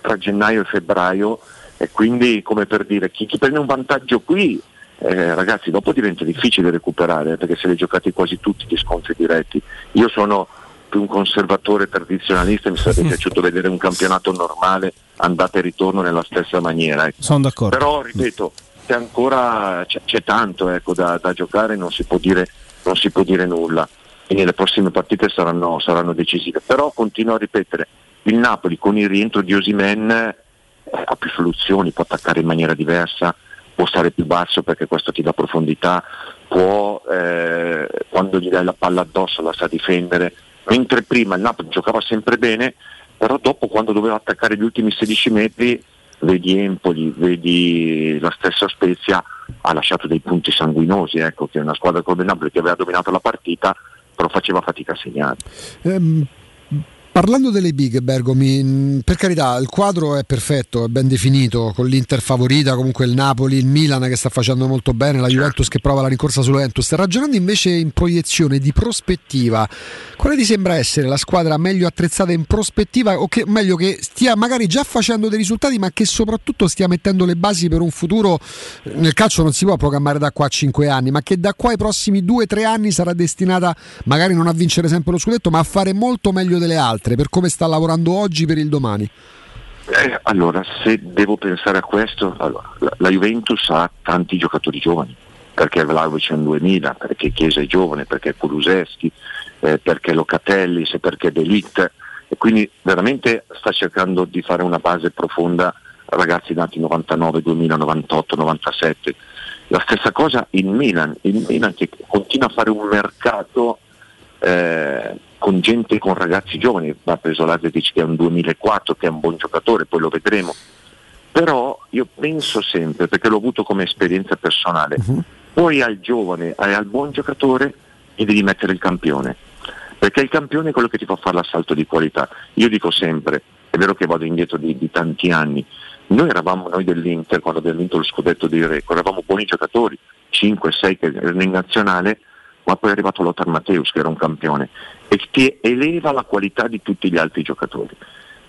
tra gennaio e febbraio e quindi come per dire chi, chi prende un vantaggio qui eh, ragazzi dopo diventa difficile recuperare eh, perché se li giocati quasi tutti gli scontri diretti. Io sono più un conservatore tradizionalista mi sarebbe piaciuto vedere un campionato normale andata e ritorno nella stessa maniera ecco. sono d'accordo. Però ripeto c'è ancora c'è, c'è tanto ecco, da, da giocare non si può dire non si può dire nulla. Quindi le prossime partite saranno, saranno decisive. Però continuo a ripetere il Napoli con il rientro di Osimen eh, ha più soluzioni può attaccare in maniera diversa può stare più basso perché questo ti dà profondità può eh, quando gli dai la palla addosso la sa difendere. Mentre prima il Napoli giocava sempre bene però dopo quando doveva attaccare gli ultimi 16 metri vedi Empoli, vedi la stessa Spezia ha lasciato dei punti sanguinosi ecco che è una squadra come il Napoli che aveva dominato la partita però faceva fatica a segnare. Ehm, Parlando delle big, Bergomi, per carità, il quadro è perfetto, è ben definito, con l'Inter favorita, comunque il Napoli, il Milan che sta facendo molto bene, la Juventus che prova la rincorsa sulla Juventus. Ragionando invece in proiezione di prospettiva, quale ti sembra essere la squadra meglio attrezzata in prospettiva o che meglio che stia magari già facendo dei risultati, ma che soprattutto stia mettendo le basi per un futuro? Nel calcio non si può programmare da qua a 5 anni, ma che da qua ai prossimi 2-3 anni sarà destinata magari non a vincere sempre lo scudetto, ma a fare molto meglio delle altre, per come sta lavorando oggi per il domani. Eh, allora, se devo pensare a questo, allora, la, la Juventus ha tanti giocatori giovani, perché Vlaovic è un 2000, perché Chiesa è giovane, perché Kuluseschi, eh, perché Locatelli, se perché Delict, e quindi veramente sta cercando di fare una base profonda ragazzi nati 99, 2000, 98, 97. La stessa cosa in Milan, il Milan che continua a fare un mercato eh, con gente, con ragazzi giovani, va preso Lazetic che è un 2004, che è un buon giocatore, poi lo vedremo. Però io penso sempre, perché l'ho avuto come esperienza personale, poi al giovane e al buon giocatore gli devi mettere il campione, perché il campione è quello che ti fa fare l'assalto di qualità. Io dico sempre, è vero che vado indietro di, di tanti anni, noi eravamo noi dell'Inter quando abbiamo vinto lo scudetto di Reco, eravamo buoni giocatori, 5-6 che erano in nazionale, ma poi è arrivato Lothar Matteus che era un campione e ti eleva la qualità di tutti gli altri giocatori.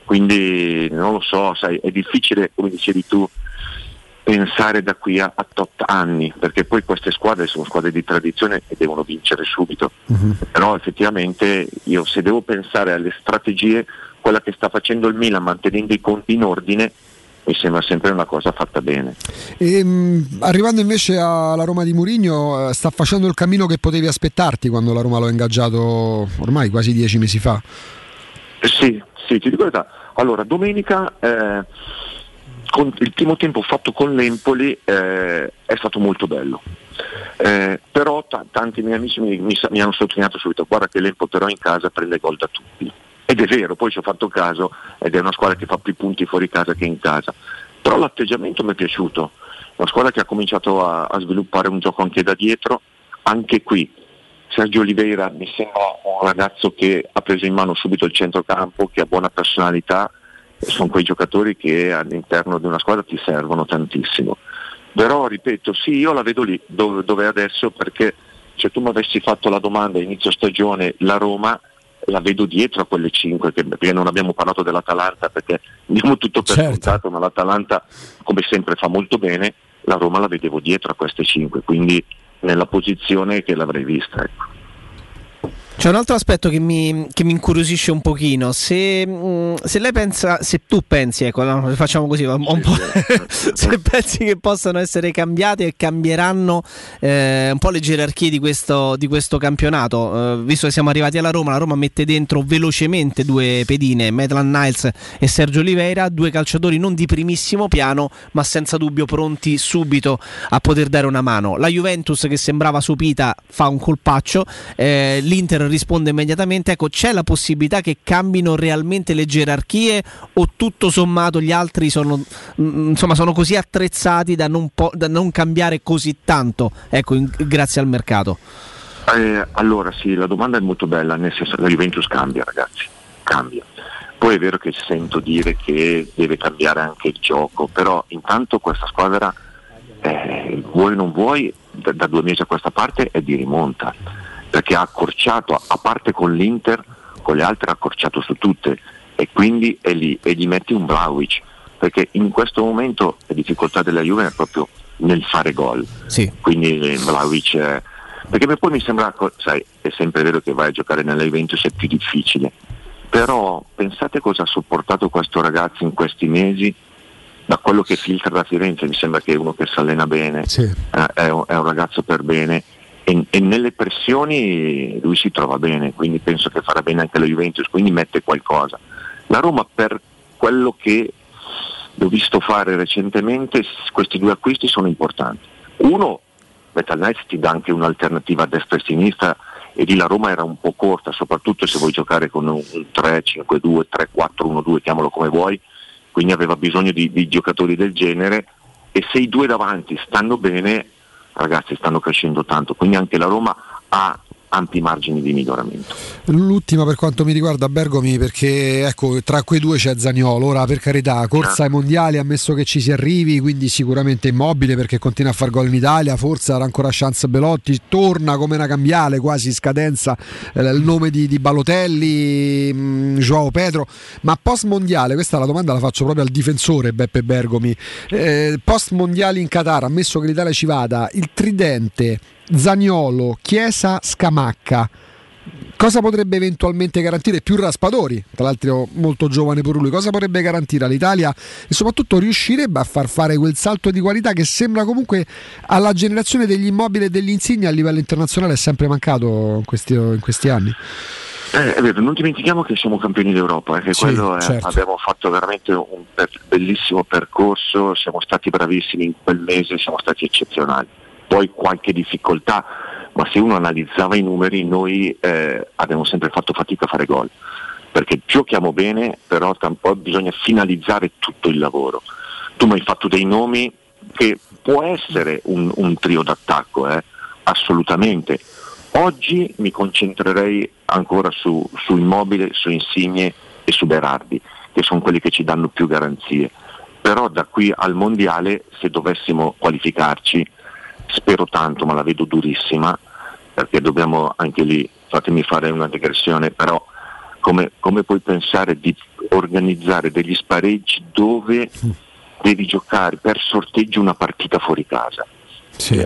Quindi non lo so, sai, è difficile, come dicevi tu, pensare da qui a, a tot anni, perché poi queste squadre sono squadre di tradizione e devono vincere subito. Però effettivamente io se devo pensare alle strategie, quella che sta facendo il Milan mantenendo i conti in ordine, mi sembra sempre una cosa fatta bene. E, mh, arrivando invece alla Roma di Mourinho, eh, sta facendo il cammino che potevi aspettarti quando la Roma l'ho ingaggiato ormai quasi dieci mesi fa. Eh Sì, sì, ti dico la verità. Allora, domenica eh, con il primo tempo fatto con l'Empoli eh, è stato molto bello. Eh, però ta- tanti miei amici mi, mi mi hanno sottolineato subito, guarda che l'Empoli però in casa prende gol da tutti. Ed è vero, poi ci ho fatto caso ed è una squadra che fa più punti fuori casa che in casa. Però l'atteggiamento mi è piaciuto, una squadra che ha cominciato a, a sviluppare un gioco anche da dietro, anche qui Sergio Oliveira mi sembra un ragazzo che ha preso in mano subito il centrocampo, che ha buona personalità, sono quei giocatori che all'interno di una squadra ti servono tantissimo. Però ripeto, sì, io la vedo lì dove, dove adesso perché se tu mi avessi fatto la domanda inizio stagione la Roma la vedo dietro a quelle 5 perché non abbiamo parlato dell'Atalanta perché diamo tutto per Certo. scontato ma l'Atalanta come sempre fa molto bene la Roma la vedevo dietro a queste 5 quindi nella posizione che l'avrei vista ecco. C'è un altro aspetto che mi, che mi incuriosisce un pochino. Se, mh, se lei pensa, se tu pensi, ecco, no, facciamo così, un, un po', se pensi che possano essere cambiate e cambieranno eh, un po' le gerarchie di questo, di questo campionato, eh, visto che siamo arrivati alla Roma, la Roma mette dentro velocemente due pedine, Maitland Niles e Sergio Oliveira, due calciatori non di primissimo piano, ma senza dubbio pronti subito a poter dare una mano. La Juventus che sembrava sopita fa un colpaccio, eh, l'Inter risponde immediatamente. Ecco, c'è la possibilità che cambino realmente le gerarchie o tutto sommato gli altri sono, mm, insomma, sono così attrezzati da non, po- da non cambiare così tanto, ecco, in- grazie al mercato? Eh, allora sì, la domanda è molto bella, nel senso la Juventus cambia ragazzi, cambia. Poi è vero che sento dire che deve cambiare anche il gioco, però intanto questa squadra, eh, vuoi o non vuoi, da, da due mesi a questa parte è di rimonta, perché ha accorciato, a parte con l'Inter, con le altre ha accorciato su tutte. E quindi è lì e gli metti un Vlaovic, perché in questo momento la difficoltà della Juve è proprio nel fare gol. Quindi eh, Vlaovic... eh, perché poi mi sembra, sai, è sempre vero che vai a giocare nella Juventus è più difficile, però pensate cosa ha sopportato questo ragazzo in questi mesi, da quello che filtra da Firenze, mi sembra che è uno che si allena bene, eh, è, un, è un ragazzo per bene e, e nelle pressioni lui si trova bene, quindi penso che farà bene anche la Juventus, quindi mette qualcosa. La Roma per quello che l'ho visto fare recentemente, questi due acquisti sono importanti. Uno, Metal Knights ti dà anche un'alternativa a destra e a sinistra e lì la Roma era un po' corta, soprattutto se vuoi giocare con un 3-5-2, 3-4-1-2, chiamalo come vuoi, quindi aveva bisogno di, di giocatori del genere e se i due davanti stanno bene, ragazzi stanno crescendo tanto, quindi anche la Roma ha ampi margini di miglioramento. L'ultima per quanto mi riguarda Bergomi perché ecco tra quei due c'è Zaniolo, ora per carità corsa ai mondiali ammesso che ci si arrivi quindi sicuramente immobile perché continua a far gol in Italia, forse avrà ancora chance Belotti, torna come una cambiale quasi scadenza eh, il nome di, di Balotelli, mh, Joao Pedro, ma post mondiale, questa la domanda la faccio proprio al difensore Beppe Bergomi, eh, post mondiali in Qatar ammesso che l'Italia ci vada, il tridente Zaniolo, Chiesa, Scamacca. Cosa potrebbe eventualmente garantire più Raspadori, tra l'altro molto giovane pure lui, cosa potrebbe garantire all'Italia e soprattutto riuscirebbe a far fare quel salto di qualità che sembra comunque alla generazione degli immobili e degli insigni a livello internazionale è sempre mancato in questi, in questi anni? Eh, è vero, non dimentichiamo che siamo campioni d'Europa, eh, che Sì, quello è- certo. abbiamo fatto veramente un bellissimo percorso, siamo stati bravissimi in quel mese, siamo stati eccezionali. Poi qualche difficoltà, ma se uno analizzava i numeri noi eh, abbiamo sempre fatto fatica a fare gol, perché giochiamo bene, però tam- poi bisogna finalizzare tutto il lavoro. Tu mi hai fatto dei nomi che può essere un, un trio d'attacco, eh, assolutamente. Oggi mi concentrerei ancora su, su Immobile, su Insigne e su Berardi, che sono quelli che ci danno più garanzie. Però da qui al Mondiale, se dovessimo qualificarci, spero tanto, ma la vedo durissima, perché dobbiamo anche lì, fatemi fare una digressione, però come, come puoi pensare di organizzare degli spareggi dove devi giocare per sorteggio una partita fuori casa?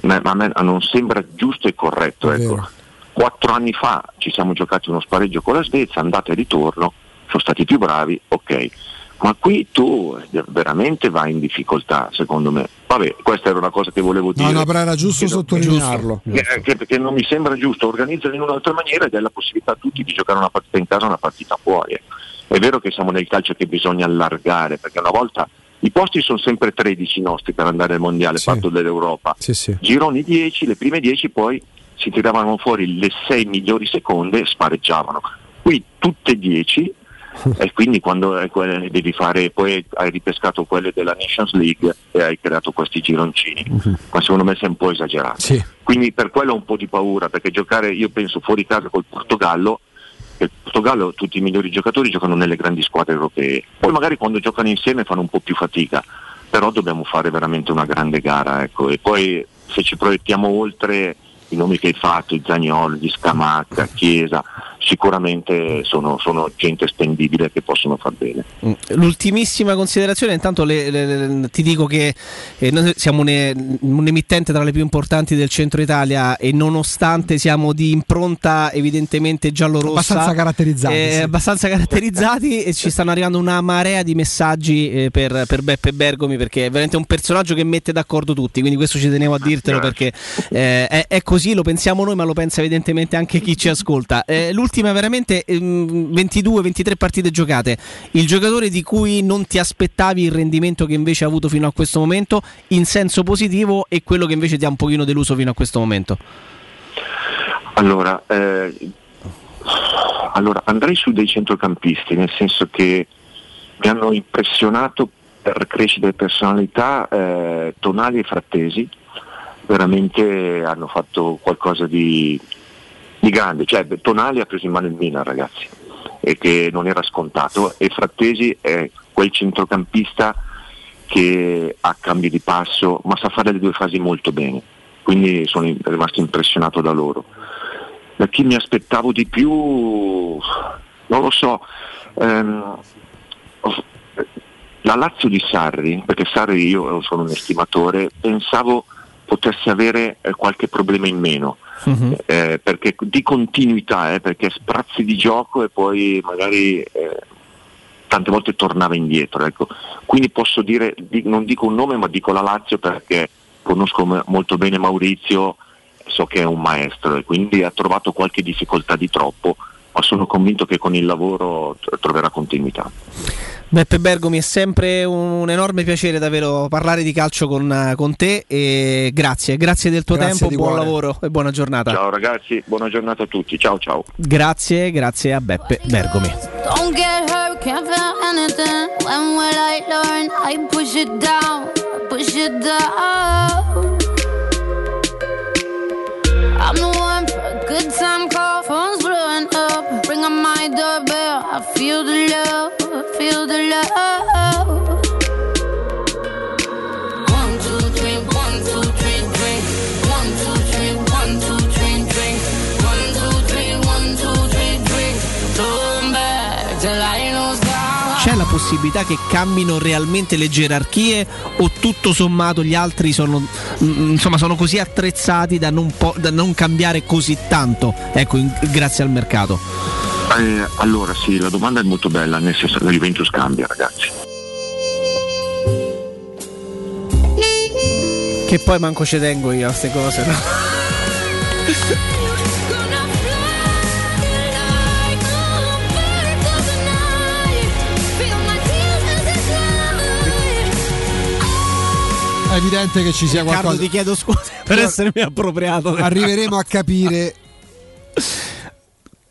Ma, ma a me non sembra giusto e corretto. Ecco. Quattro anni fa ci siamo giocati uno spareggio con la Svezia, andata e ritorno, sono stati più bravi, ok. Ma qui tu eh, veramente vai in difficoltà, secondo me. Vabbè, questa era una cosa che volevo dire. No, no, però era giusto Che- sottolinearlo. che, che- che non mi sembra giusto, organizzare in un'altra maniera ed è la possibilità a tutti di giocare una partita in casa e una partita fuori. È vero che siamo nel calcio che bisogna allargare, perché una volta i posti sono sempre 13 nostri per andare al mondiale, fatto dell'Europa. Gironi 10, le prime 10 poi si tiravano fuori le 6 migliori seconde e spareggiavano. Qui tutte 10 e quindi quando eh, devi fare, poi hai ripescato quelle della Nations League e hai creato questi gironcini, ma secondo me sei un po' esagerato. Quindi per quello ho un po' di paura, perché giocare, io penso fuori casa col Portogallo, il Portogallo tutti i migliori giocatori giocano nelle grandi squadre europee, poi magari quando giocano insieme fanno un po' più fatica, però dobbiamo fare veramente una grande gara, ecco. e poi se ci proiettiamo oltre i nomi che hai fatto, i Zagnolo, gli Scamacca, Chiesa, sicuramente sono, sono gente spendibile che possono far bene. Mm. L'ultimissima considerazione, intanto le- le- le- ti dico che eh, noi siamo un, un emittente tra le più importanti del centro Italia e nonostante siamo di impronta evidentemente giallo-rossa, Abbastanza caratterizzati, eh, sì. abbastanza caratterizzati e ci stanno arrivando una marea di messaggi eh, per, per Beppe Bergomi perché è veramente un personaggio che mette d'accordo tutti, quindi questo ci tenevo a dirtelo perché eh, è, è così, lo pensiamo noi ma lo pensa evidentemente anche chi ci ascolta. Eh, l'ultima veramente ehm, 22-23 partite giocate, il giocatore di cui non ti aspettavi il rendimento che invece ha avuto fino a questo momento in senso positivo e quello che invece ti ha un pochino deluso fino a questo momento. Allora, eh, allora, andrei su dei centrocampisti, nel senso che mi hanno impressionato per crescita di personalità eh, Tonali e Frattesi, veramente hanno fatto qualcosa di, di grande, cioè Tonali ha preso in mano il Milan ragazzi, e che non era scontato, e Frattesi è quel centrocampista che ha cambi di passo, ma sa fare le due fasi molto bene, quindi sono rimasto impressionato da loro. Da chi mi aspettavo di più, non lo so, ehm, la Lazio di Sarri, perché Sarri io sono un estimatore, pensavo potesse avere eh, qualche problema in meno, eh, perché di continuità, eh, perché sprazzi di gioco e poi magari eh, tante volte tornava indietro. Ecco. Quindi posso dire, di- non dico un nome ma dico la Lazio perché conosco molto bene Maurizio, so che è un maestro e quindi ha trovato qualche difficoltà di troppo, ma sono convinto che con il lavoro tr- troverà continuità. Beppe Bergomi è sempre un enorme piacere davvero parlare di calcio con, con te e grazie, grazie del tuo Grazie tempo, buon cuore. lavoro e buona giornata. Ciao ragazzi, buona giornata a tutti, ciao ciao. Grazie, grazie a Beppe Bergomi. Don't get hurt, can't feel anything. When will I learn? I push it down, I push it down. I'm the one for a good time call, phone's blowing up. My doorbell, I feel the love, I feel the love. Possibilità che cambino realmente le gerarchie o tutto sommato gli altri sono, mm, insomma, sono così attrezzati da non, po- da non cambiare così tanto ecco, in- grazie al mercato? Eh, allora sì, la domanda è molto bella, nel senso che la Juventus cambia ragazzi. Che poi manco ci tengo io a queste cose. No? evidente che ci sia Riccardo, qualcosa. ti chiedo scusa per essermi appropriato. Arriveremo a capire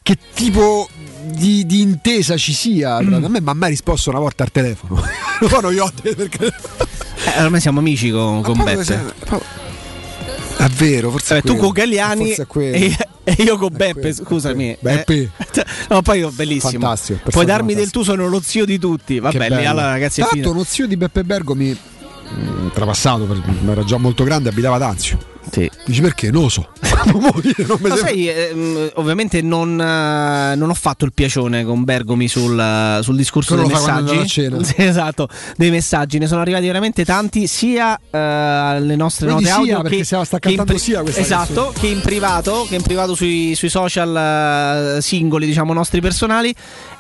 che tipo di, di intesa ci sia. A me mi ha mai risposto una volta al telefono. Poi non detto perché. Eh, ormai siamo amici con, con Beppe. se- È vero, forse. Vabbè, è tu quello. con Galliani è quello. e, e io con Beppe, scusami. Beppe. Eh, no, poi io, bellissimo. Fantastico, Puoi darmi del fantastico. tu, sono lo zio di tutti. Vabbè, lì allora ragazzi è finita. uno zio di Beppe Bergo mm, Trapassato, era già molto grande, abitava ad Anzio. Sì. Dici perché? Non lo so. non sembra- sai, ehm, ovviamente non, eh, non ho fatto il piacione con Bergomi sul, eh, sul discorso Quello dei messaggi. Sì, esatto, dei messaggi. Ne sono arrivati veramente tanti, sia eh, alle nostre Vedi, note sia, audio perché che, che in cantando sia Esatto, che in privato, che in privato sui, sui social eh, singoli, diciamo nostri personali.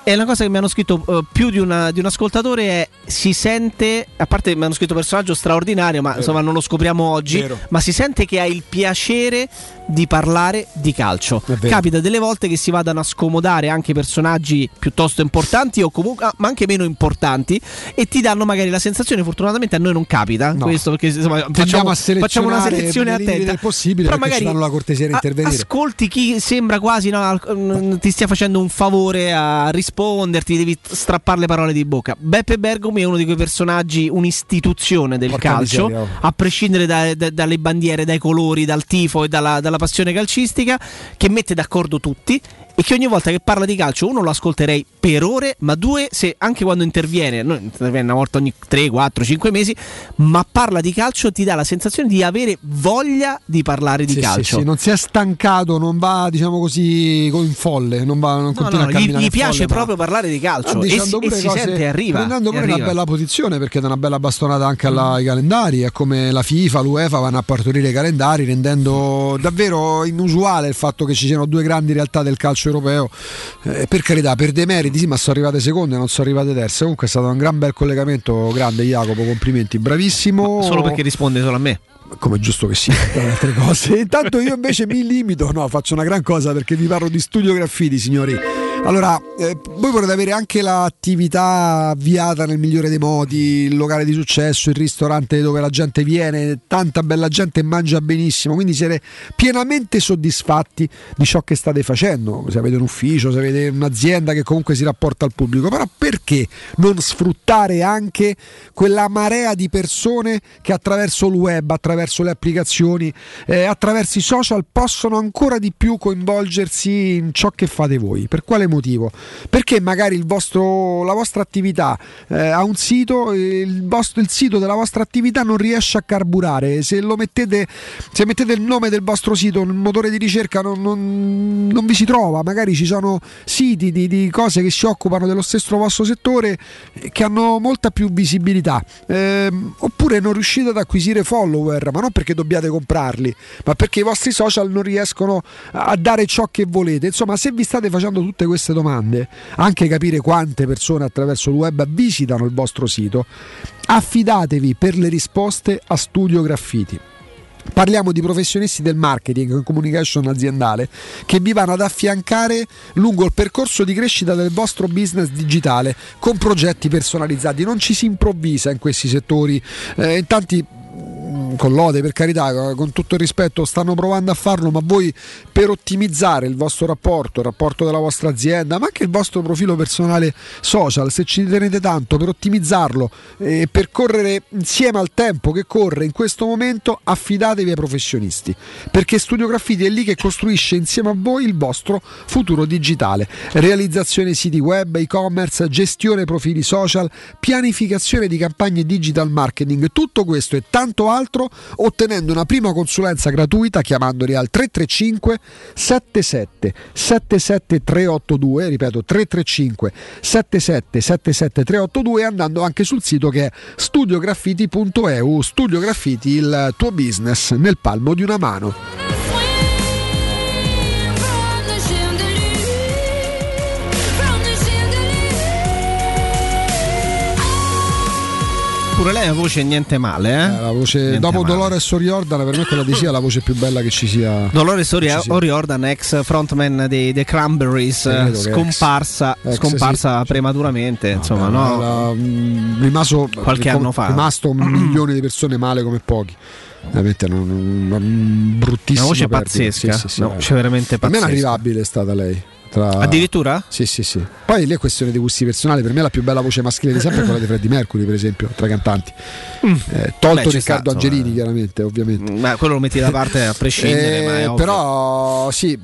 E una cosa che mi hanno scritto eh, più di, una- di un ascoltatore è si sente, a parte mi hanno scritto personaggio straordinario, ma insomma non lo scopriamo oggi, Vero. ma si sente che hai il piacere di parlare di calcio. Capita delle volte che si vadano a scomodare anche personaggi piuttosto importanti o comunque ah, ma anche meno importanti e ti danno magari la sensazione, fortunatamente a noi non capita No. questo perché insomma, facciamo, facciamo una selezione attenta. del possibile Però magari danno la cortesia di intervenire. ascolti chi sembra quasi no, mm, ti stia facendo un favore a risponderti, devi strappare le parole di bocca. Beppe Bergomi è uno di quei personaggi, un'istituzione del Porca calcio, miseria, oh. a prescindere da- da- dalle bandiere, dai colori, dal tifo e dalla, dalla passione calcistica, che mette d'accordo tutti e che ogni volta che parla di calcio, uno lo ascolterei per ore, ma due, se anche quando interviene, non interviene una volta ogni 3, 4, 5 mesi, ma parla di calcio, ti dà la sensazione di avere voglia di parlare di Sì, sì, calcio. sì, non si è stancato, non va diciamo così in folle, non, va, non No, continua no, a gli, camminare gli piace folle, ma- proprio parlare di calcio e, si- e si sente arriva. prendendo pure una arriva. bella posizione perché dà una bella bastonata anche alla- ai calendari è come la FIFA, l'UEFA vanno a partorire i calendari rendendo davvero inusuale il fatto che ci siano due grandi realtà del calcio europeo. Eh, per carità per dei meriti sì ma sono arrivate seconde non sono arrivate terze. Comunque è stato un gran bel collegamento grande Jacopo complimenti bravissimo. Solo perché risponde solo a me. come è giusto che sia altre cose. Intanto io invece mi limito no faccio una gran cosa perché vi parlo di studio graffiti signori allora eh, voi vorrete avere anche l'attività avviata nel migliore dei modi il locale di successo il ristorante dove la gente viene tanta bella gente mangia benissimo quindi siete pienamente soddisfatti di ciò che state facendo se avete un ufficio se avete un'azienda che comunque si rapporta al pubblico però perché non sfruttare anche quella marea di persone che attraverso il web, attraverso le applicazioni, eh, attraverso i social possono ancora di più coinvolgersi in ciò che fate voi. Per quale motivo? Perché magari vostro, la vostra attività eh, ha un sito, il, vostro- il sito della vostra attività non riesce a carburare. Se mettete, se mettete il nome del vostro sito nel motore di ricerca non, non- non vi si trova. Magari ci sono siti di, di cose che si occupano dello stesso vostro settore eh, che hanno molta più visibilità. Ehm, oppure non riuscite ad acquisire follower, ma non perché dobbiate comprarli, ma perché i vostri social non riescono a dare ciò che volete. Insomma, se vi state facendo tutte queste domande, anche capire quante persone attraverso il web visitano il vostro sito, affidatevi per le risposte a Studio Graffiti. Parliamo di professionisti del marketing e communication aziendale che vi vanno ad affiancare lungo il percorso di crescita del vostro business digitale con progetti personalizzati. Non ci si improvvisa in questi settori. Eh, in tanti con lode per carità, con tutto il rispetto, stanno provando a farlo, ma voi per ottimizzare il vostro rapporto, il rapporto della vostra azienda, ma anche il vostro profilo personale social, se ci tenete tanto per ottimizzarlo e per correre insieme al tempo che corre in questo momento, affidatevi ai professionisti, perché Studio Graffiti è lì che costruisce insieme a voi il vostro futuro digitale. Realizzazione siti web, e-commerce, gestione profili social, pianificazione di campagne digital marketing, tutto questo e tanto altro ottenendo una prima consulenza gratuita chiamandoli al 335 77 77 382, ripeto 335 77 77 382 e andando anche sul sito che è studiograffiti.eu, Studio Graffiti il tuo business nel palmo di una mano. Pure lei ha voce niente male, eh? Eh, la voce, Niente dopo male. Dolores O'Riordan, per me quella di sia la voce più bella che ci sia. Dolores. O'Riordan, ex frontman dei The Cranberries, Eh, scomparsa, ex. Scomparsa prematuramente. insomma, no? Era, mm, rimaso, Qualche anno fa. rimasto un milione di persone male come pochi. Veramente non- una Una bruttissima voce perdita. pazzesca, Sì, sì, sì, no, c'è veramente Per me è pazzesca. inarrivabile è stata lei. Tra... Addirittura? Sì, sì, sì. Poi lì è questione di gusti personali. Per me la più bella voce maschile di sempre è quella di Freddie Mercury, per esempio, tra i cantanti. Eh, tolto Beh, Riccardo sta. Angelini, chiaramente, ovviamente. Ma quello lo metti da parte a prescindere, Eh, però sì,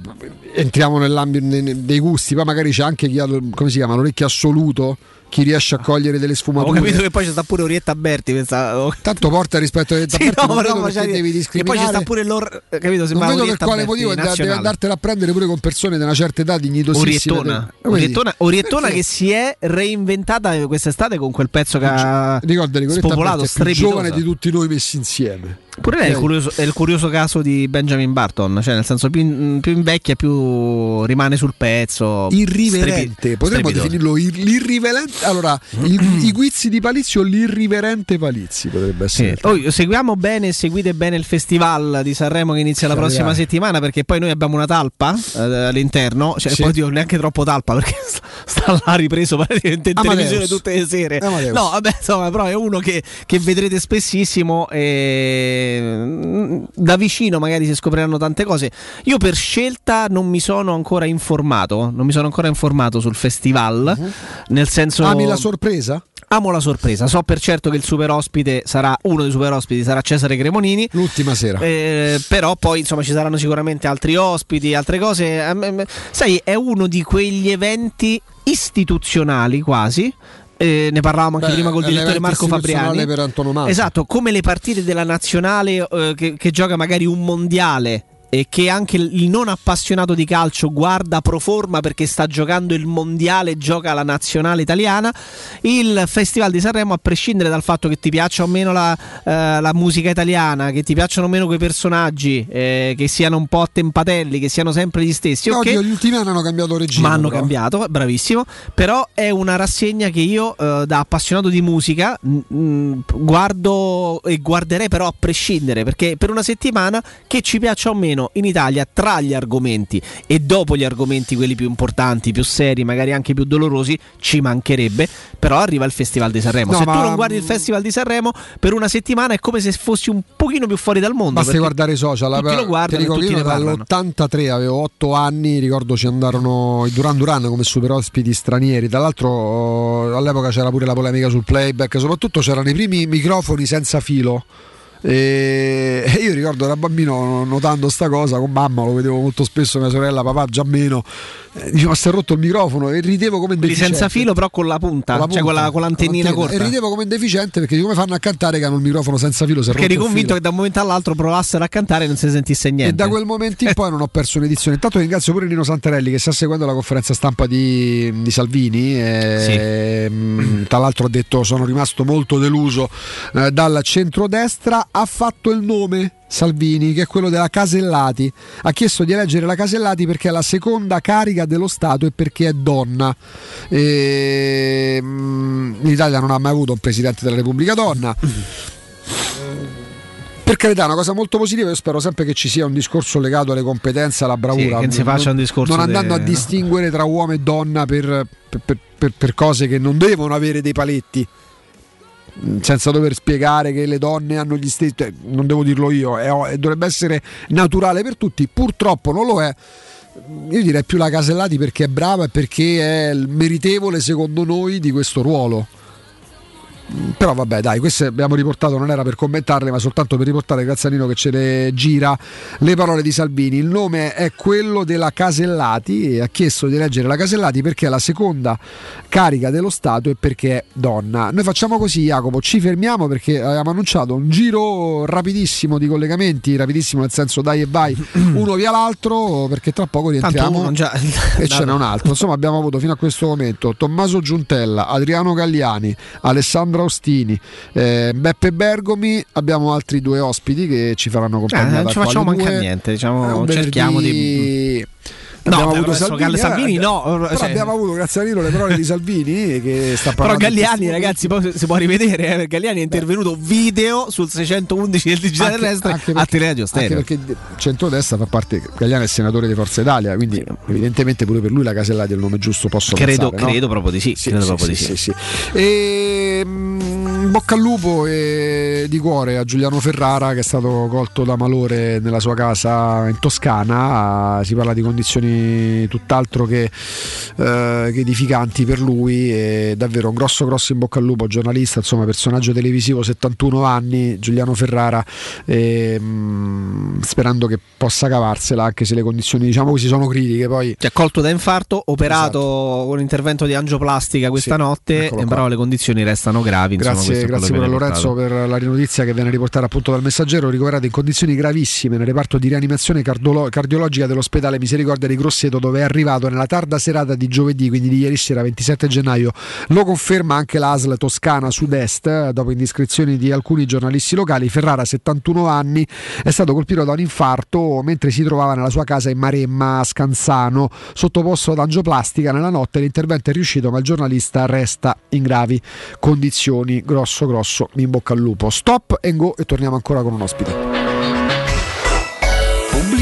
entriamo nell'ambito ne- ne- dei gusti, poi magari c'è anche chi ha come si chiama, l'orecchio assoluto, chi riesce a cogliere delle Ho sfumature. capito che poi c'è sta pure Orietta Berti. Pensavo. Tanto porta rispetto a Orietta Sì, Berti, no, non magari- devi E poi discriminare. c'è sta pure l'or. Capito? non vedo per quale Berti motivo devi nazionale. andartene a prendere pure con persone di una certa età dignitosissime. Oriettona, dire? Oriettona, Oriettona che si è reinventata quest'estate con quel pezzo che ha Ricordati Berti è giovane di tutti noi messi insieme. Pure lei è il, curioso, è il curioso caso di Benjamin Barton, cioè nel senso più, più invecchia più rimane sul pezzo. Irriverente, Strepi- potremmo definirlo ir- l'irriverente. Allora, il- i guizzi di Palizzi o l'irriverente Palizzi potrebbe Sì. essere. Oh, seguiamo bene e seguite bene il festival di Sanremo che inizia la Sì, prossima dai. settimana perché poi noi abbiamo una talpa eh, all'interno, cioè Sì. poi dico neanche troppo talpa perché sta, sta là ripreso praticamente in Amadeus. televisione tutte le sere. Amadeus. No, vabbè, insomma, però è uno che, che vedrete spessissimo e da vicino magari si scopriranno tante cose. Io per scelta non mi sono ancora informato, non mi sono ancora informato sul festival, nel senso. Ami la sorpresa? Amo la sorpresa, so per certo che il super ospite sarà uno dei super ospiti sarà Cesare Cremonini. L'ultima sera. Eh, però poi insomma ci saranno sicuramente altri ospiti, altre cose. Eh, eh, Sai, è uno di quegli eventi istituzionali quasi. Eh, ne parlavamo anche Beh, prima col direttore Marco Fabriani. Esatto, come le partite della nazionale eh, che, che gioca magari un mondiale e che anche il non appassionato di calcio guarda pro forma perché sta giocando il mondiale, gioca la nazionale italiana. Il Festival di Sanremo, a prescindere dal fatto che ti piaccia o meno la, eh, la musica italiana, che ti piacciono o meno quei personaggi, eh, che siano un po' attempatelli, che siano sempre gli stessi, No, ok? oddio, gli ultimi anni hanno cambiato regime. Ma hanno però. cambiato, bravissimo. Però è una rassegna che io, eh, da appassionato di musica, mh, guardo e guarderei però a prescindere, perché per una settimana, che ci piaccia o meno, in Italia, tra gli argomenti e dopo gli argomenti, quelli più importanti, più seri, magari anche più dolorosi, ci mancherebbe. Però arriva il Festival di Sanremo. No, Se tu ma- non guardi il Festival di Sanremo, per una settimana è come se fossi un pochino più fuori dal mondo. Basta guardare i social. Tutti lo Ti guardano e ricordo tutti io ne parlano. dall'83 avevo 8 anni, ricordo ci andarono i Duran Duran come super ospiti stranieri. Tra l'altro eh, all'epoca c'era pure la polemica sul playback, soprattutto c'erano i primi microfoni senza filo. E io ricordo da bambino notando sta cosa con mamma, lo vedevo molto spesso mia sorella, papà già meno. Eh, si è rotto il microfono e ridevo come un Quelli senza filo, però con la punta, Con la cioè con, la- punta, con l'antennina con corta. E ridevo come un deficiente perché come fanno a cantare che hanno il microfono senza filo? Perché eri convinto che da un momento all'altro provassero a cantare e non si sentisse niente. E da quel momento in poi non ho perso un'edizione. Intanto ringrazio pure Nino Santarelli che sta seguendo la conferenza stampa di, di Salvini. e, mh, Tra l'altro ha detto sono rimasto molto deluso eh, dal centrodestra. Ha fatto il nome Salvini, che è quello della Casellati. Ha chiesto di eleggere la Casellati perché è la seconda carica dello Stato e perché è donna. E, mh, L'Italia non ha mai avuto un presidente della Repubblica donna. Per carità, è una cosa molto positiva. Io spero sempre che ci sia un discorso legato alle competenze, alla bravura. Sì, che non si faccia un discorso Non andando de- a distinguere tra uomo e donna per- per- per- per cose che non devono avere dei paletti. Senza dover spiegare che le donne hanno gli stessi, cioè, non devo dirlo io, è- dovrebbe essere naturale per tutti. Purtroppo non lo è. Io direi più la Casellati perché è brava e perché è meritevole, secondo noi, di questo ruolo. Però vabbè, dai, queste abbiamo riportato, non era per commentarle, ma soltanto per riportare, grazie a Nino che ce le gira, le parole di Salvini. Il nome è quello della Casellati e ha chiesto di leggere la Casellati perché è la seconda carica dello Stato e perché è donna. Noi facciamo così, Jacopo, ci fermiamo perché abbiamo annunciato un giro rapidissimo di collegamenti, rapidissimo nel senso dai e vai, uno via l'altro, perché tra poco rientriamo già- e ce n'è un altro. Insomma, abbiamo avuto fino a questo momento Tommaso Giuntella, Adriano Galliani, Alessandro Ostini, eh, Beppe Bergomi. Abbiamo altri due ospiti che ci faranno compagnia. Eh, non ci facciamo quale manca due. niente, diciamo, un cerchiamo venerdì- abbiamo avuto Salvini, Salvini eh, no, però cioè- abbiamo avuto grazie a Nilo le parole di Salvini che sta Però parlando di Galliani, ragazzi, poi si può rivedere. Eh, Galliani è intervenuto video sul 611 del digitale terrestre anche a perché- Teleradio Stereo. Anche perché centrodestra fa parte, Gagliano è senatore di Forza Italia, quindi evidentemente pure per lui la Casellati è il nome giusto, posso Credo, pensare, no? credo proprio di sì. Sì, credo sì, proprio sì, di sì. sì, sì. E, mm, bocca al lupo e di cuore a Giuliano Ferrara che è stato colto da malore nella sua casa in Toscana. Si parla di condizioni tutt'altro che, eh, che edificanti per lui. E davvero un grosso, grosso in bocca al lupo, giornalista, insomma, personaggio televisivo, 71 anni, Giuliano Ferrara. e, mm, sperando che possa cavarsela, anche se le condizioni, diciamo così, sono critiche. Poi Cioè, colto da infarto, operato con intervento di angioplastica questa Sì, notte, però le condizioni restano gravi. insomma, Grazie, è grazie pure a Lorenzo per la rinotizia che viene riportata appunto dal messaggero, ricoverato in condizioni gravissime nel reparto di rianimazione cardiologica dell'ospedale Misericordia di Grosseto dove è arrivato nella tarda serata di giovedì, quindi di ieri sera 27 gennaio. Lo conferma anche l'ASL Toscana Sud-Est, eh, dopo indiscrezioni di alcuni giornalisti locali. Ferrara, 71 anni, è stato colpito da un infarto mentre si trovava nella sua casa in Maremma a Scanzano, sottoposto ad angioplastica nella notte. L'intervento è riuscito, ma il giornalista resta in gravi condizioni. Grosso, grosso, in bocca al lupo. Stop and go e torniamo ancora con un ospite.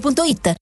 ValentinoAutomobili.it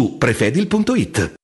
prefedil.it.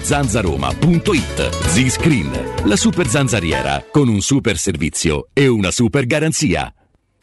zanzaroma.it. Z-Screen, la super zanzariera, con un super servizio e una super garanzia.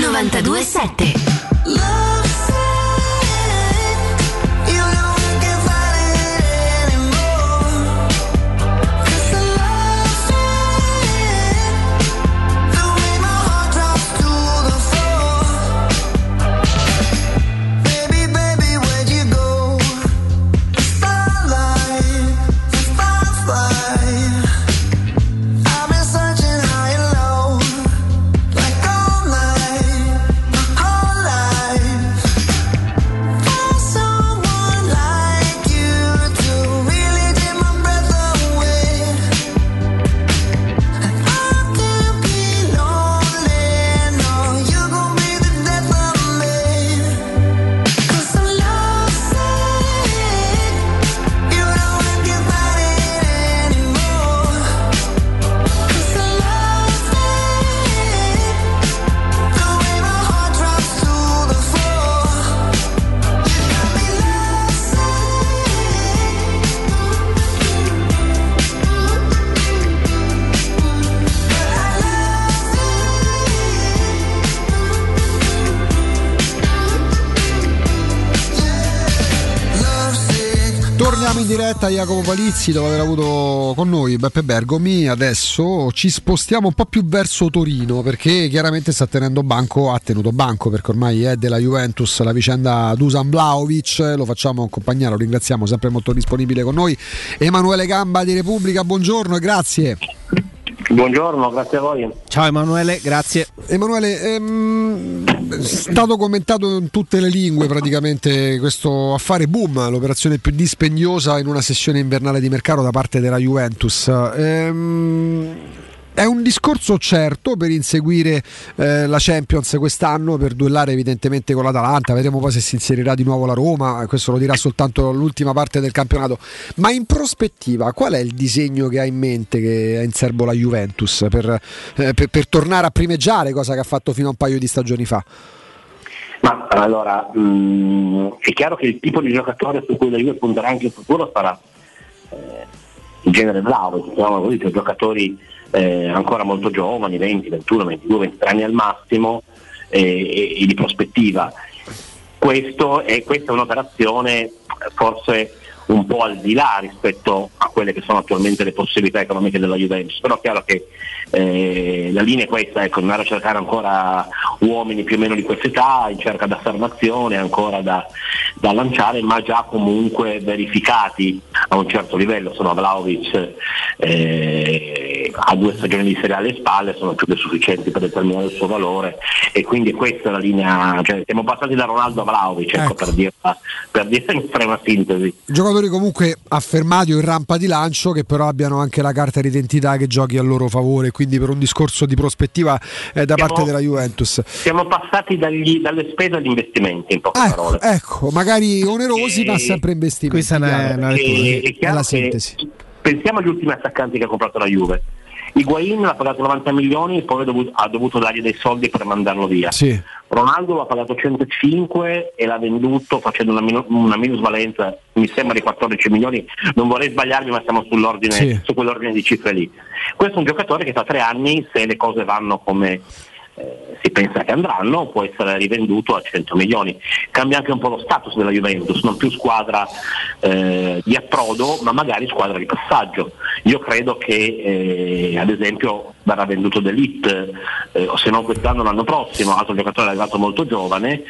927 diretta Jacopo Palizzi dopo aver avuto con noi Beppe Bergomi. Adesso ci spostiamo un po' più verso Torino perché chiaramente sta tenendo banco, ha tenuto banco perché ormai è della Juventus la vicenda Dusan Vlaovic. Lo facciamo accompagnare, lo ringraziamo sempre molto disponibile con noi. Emanuele Gamba di Repubblica, buongiorno e grazie. Buongiorno, grazie a voi. Ciao Emanuele, grazie. Emanuele, ehm, è stato commentato in tutte le lingue praticamente questo affare boom, l'operazione più dispendiosa in una sessione invernale di mercato da parte della Juventus. Ehm, è un discorso certo per inseguire eh, la Champions quest'anno, per duellare evidentemente con l'Atalanta, vedremo poi se si inserirà di nuovo la Roma, questo lo dirà soltanto l'ultima parte del campionato, ma in prospettiva qual è il disegno che ha in mente, che ha in serbo la Juventus per, eh, per, per tornare a primeggiare, cosa che ha fatto fino a un paio di stagioni fa? Ma allora, mh, è chiaro che il tipo di giocatore su cui la Juve punterà anche in futuro sarà eh, in genere bravo, diciamo così, cioè giocatori eh, ancora molto giovani, 20, 21, 22, 23 anni al massimo eh, e, di prospettiva. Questo è, questa è un'operazione forse un po' al di là rispetto a quelle che sono attualmente le possibilità economiche della Juventus, però è chiaro che eh, la linea è questa, ecco, andare a cercare ancora uomini più o meno di questa età, in cerca d'affermazione ancora da, da lanciare, ma già comunque verificati a un certo livello, sono Vlaovic eh, ha due stagioni di Serie A alle spalle, sono più che sufficienti per determinare il suo valore e quindi questa è la linea, cioè siamo passati da Ronaldo a Vlaovic, ecco, ecco. per dirla per dire in estrema sintesi. Giocatori comunque affermati o in rampa di lancio che però abbiano anche la carta d'identità che giochi a loro favore, quindi per un discorso di prospettiva eh, da siamo, parte della Juventus. Siamo passati dagli, dalle spese agli investimenti in poche ecco, parole. Ecco, magari onerosi E- ma sempre investimenti. Questa è una- una E- lettura. è è chiaro la sintesi. pensiamo agli ultimi attaccanti che ha comprato la Juve. Higuain l'ha pagato 90 milioni e poi ha dovuto, ha dovuto dargli dei soldi per mandarlo via. Sì. Ronaldo l'ha pagato 105 e l'ha venduto facendo una, una minusvalenza, mi sembra di 14 milioni, non vorrei sbagliarmi ma siamo sull'ordine, Sì. su quell'ordine di cifre lì. Questo è un giocatore che tra tre anni, se le cose vanno come eh, si pensa che andranno, può essere rivenduto a 100 milioni. Cambia anche un po' lo status della Juventus, non più squadra eh, di approdo, ma magari squadra di passaggio. Io credo che eh, ad esempio verrà venduto D'Elite, eh, o se non quest'anno l'anno prossimo, altro giocatore arrivato molto giovane,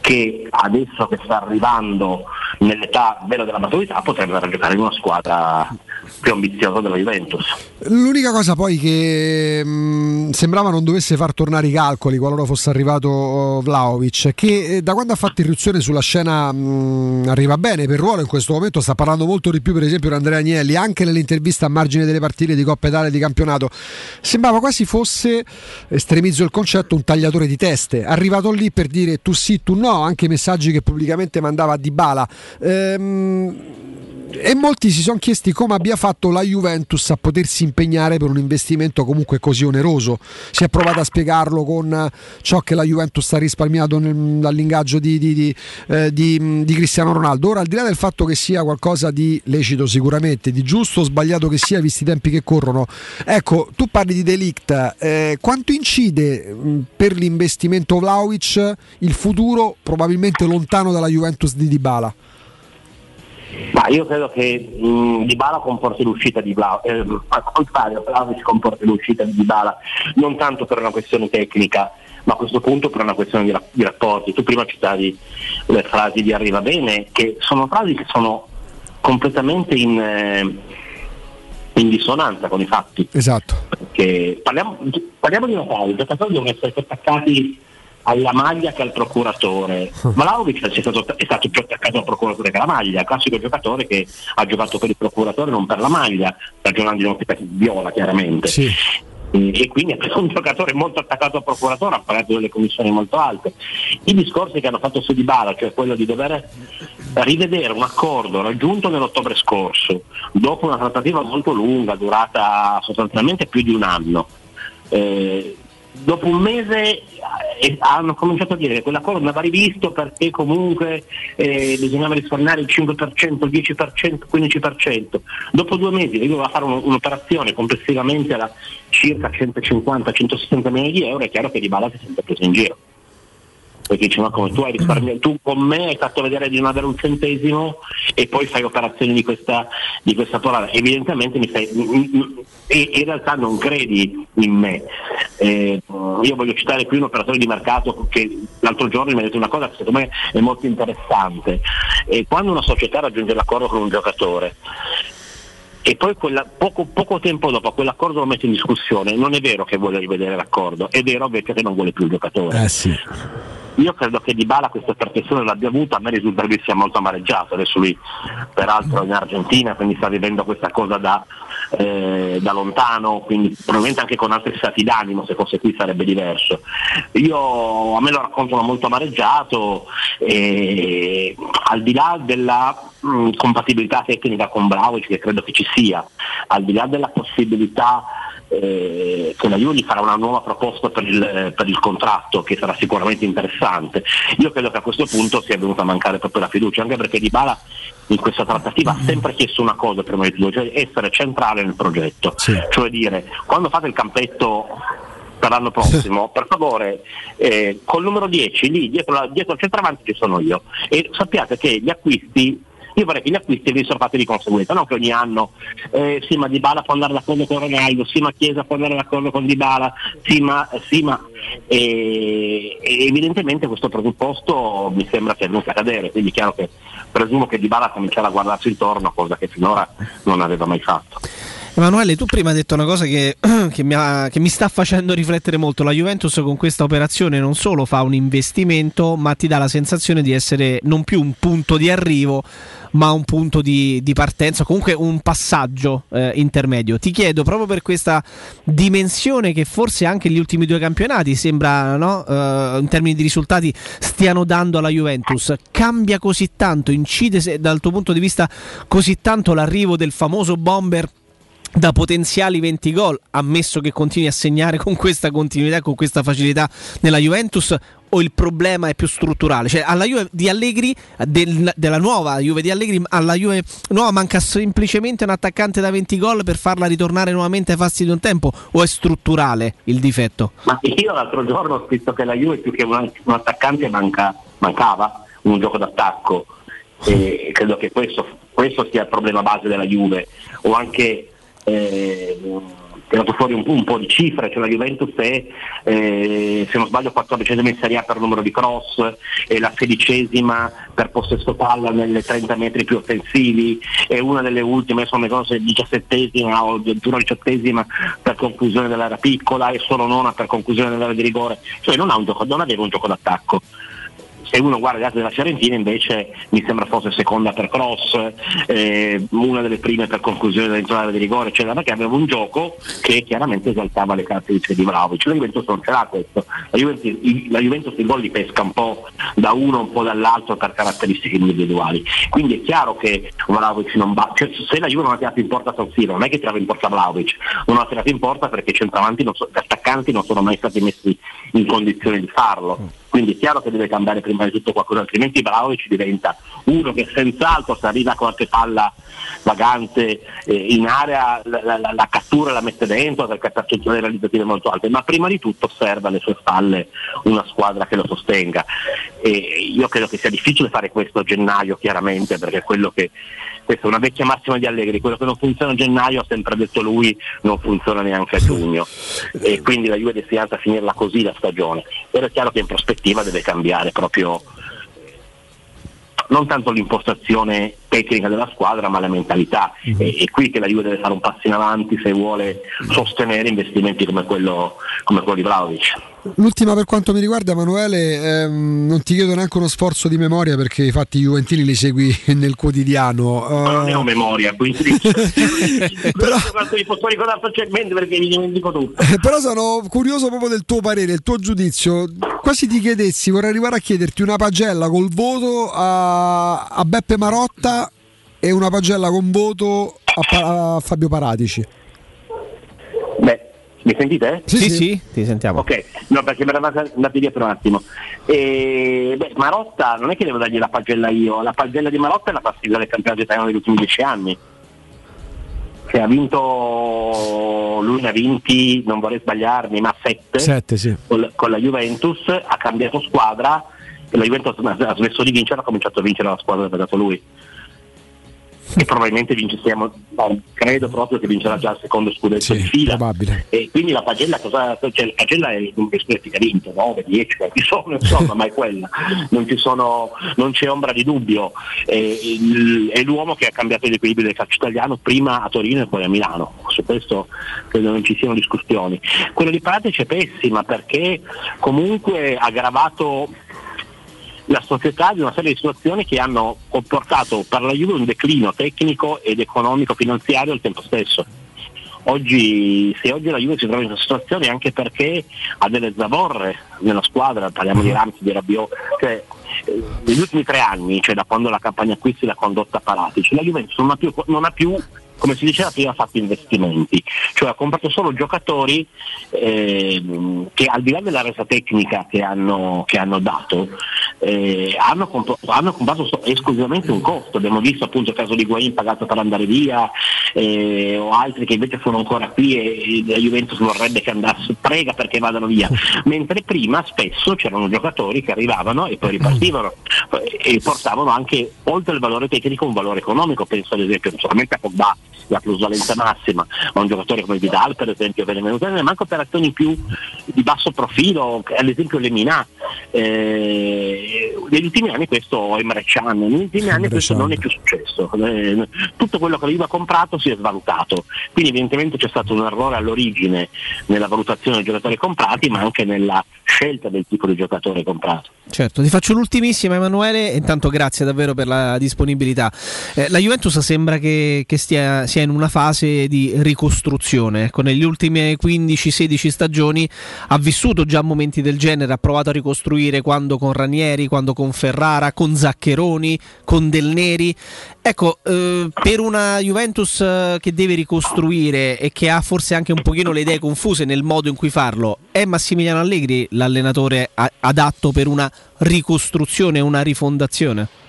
che adesso che sta arrivando nell'età vera della maturità potrebbe andare giocare in una squadra più ambiziosa della Juventus. L'unica cosa poi che mh, sembrava non dovesse far tornare i calcoli qualora fosse arrivato oh, Vlaovic, che eh, da quando ha fatto irruzione sulla scena mh, arriva bene per ruolo in questo momento, sta parlando molto di più per esempio di Andrea Agnelli, anche nell'intervista a margine delle partite di Coppa Italia di campionato, sembrava quasi fosse, estremizzo il concetto, un tagliatore di teste, arrivato lì per dire tu sì, tu no, anche i messaggi che pubblicamente mandava a Dybala. Ehm, e molti si sono chiesti come abbia fatto la Juventus a potersi impegnare per un investimento comunque così oneroso. Si è provato a spiegarlo con ciò che la Juventus ha risparmiato nel- dall'ingaggio di, di- di, eh, di Cristiano Ronaldo. Ora, al di là del fatto che sia qualcosa di lecito sicuramente, di giusto o sbagliato che sia, visti i tempi che corrono, ecco, tu parli di Delict, eh, quanto incide mh, per l'investimento Vlaovic il futuro probabilmente lontano dalla Juventus di Dybala? Ma io credo che mh, Dybala comporti l'uscita di Blau, eh, al contrario, Vlahovic comporti l'uscita di Dybala, non tanto per una questione tecnica, ma a questo punto per una questione di, di rapporti. Tu prima citavi le frasi di Arriva Bene, che sono frasi che sono completamente in, eh, in dissonanza con i fatti. Esatto. Perché parliamo, parliamo di una cosa, i giocatori devono essere attaccati alla maglia che al procuratore. Vlahovic è stato, è stato più attaccato al procuratore che alla maglia, classico giocatore che ha giocato per il procuratore non per la maglia, ragionando in ottica viola chiaramente. E, e quindi è un giocatore molto attaccato al procuratore, ha pagato delle commissioni molto alte. I discorsi che hanno fatto su Dybala, cioè quello di dover rivedere un accordo raggiunto nell'ottobre scorso, dopo una trattativa molto lunga, durata sostanzialmente più di un anno. Eh, dopo un mese eh, hanno cominciato a dire che quell'accordo andava rivisto perché comunque eh, bisognava risparmiare il 5%, il 10%, il 15%. Dopo due mesi lui doveva fare un- un'operazione complessivamente da circa 150-160 milioni di euro, è chiaro che Di Bala si sente preso in giro. Perché dice ma come tu hai risparmiato, tu con me hai fatto vedere di non avere un centesimo e poi fai operazioni di questa, di questa porata. Evidentemente mi stai, in realtà non credi in me. Eh, io voglio citare qui un operatore di mercato che l'altro giorno mi ha detto una cosa che secondo me è molto interessante. Eh, quando una società raggiunge l'accordo con un giocatore, e poi quella- poco, poco tempo dopo quell'accordo lo mette in discussione, non è vero che vuole rivedere l'accordo, è vero invece che non vuole più il giocatore. Eh sì. Io credo che Di Bala questa percezione l'abbia avuta, a me lui sia molto amareggiato, adesso lui peraltro è in Argentina, quindi sta vivendo questa cosa da, eh, da lontano, quindi probabilmente anche con altri stati d'animo, se fosse qui sarebbe diverso. Io a me lo raccontano molto amareggiato e al di là della mh, compatibilità tecnica con Vlaovic che credo che ci sia, al di là della possibilità eh, che la gli farà una nuova proposta per il, per il contratto che sarà sicuramente interessante. Io credo che a questo punto sia venuta a mancare proprio la fiducia, anche perché Di Bala in questa trattativa ha sempre chiesto una cosa prima di tutto, cioè essere centrale nel progetto, cioè dire quando fate il campetto per l'anno prossimo, per favore, eh, col numero 10 lì dietro, la- dietro al centravanti ci sono io. E sappiate che gli acquisti io vorrei che gli acquisti venissero fatti di conseguenza, non che ogni anno eh, sì ma Di Bala può andare d'accordo con Ronaldo, sì ma Chiesa può andare d'accordo con Di Bala, sì ma, sì, ma e, e evidentemente questo presupposto mi sembra che è venuto a cadere, quindi è chiaro che presumo che Di Bala comincerà a guardarsi intorno, cosa che finora non aveva mai fatto. Emanuele, tu prima hai detto una cosa che, che mi ha- che mi sta facendo riflettere molto. La Juventus con questa operazione non solo fa un investimento, ma ti dà la sensazione di essere non più un punto di arrivo, ma un punto di, di partenza, comunque un passaggio eh, intermedio. Ti chiedo proprio per questa dimensione che forse anche gli ultimi due campionati sembra, no? Eh, in termini di risultati, stiano dando alla Juventus. Cambia così tanto, incide se- dal tuo punto di vista così tanto l'arrivo del famoso bomber da potenziali 20 gol, ammesso che continui a segnare con questa continuità con questa facilità nella Juventus, o il problema è più strutturale? Cioè, alla Juve di Allegri, del- della nuova Juve di Allegri, alla Juve nuova manca semplicemente un attaccante da 20 gol per farla ritornare nuovamente ai fasti di un tempo, o è strutturale il difetto? Ma io l'altro giorno ho scritto che la Juve più che un, attaccante manca- mancava un gioco d'attacco e credo che questo, questo sia il problema base della Juve. Ho anche eh, tirato fuori un, un po' di cifre, cioè la Juventus è eh, se non sbaglio 14 in Serie A per numero di cross e la sedicesima per possesso palla nelle 30 metri più offensivi è una delle ultime, sono le cose diciassettesima o addirittura diciottesima per conclusione dell'area piccola e solo nona per conclusione dell'area di rigore, cioè non, un gioco, non aveva un gioco d'attacco se uno guarda gli altri della Fiorentina invece mi sembra fosse seconda per cross, eh, una delle prime per conclusione l'area di rigore, eccetera, perché aveva un gioco che chiaramente esaltava le caratteristiche di Vlaovic. La Juventus non ce l'ha questo, la Juventus, i- la Juventus i gol li pesca un po' da uno un po' dall'altro per caratteristiche individuali. Quindi è chiaro che Vlaovic non va, cioè, se la Juve non ha tirato in porta San Siro, non è che tirava in porta Vlaovic, non ha tirato in porta perché i centravanti, so- gli attaccanti non sono mai stati messi in condizione di farlo. Quindi è chiaro che deve cambiare prima di tutto qualcosa, altrimenti Vlaovic diventa uno che senz'altro se arriva qualche palla vagante eh, in area la, la- la- cattura la mette dentro perché ha percezioni realizzative molto alte, ma prima di tutto serve alle sue spalle una squadra che lo sostenga. E io credo che sia difficile fare questo a gennaio chiaramente perché è quello che questa è una vecchia massima di Allegri, quello che non funziona a gennaio, ha sempre detto lui, non funziona neanche a giugno. E quindi la Juve è destinata a finirla così la stagione, però è chiaro che in prospettiva deve cambiare proprio non tanto l'impostazione tecnica della squadra ma la mentalità e, è qui che la Juve deve fare un passo in avanti se vuole sostenere investimenti come quello, come quello di Vlaovic. L'ultima per quanto mi riguarda, Emanuele, ehm, non ti chiedo neanche uno sforzo di memoria perché i fatti juventini li segui nel quotidiano. Ma non ne ho Eh, memoria, quindi però quanto mi posso ricordare facilmente perché mi dimentico tutto. però sono curioso proprio del tuo parere, il tuo giudizio. Quasi ti chiedessi, vorrei arrivare a chiederti una pagella col voto a, a Beppe Marotta e una pagella con voto a, Pa- a Fabio Paratici. Beh, mi sentite? Sì, sì, ti sentiamo. Ok, no perché mi eravate andati dietro un attimo. E, beh, Marotta non è che devo dargli la pagella io, la pagella di Marotta è la partita del campionato italiano degli ultimi dieci anni. Che ha vinto, lui ne ha vinti, non vorrei sbagliarmi, ma sette, Sette, sì. con, con la Juventus, ha cambiato squadra la Juventus ha smesso di vincere, ha cominciato a vincere la squadra che ha dato lui. E probabilmente vinceremo, no, credo proprio che vincerà già il secondo scudetto di fila. Probabile. E quindi la pagella, cosa, cioè, la pagella è di scudetti che ha vinto, 9, 10, quanti sono, insomma, ma è quella. Non, ci sono, non c'è ombra di dubbio. È, il- è l'uomo che ha cambiato l'equilibrio del calcio italiano prima a Torino e poi a Milano. Su questo credo non ci siano discussioni. Quello di Pratic è pessima perché comunque ha aggravato la società di una serie di situazioni che hanno comportato per la Juve un declino tecnico ed economico finanziario al tempo stesso. Oggi, se oggi la Juve si trova in questa situazione è anche perché ha delle zavorre nella squadra, parliamo di Ramsey, di Rabiot, cioè, eh, negli ultimi tre anni, cioè da quando la campagna acquisti l'ha condotta Paratici, la Juventus non ha più, non ha più come si diceva prima, fatto investimenti, cioè ha comprato solo giocatori ehm, che al di là della resa tecnica che hanno, che hanno dato, eh, hanno, comp- hanno comprato esclusivamente un costo. Abbiamo visto appunto il caso di Guain pagato per andare via, eh, o altri che invece sono ancora qui e, e la Juventus vorrebbe che andasse, prega perché vadano via. Mentre prima spesso c'erano giocatori che arrivavano e poi ripartivano eh, e portavano anche oltre il valore tecnico un valore economico, penso ad esempio non solamente a Pogba la plusvalenza massima, ma un giocatore come Vidal per esempio viene venuto, ma anche operazioni più di basso profilo, ad esempio Lemina. Eh, negli ultimi anni questo Emre Can, negli ultimi anni questo non è più successo. Eh, tutto quello che ha comprato si è svalutato. Quindi evidentemente c'è stato un errore all'origine nella valutazione dei giocatori comprati, ma anche nella scelta del tipo di giocatore comprato. Certo, ti faccio l'ultimissima Emanuele, intanto grazie davvero per la disponibilità. Eh, la Juventus sembra che, che stia, sia in una fase di ricostruzione, ecco, negli ultimi 15-16 stagioni ha vissuto già momenti del genere, ha provato a ricostruire quando con Ranieri, quando con Ferrara, con Zaccheroni, con Del Neri. Ecco, eh, per una Juventus eh, che deve ricostruire e che ha forse anche un pochino le idee confuse nel modo in cui farlo, è Massimiliano Allegri l'allenatore adatto per una ricostruzione, una rifondazione?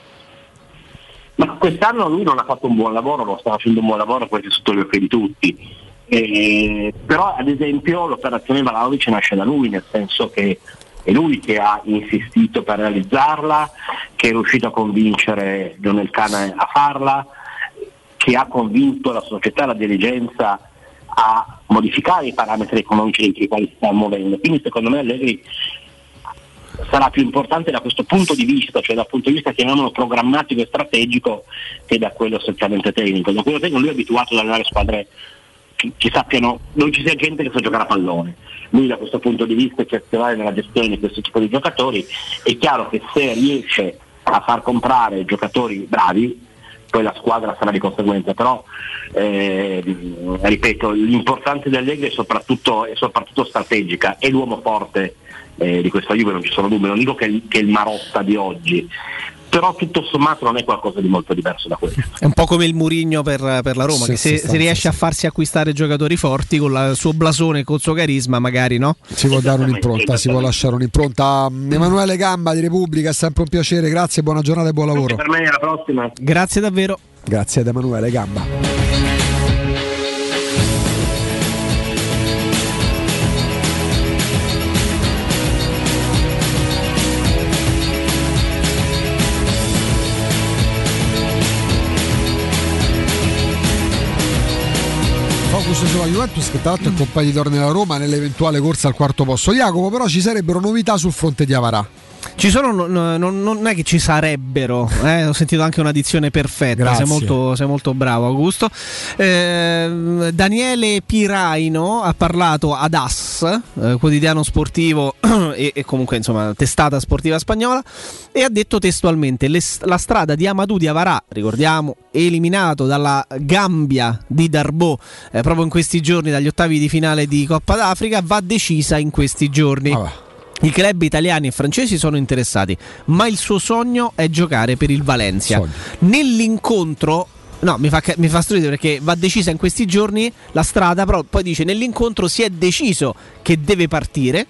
Ma quest'anno lui non ha fatto un buon lavoro, non sta facendo un buon lavoro, questo è sotto gli occhi di tutti. Eh, però ad esempio l'operazione Vlaovic nasce da lui, nel senso che è lui che ha insistito per realizzarla, che è riuscito a convincere Lionel Cane a farla, che ha convinto la società, la dirigenza a modificare i parametri economici entro i quali si sta muovendo. Quindi secondo me Allegri sarà più importante da questo punto di vista, cioè dal punto di vista chiamiamolo programmatico e strategico che da quello essenzialmente tecnico. Da quello tecnico lui è abituato ad allenare squadre che, che sappiano, non ci sia gente che sa giocare a pallone. Lui da questo punto di vista è eccezionale nella gestione di questo tipo di giocatori. È chiaro che se riesce a far comprare giocatori bravi, poi la squadra sarà di conseguenza, però eh, ripeto, l'importante dell'Allegri è soprattutto, è soprattutto strategica, è l'uomo forte eh, di questa Juve, non ci sono dubbi, non dico che è, il- che è il Marotta di oggi, però tutto sommato non è qualcosa di molto diverso da questo. È un po' come il Murigno per, per la Roma, Sì, che se, se riesce a farsi acquistare giocatori forti con la- il suo blasone e col suo carisma, magari no? Si può dare un'impronta, si può lasciare un'impronta. Emanuele Gamba di Repubblica, è sempre un piacere, grazie, buona giornata e buon lavoro. Per me alla prossima. Grazie davvero. Grazie ad Emanuele Gamba. Focus sulla Juventus che tra l'altro è compagno di Roma nell'eventuale corsa al quarto posto. Jacopo, però ci sarebbero novità sul fronte di Avarà. Ci sono, no- no- non, non è che ci sarebbero, eh, ho sentito anche una dizione perfetta, sei molto, sei molto bravo Augusto. Eh, Daniele Piraino ha parlato ad AS, eh, quotidiano sportivo e, e comunque insomma testata sportiva spagnola, e ha detto testualmente "Le- la strada di Amadou di Avarà, ricordiamo, eliminato dalla Gambia di Darbo eh, proprio in questi giorni dagli ottavi di finale di Coppa d'Africa, va decisa in questi giorni. I club italiani e francesi sono interessati, ma il suo sogno è giocare per il Valencia. Nell'incontro No, mi fa, mi fa stridere perché va decisa in questi giorni la strada, però poi dice nell'incontro si è deciso che deve partire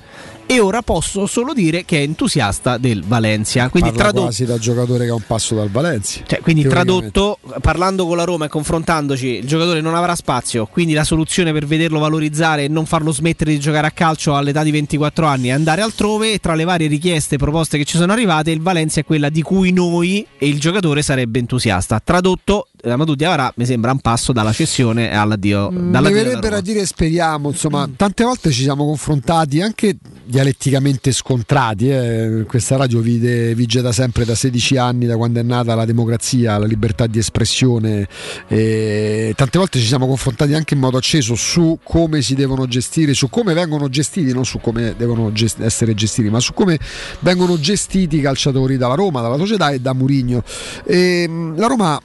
e ora posso solo dire che è entusiasta del Valencia. Quindi Parla tradotto quasi da giocatore che ha un passo dal Valencia. cioè, quindi tradotto, parlando con la Roma e confrontandoci, il giocatore non avrà spazio, quindi la soluzione per vederlo valorizzare e non farlo smettere di giocare a calcio all'età di 24 anni è andare altrove e tra le varie richieste e proposte che ci sono arrivate il Valencia è quella di cui noi e il giocatore sarebbe entusiasta. Tradotto, Amadou Diavara mi sembra un passo dalla cessione all'addio. Mi dall'addio della verrebbe Roma. da dire speriamo, insomma, tante volte ci siamo confrontati anche dialetticamente scontrati. eh. Questa radio vide, vige da sempre, da 16 anni, da quando è nata la democrazia, la libertà di espressione. e tante volte ci siamo confrontati anche in modo acceso su come si devono gestire, su come vengono gestiti, non su come devono gest- essere gestiti, ma su come vengono gestiti i calciatori dalla Roma, dalla società e da Murigno. E, la Roma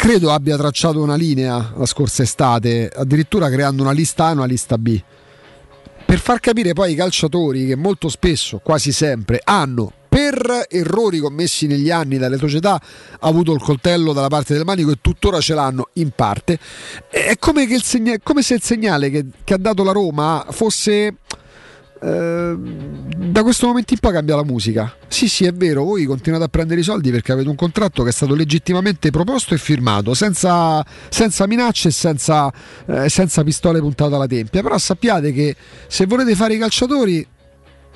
credo abbia tracciato una linea la scorsa estate, addirittura creando una lista A e una lista B. Per far capire poi ai calciatori che molto spesso, quasi sempre, hanno per errori commessi negli anni dalle società avuto il coltello dalla parte del manico e tuttora ce l'hanno in parte. È come, segna- come se il segnale che, che ha dato la Roma fosse eh, da questo momento in poi cambia la musica. Sì, sì, è vero, voi continuate a prendere i soldi perché avete un contratto che è stato legittimamente proposto e firmato, senza, senza minacce e senza, eh, senza pistole puntate alla tempia. Però sappiate che se volete fare i calciatori,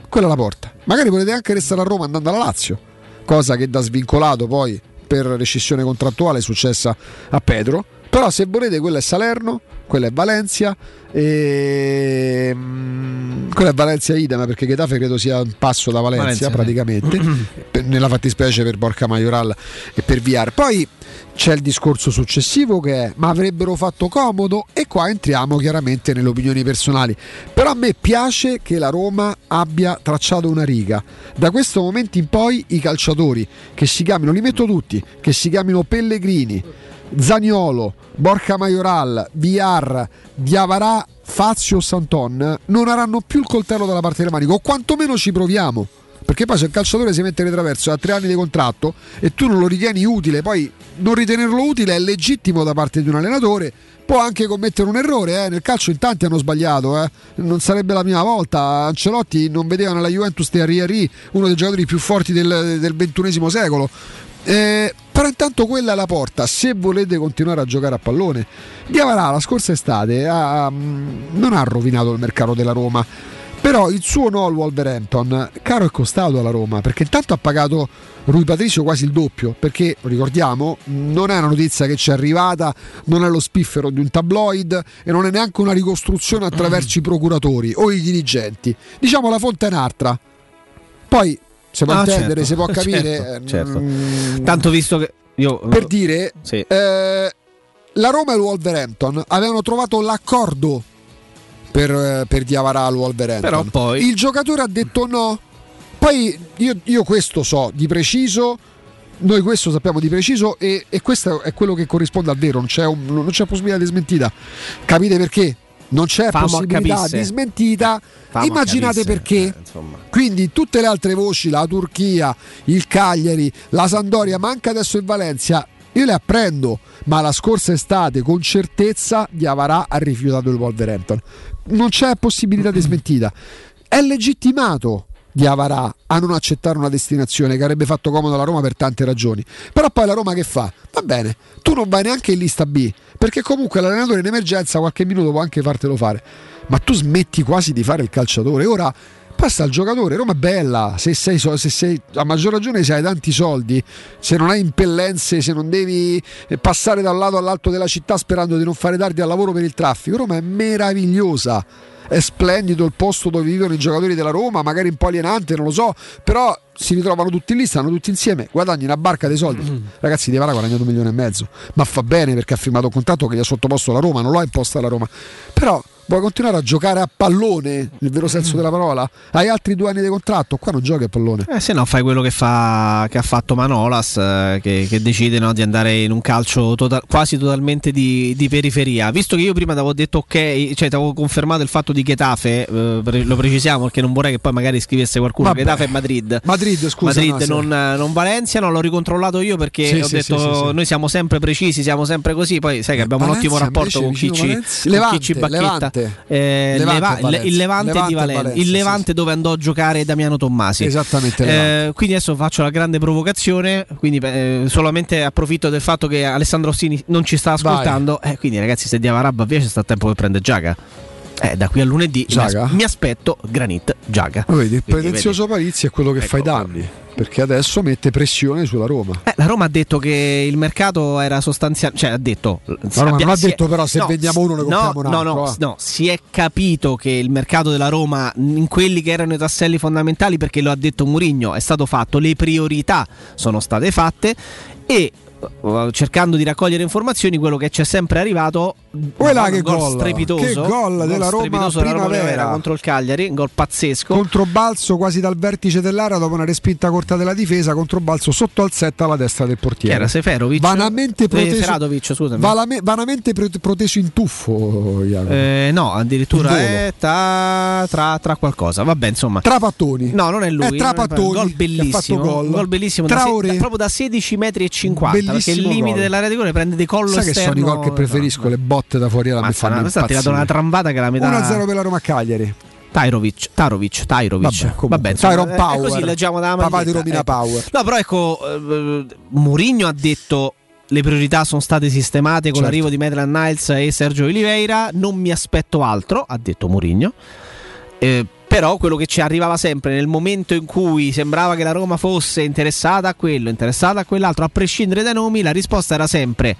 quella è la porta. Magari volete anche restare a Roma andando alla Lazio, cosa che da svincolato poi per rescissione contrattuale è successa a Pedro. Però se volete quella è Salerno, quella è Valencia e mm, quella è Valencia idem perché Getafe credo sia un passo da Valencia, Valencia, praticamente per- nella fattispecie per Borca Majoral e per Viar. Poi c'è il discorso successivo che è ma avrebbero fatto comodo? E qua entriamo chiaramente nelle opinioni personali. Però a me piace che la Roma abbia tracciato una riga. Da questo momento in poi i calciatori che si chiamino li metto tutti che si chiamino Pellegrini Zaniolo, Borca Majoral, Villar, Diavarà, Fazio Santon non avranno più il coltello dalla parte del manico, o quantomeno ci proviamo. Perché poi se il calciatore si mette di traverso a tre anni di contratto e tu non lo ritieni utile, poi non ritenerlo utile è legittimo da parte di un allenatore, può anche commettere un errore. eh. Nel calcio in tanti hanno sbagliato, eh. non sarebbe la prima volta. Ancelotti non vedeva nella Juventus Thierry Henry, uno dei giocatori più forti del, del XXI secolo. Eh, però intanto quella è la porta se volete continuare a giocare a pallone. Diavarà la scorsa estate ha- mm, non ha rovinato il mercato della Roma però il suo no al Wolverhampton caro è costato alla Roma perché intanto ha pagato Rui Patricio quasi il doppio perché ricordiamo non è una notizia che ci è arrivata non è lo spiffero di un tabloid e non è neanche una ricostruzione attraverso i procuratori o i dirigenti. Diciamo la fonte è un'altra. Poi si può Ah, intendere certo, si può capire certo, certo. mm, Tanto visto che io per dire Sì. eh, la Roma e il Wolverhampton avevano trovato l'accordo per, eh, per Diavarà al Wolverhampton Però poi- il giocatore ha detto no poi io, io questo so di preciso noi questo sappiamo di preciso e, e questo è quello che corrisponde al vero non c'è, un- non c'è possibilità di smentita capite perché? Non c'è Famo possibilità capisse. di smentita Famo immaginate capisse, perché eh, insomma. quindi tutte le altre voci, la Turchia, il Cagliari, la Sandoria, ma anche adesso il Valencia, io le apprendo, ma la scorsa estate con certezza Diavarà ha rifiutato il Wolverhampton. Non c'è possibilità di smentita. È legittimato Diavarà a non accettare una destinazione che avrebbe fatto comodo alla Roma per tante ragioni. Però poi la Roma che fa? Va bene, tu non vai neanche in lista B, perché comunque l'allenatore in emergenza qualche minuto può anche fartelo fare. Ma tu smetti quasi di fare il calciatore. Ora passa al giocatore. Roma è bella. Se sei, se sei a maggior ragione, se hai tanti soldi, se non hai impellenze, se non devi eh, passare da un lato all'altro della città sperando di non fare tardi al lavoro per il traffico. Roma è meravigliosa. È splendido il posto dove vivono i giocatori della Roma, magari un po' alienante, non lo so, però si ritrovano tutti lì, stanno tutti insieme, guadagni una barca dei soldi. Ragazzi, Di Vara ha guadagnato un milione e mezzo, ma fa bene perché ha firmato un contratto che gli ha sottoposto la Roma, non lo ha imposta la Roma. Però vuoi continuare a giocare a pallone, nel vero senso della parola? Hai altri due anni di contratto, qua non giochi a pallone. Eh, se no fai quello che, fa, che ha fatto Manolas, eh, che, che decide no, di andare in un calcio tota- quasi totalmente di, di periferia. Visto che io prima ti avevo detto ok, cioè ti avevo confermato il fatto di Getafe, eh, lo precisiamo perché non vorrei che poi magari scrivesse qualcuno. Vabbè. Getafe e Madrid. Madrid, scusa. Madrid, no, sì. non, non Valencia, no, l'ho ricontrollato io perché Sì, ho sì, detto noi siamo sempre precisi, siamo sempre così. Poi sai che abbiamo un Valencia, ottimo rapporto con invece, chi, vicino ci, Valencia. con Levante, bacchetta. Levante. Eh, Levante Leva- a Valencia. il Levante, Levante di Valencia, Valencia, il sì, Levante dove andò a giocare Damiano Tommasi. Esattamente, Eh, Levante. quindi adesso faccio la grande provocazione. Quindi eh, solamente approfitto del fatto che Alessandro Ossini non ci sta ascoltando. Eh, quindi, ragazzi, se Diava Rabba via, c'è sta tempo per prendere Giaga. Eh, da qui a lunedì mi, Giaga? mi aspetto Granit Giaga. Ma vedi, il Quindi, pretenzioso Palizzi è quello che fa i danni. Perché adesso mette pressione sulla Roma. Eh, la Roma ha detto che il mercato era sostanziale, cioè ha detto. Roma non ha si è- detto però se vendiamo uno ne compriamo no, un no, altro, no, eh. no, si è capito che il mercato della Roma, in quelli che erano i tasselli fondamentali, perché lo ha detto Murigno, è stato fatto, le priorità sono state fatte e cercando di raccogliere informazioni, quello che ci è sempre arrivato un che gol gol. strepitoso, Che gol della della Roma primavera. contro il Cagliari, un gol pazzesco. Controbalzo quasi dal vertice dell'area dopo una respinta corta della difesa, controbalzo sotto al set alla destra del portiere. Chi era Seferovic? Vanamente Eh, proteso, scusami. valame- vanamente pro- proteso in tuffo. Eh, no, addirittura è tra, tra, tra qualcosa. Vabbè, insomma. Trapattoni. No, non è lui. È non Trapattoni Un gol che ha bellissimo. fatto gol. Gol bellissimo. Da se- da- proprio da 16 metri e 50. Perché il limite gol. dell'area di gol prende di collo Sai che esterno. sono i gol che preferisco, le botte da fuori alla mi Mazza, fanno questa ha tirato una trambata che la metà 1-0 per la Roma Cagliari. Tarovic, Tarovic, Tarovic. Vabbè, comunque. insomma, Tyron è- è Power. così leggiamo da Papà di Romina ecco. Power. No, però ecco, eh, Mourinho ha detto le priorità sono state sistemate con Certo. l'arrivo di Maitland Niles e Sergio Oliveira, non mi aspetto altro, ha detto Mourinho. Eh, però quello che ci arrivava sempre nel momento in cui sembrava che la Roma fosse interessata a quello, interessata a quell'altro, a prescindere dai nomi, la risposta era sempre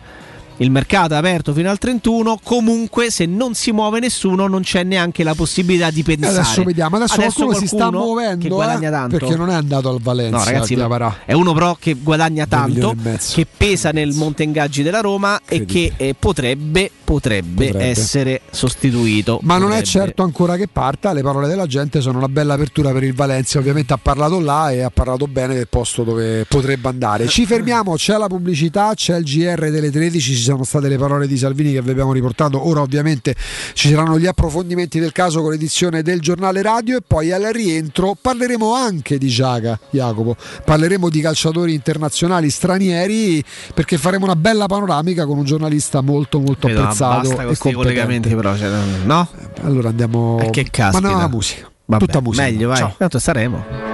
il mercato è aperto fino al 31, comunque se non si muove nessuno non c'è neanche la possibilità di E pensare. adesso vediamo, adesso, qualcuno, si sta qualcuno muovendo che guadagna eh, tanto. perché non è andato al Valencia. No, ragazzi, è uno però che guadagna tanto, che pesa nel monte ingaggi della Roma e che eh, potrebbe, potrebbe, Potrebbe. essere sostituito. Ma non è Potrebbe. certo ancora che parta, le parole della gente sono una bella apertura per il Valencia, ovviamente ha parlato là e ha parlato bene del posto dove potrebbe andare. Ci fermiamo, c'è la pubblicità, c'è il GR delle 13, ci sono state le parole di Salvini che vi abbiamo riportato, ora ovviamente ci saranno gli approfondimenti del caso con l'edizione del giornale radio e poi al rientro parleremo anche di Giaga, Jacopo, parleremo di calciatori internazionali stranieri perché faremo una bella panoramica con un giornalista molto molto Vedo, ma apprezzato basta e competente. collegamenti però, cioè, no? Allora andiamo. Eh, che caspita. Ma no, la musica. Vabbè, Tutta musica. Meglio, vai. Ciao. Tanto staremo.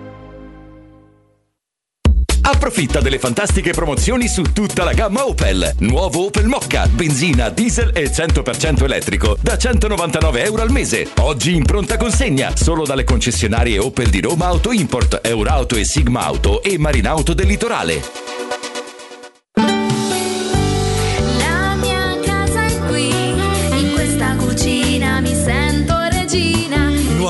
Approfitta delle fantastiche promozioni su tutta la gamma Opel. Nuovo Opel Mocca, benzina, diesel e 100% elettrico da 199 euro al mese. Oggi in pronta consegna, solo dalle concessionarie Opel di Roma Auto Import, Eurauto e Sigma Auto e Marinauto del Litorale.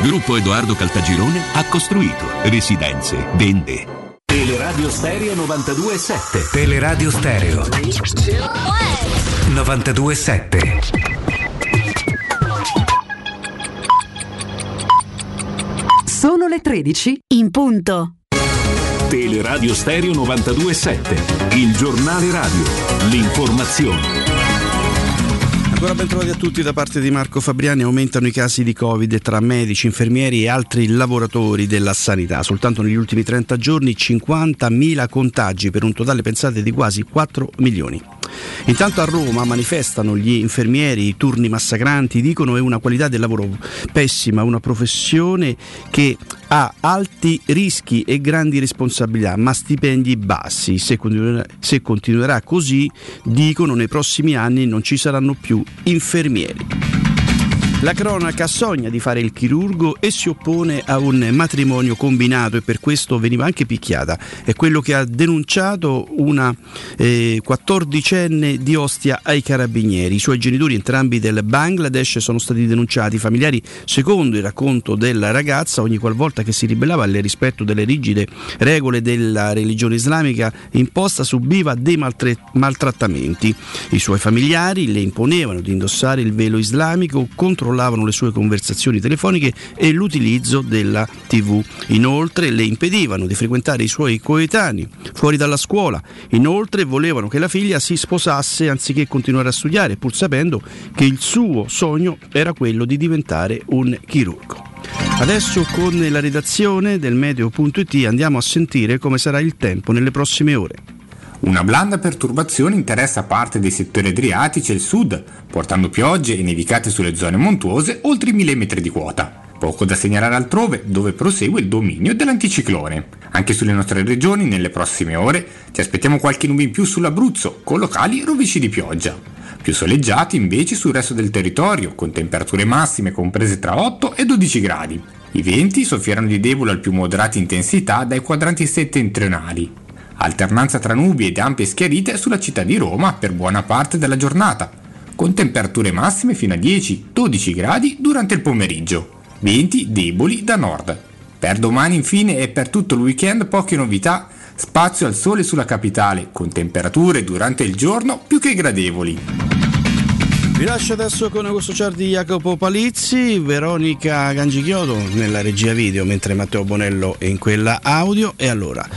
Gruppo Edoardo Caltagirone ha costruito residenze, vende. Teleradio Stereo 92.7 Teleradio Stereo 92.7 Sono le 13 in punto. Teleradio Stereo 92.7, il giornale radio, l'informazione. Ancora ben trovati a tutti da parte di Marco Fabriani. Aumentano i casi di Covid tra medici, infermieri e altri lavoratori della sanità. Soltanto negli ultimi 30 giorni 50.000 contagi per un totale, pensate, di quasi 4 milioni. Intanto a Roma manifestano gli infermieri, i turni massacranti, dicono è una qualità del lavoro pessima, una professione che ha alti rischi e grandi responsabilità, ma stipendi bassi. Se continuerà, se continuerà così, dicono nei prossimi anni non ci saranno più infermieri. La cronaca sogna di fare il chirurgo e si oppone a un matrimonio combinato e per questo veniva anche picchiata. È quello che ha denunciato una eh, 14enne di Ostia ai carabinieri. I suoi genitori, entrambi del Bangladesh, sono stati denunciati. I familiari, secondo il racconto della ragazza, ogni qualvolta che si ribellava al rispetto delle rigide regole della religione islamica imposta, subiva dei maltrattamenti. I suoi familiari le imponevano di indossare il velo islamico contro controllavano le sue conversazioni telefoniche e l'utilizzo della TV. Inoltre le impedivano di frequentare i suoi coetanei fuori dalla scuola. Inoltre volevano che la figlia si sposasse anziché continuare a studiare, pur sapendo che il suo sogno era quello di diventare un chirurgo. Adesso con la redazione del Meteo.it andiamo a sentire come sarà il tempo nelle prossime ore. Una blanda perturbazione interessa parte dei settori adriatici e il sud, portando piogge e nevicate sulle zone montuose oltre i 1000 metri di quota. Poco da segnalare altrove, dove prosegue il dominio dell'anticiclone. Anche sulle nostre regioni, nelle prossime ore, ci aspettiamo qualche nube in più sull'Abruzzo, con locali rovesci di pioggia. Più soleggiati invece sul resto del territorio, con temperature massime comprese tra 8 e 12 gradi. I venti soffieranno di debole al più moderata intensità dai quadranti settentrionali, alternanza tra nubi ed ampie schiarite sulla città di Roma per buona parte della giornata, con temperature massime fino a 10-12 gradi durante il pomeriggio, venti deboli da nord. Per domani infine e per tutto il weekend poche novità, spazio al sole sulla capitale, con temperature durante il giorno più che gradevoli. Vi lascio adesso con Augusto Ciardi, Jacopo Palizzi, Veronica Gangichiodo nella regia video, mentre Matteo Bonello è in quella audio. E allora,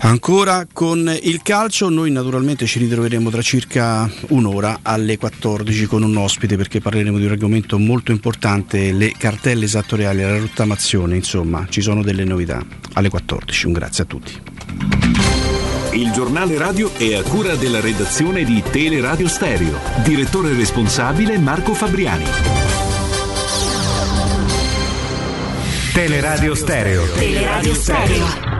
ancora con il calcio, noi naturalmente ci ritroveremo tra circa un'ora alle 14 con un ospite perché parleremo di un argomento molto importante, le cartelle esattoriali, la rottamazione, insomma, ci sono delle novità. Alle 14, un grazie a tutti. Il giornale radio è a cura della redazione di Teleradio Stereo. Direttore responsabile Marco Fabriani. Teleradio Stereo. Teleradio Stereo.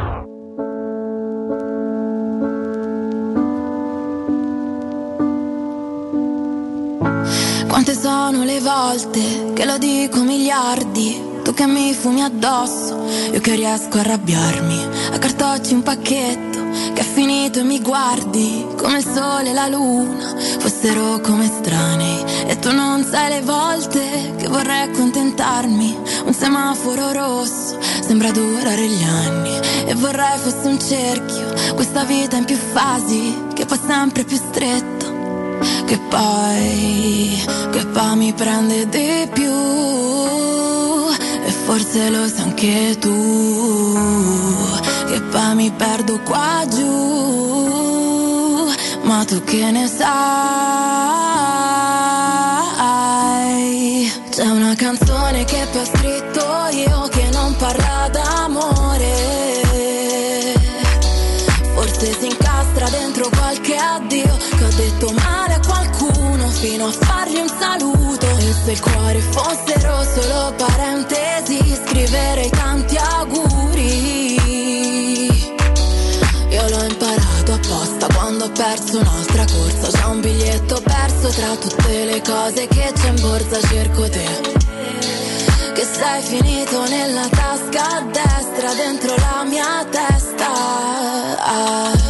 Sono le volte che lo dico miliardi. Tu che mi fumi addosso Io che riesco a arrabbiarmi. A cartocci un pacchetto Che è finito e mi guardi Come il sole e la luna Fossero come estranei E tu non sai le volte Che vorrei accontentarmi. Un semaforo rosso Sembra durare gli anni. E vorrei fosse un cerchio Questa vita in più fasi Che poi sempre più stretto che poi, che poi mi prende di più e forse lo sai anche tu, che poi mi perdo qua giù, ma tu che ne sai? C'è una canzone fino a fargli un saluto. E se il cuore fossero solo parentesi scriverei tanti auguri. Io l'ho imparato apposta quando ho perso un'altra corsa. C'è un biglietto perso tra tutte le cose che c'è in borsa cerco te. Che sei finito nella tasca a destra dentro la mia testa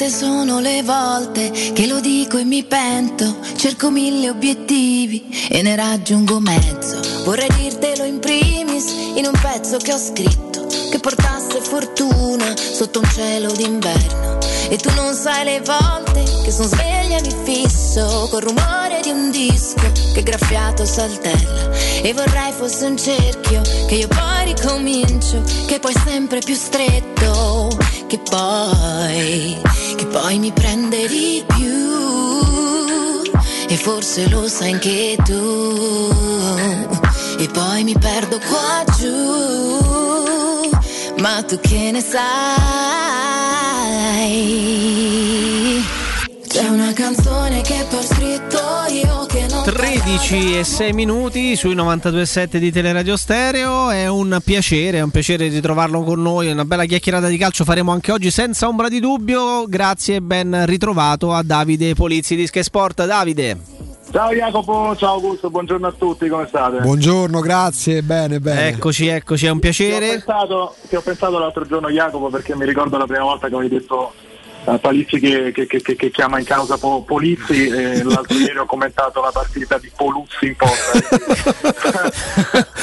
quante sono le volte che lo dico e mi pento. Cerco mille obiettivi e ne raggiungo mezzo. Vorrei dirtelo in primis in un pezzo che ho scritto che portasse fortuna sotto un cielo d'inverno. E tu non sai le volte che sono sveglia e mi fisso col rumore un disco che graffiato saltella e vorrei fosse un cerchio che io poi ricomincio che poi sempre più stretto che poi che poi mi prende di più. E forse lo sai anche tu. E poi mi perdo qua giù. Ma tu che ne sai canzone che ho scritto io che non 13 e 6 minuti sui 92.7 di Teleradio Stereo. È un piacere, è un piacere ritrovarlo con noi. Una bella chiacchierata di calcio faremo anche oggi senza ombra di dubbio. Grazie e ben ritrovato a Davide Polizzi di Sky Sport. Davide. Ciao Jacopo, ciao Augusto, buongiorno a tutti, come state? Buongiorno, grazie, bene, bene. Eccoci, eccoci, è un Ti ho, piacere. pensato, ti ho pensato l'altro giorno Jacopo perché mi ricordo la prima volta che avevi detto Palizzi che, che- che- che- chiama in causa Po- Polizzi e l'altro ieri ho commentato la partita di Poluzzi in porta.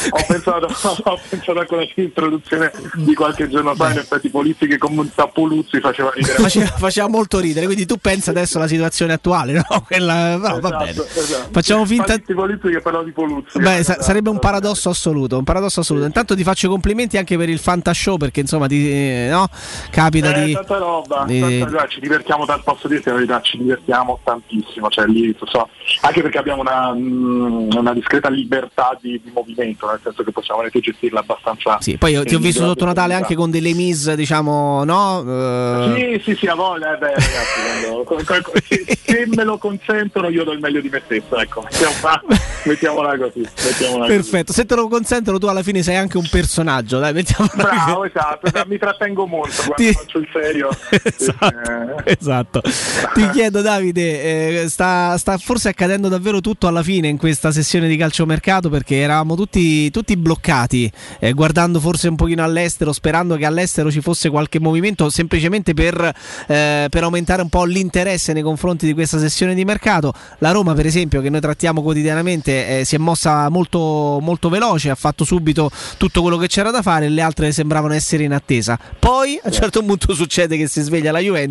ho, pensato, ho pensato a quella introduzione di qualche giorno fa, in effetti Polizzi che commenta Poluzzi faceva ridere. Faceva, faceva molto ridere, quindi tu pensa adesso alla situazione attuale, no? Quella, no, va bene. esatto. Facciamo finta- Palizzi Polizzi che parla di Poluzzi. Beh, sa- sarebbe un paradosso assoluto, un paradosso assoluto. Intanto ti faccio i complimenti anche per il Fantashow perché insomma ti, eh, no? capita Eh, di... tanta roba, di- tanta- guarda, ci divertiamo tanto, posso dirti la verità, ci divertiamo tantissimo, cioè lì, so, anche perché abbiamo una, mm, una discreta libertà di, di movimento, nel senso che possiamo anche gestirla abbastanza. Sì, poi io ti ho visto sotto Natale anche con delle mise, diciamo, no? Eh, Sì, sì, sì, a voglia, eh, beh, ragazzi, se, se me lo consentono io do il meglio di me stesso, ecco, mettiamola, mettiamola così. Mettiamola così. Perfetto, se te lo consentono tu alla fine sei anche un personaggio, dai, mettiamo Bravo, esatto, esatto, mi trattengo molto quando Ti- faccio il serio. Esatto. Esatto. Ti chiedo, Davide, eh, sta, sta forse accadendo davvero tutto alla fine in questa sessione di calciomercato perché eravamo tutti, tutti bloccati, eh, guardando forse un pochino all'estero, sperando che all'estero ci fosse qualche movimento semplicemente per, eh, per aumentare un po' l'interesse nei confronti di questa sessione di mercato. La Roma, per esempio, che noi trattiamo quotidianamente, eh, si è mossa molto, molto veloce, ha fatto subito tutto quello che c'era da fare le altre sembravano essere in attesa. Poi a un certo punto succede che si sveglia la Juventus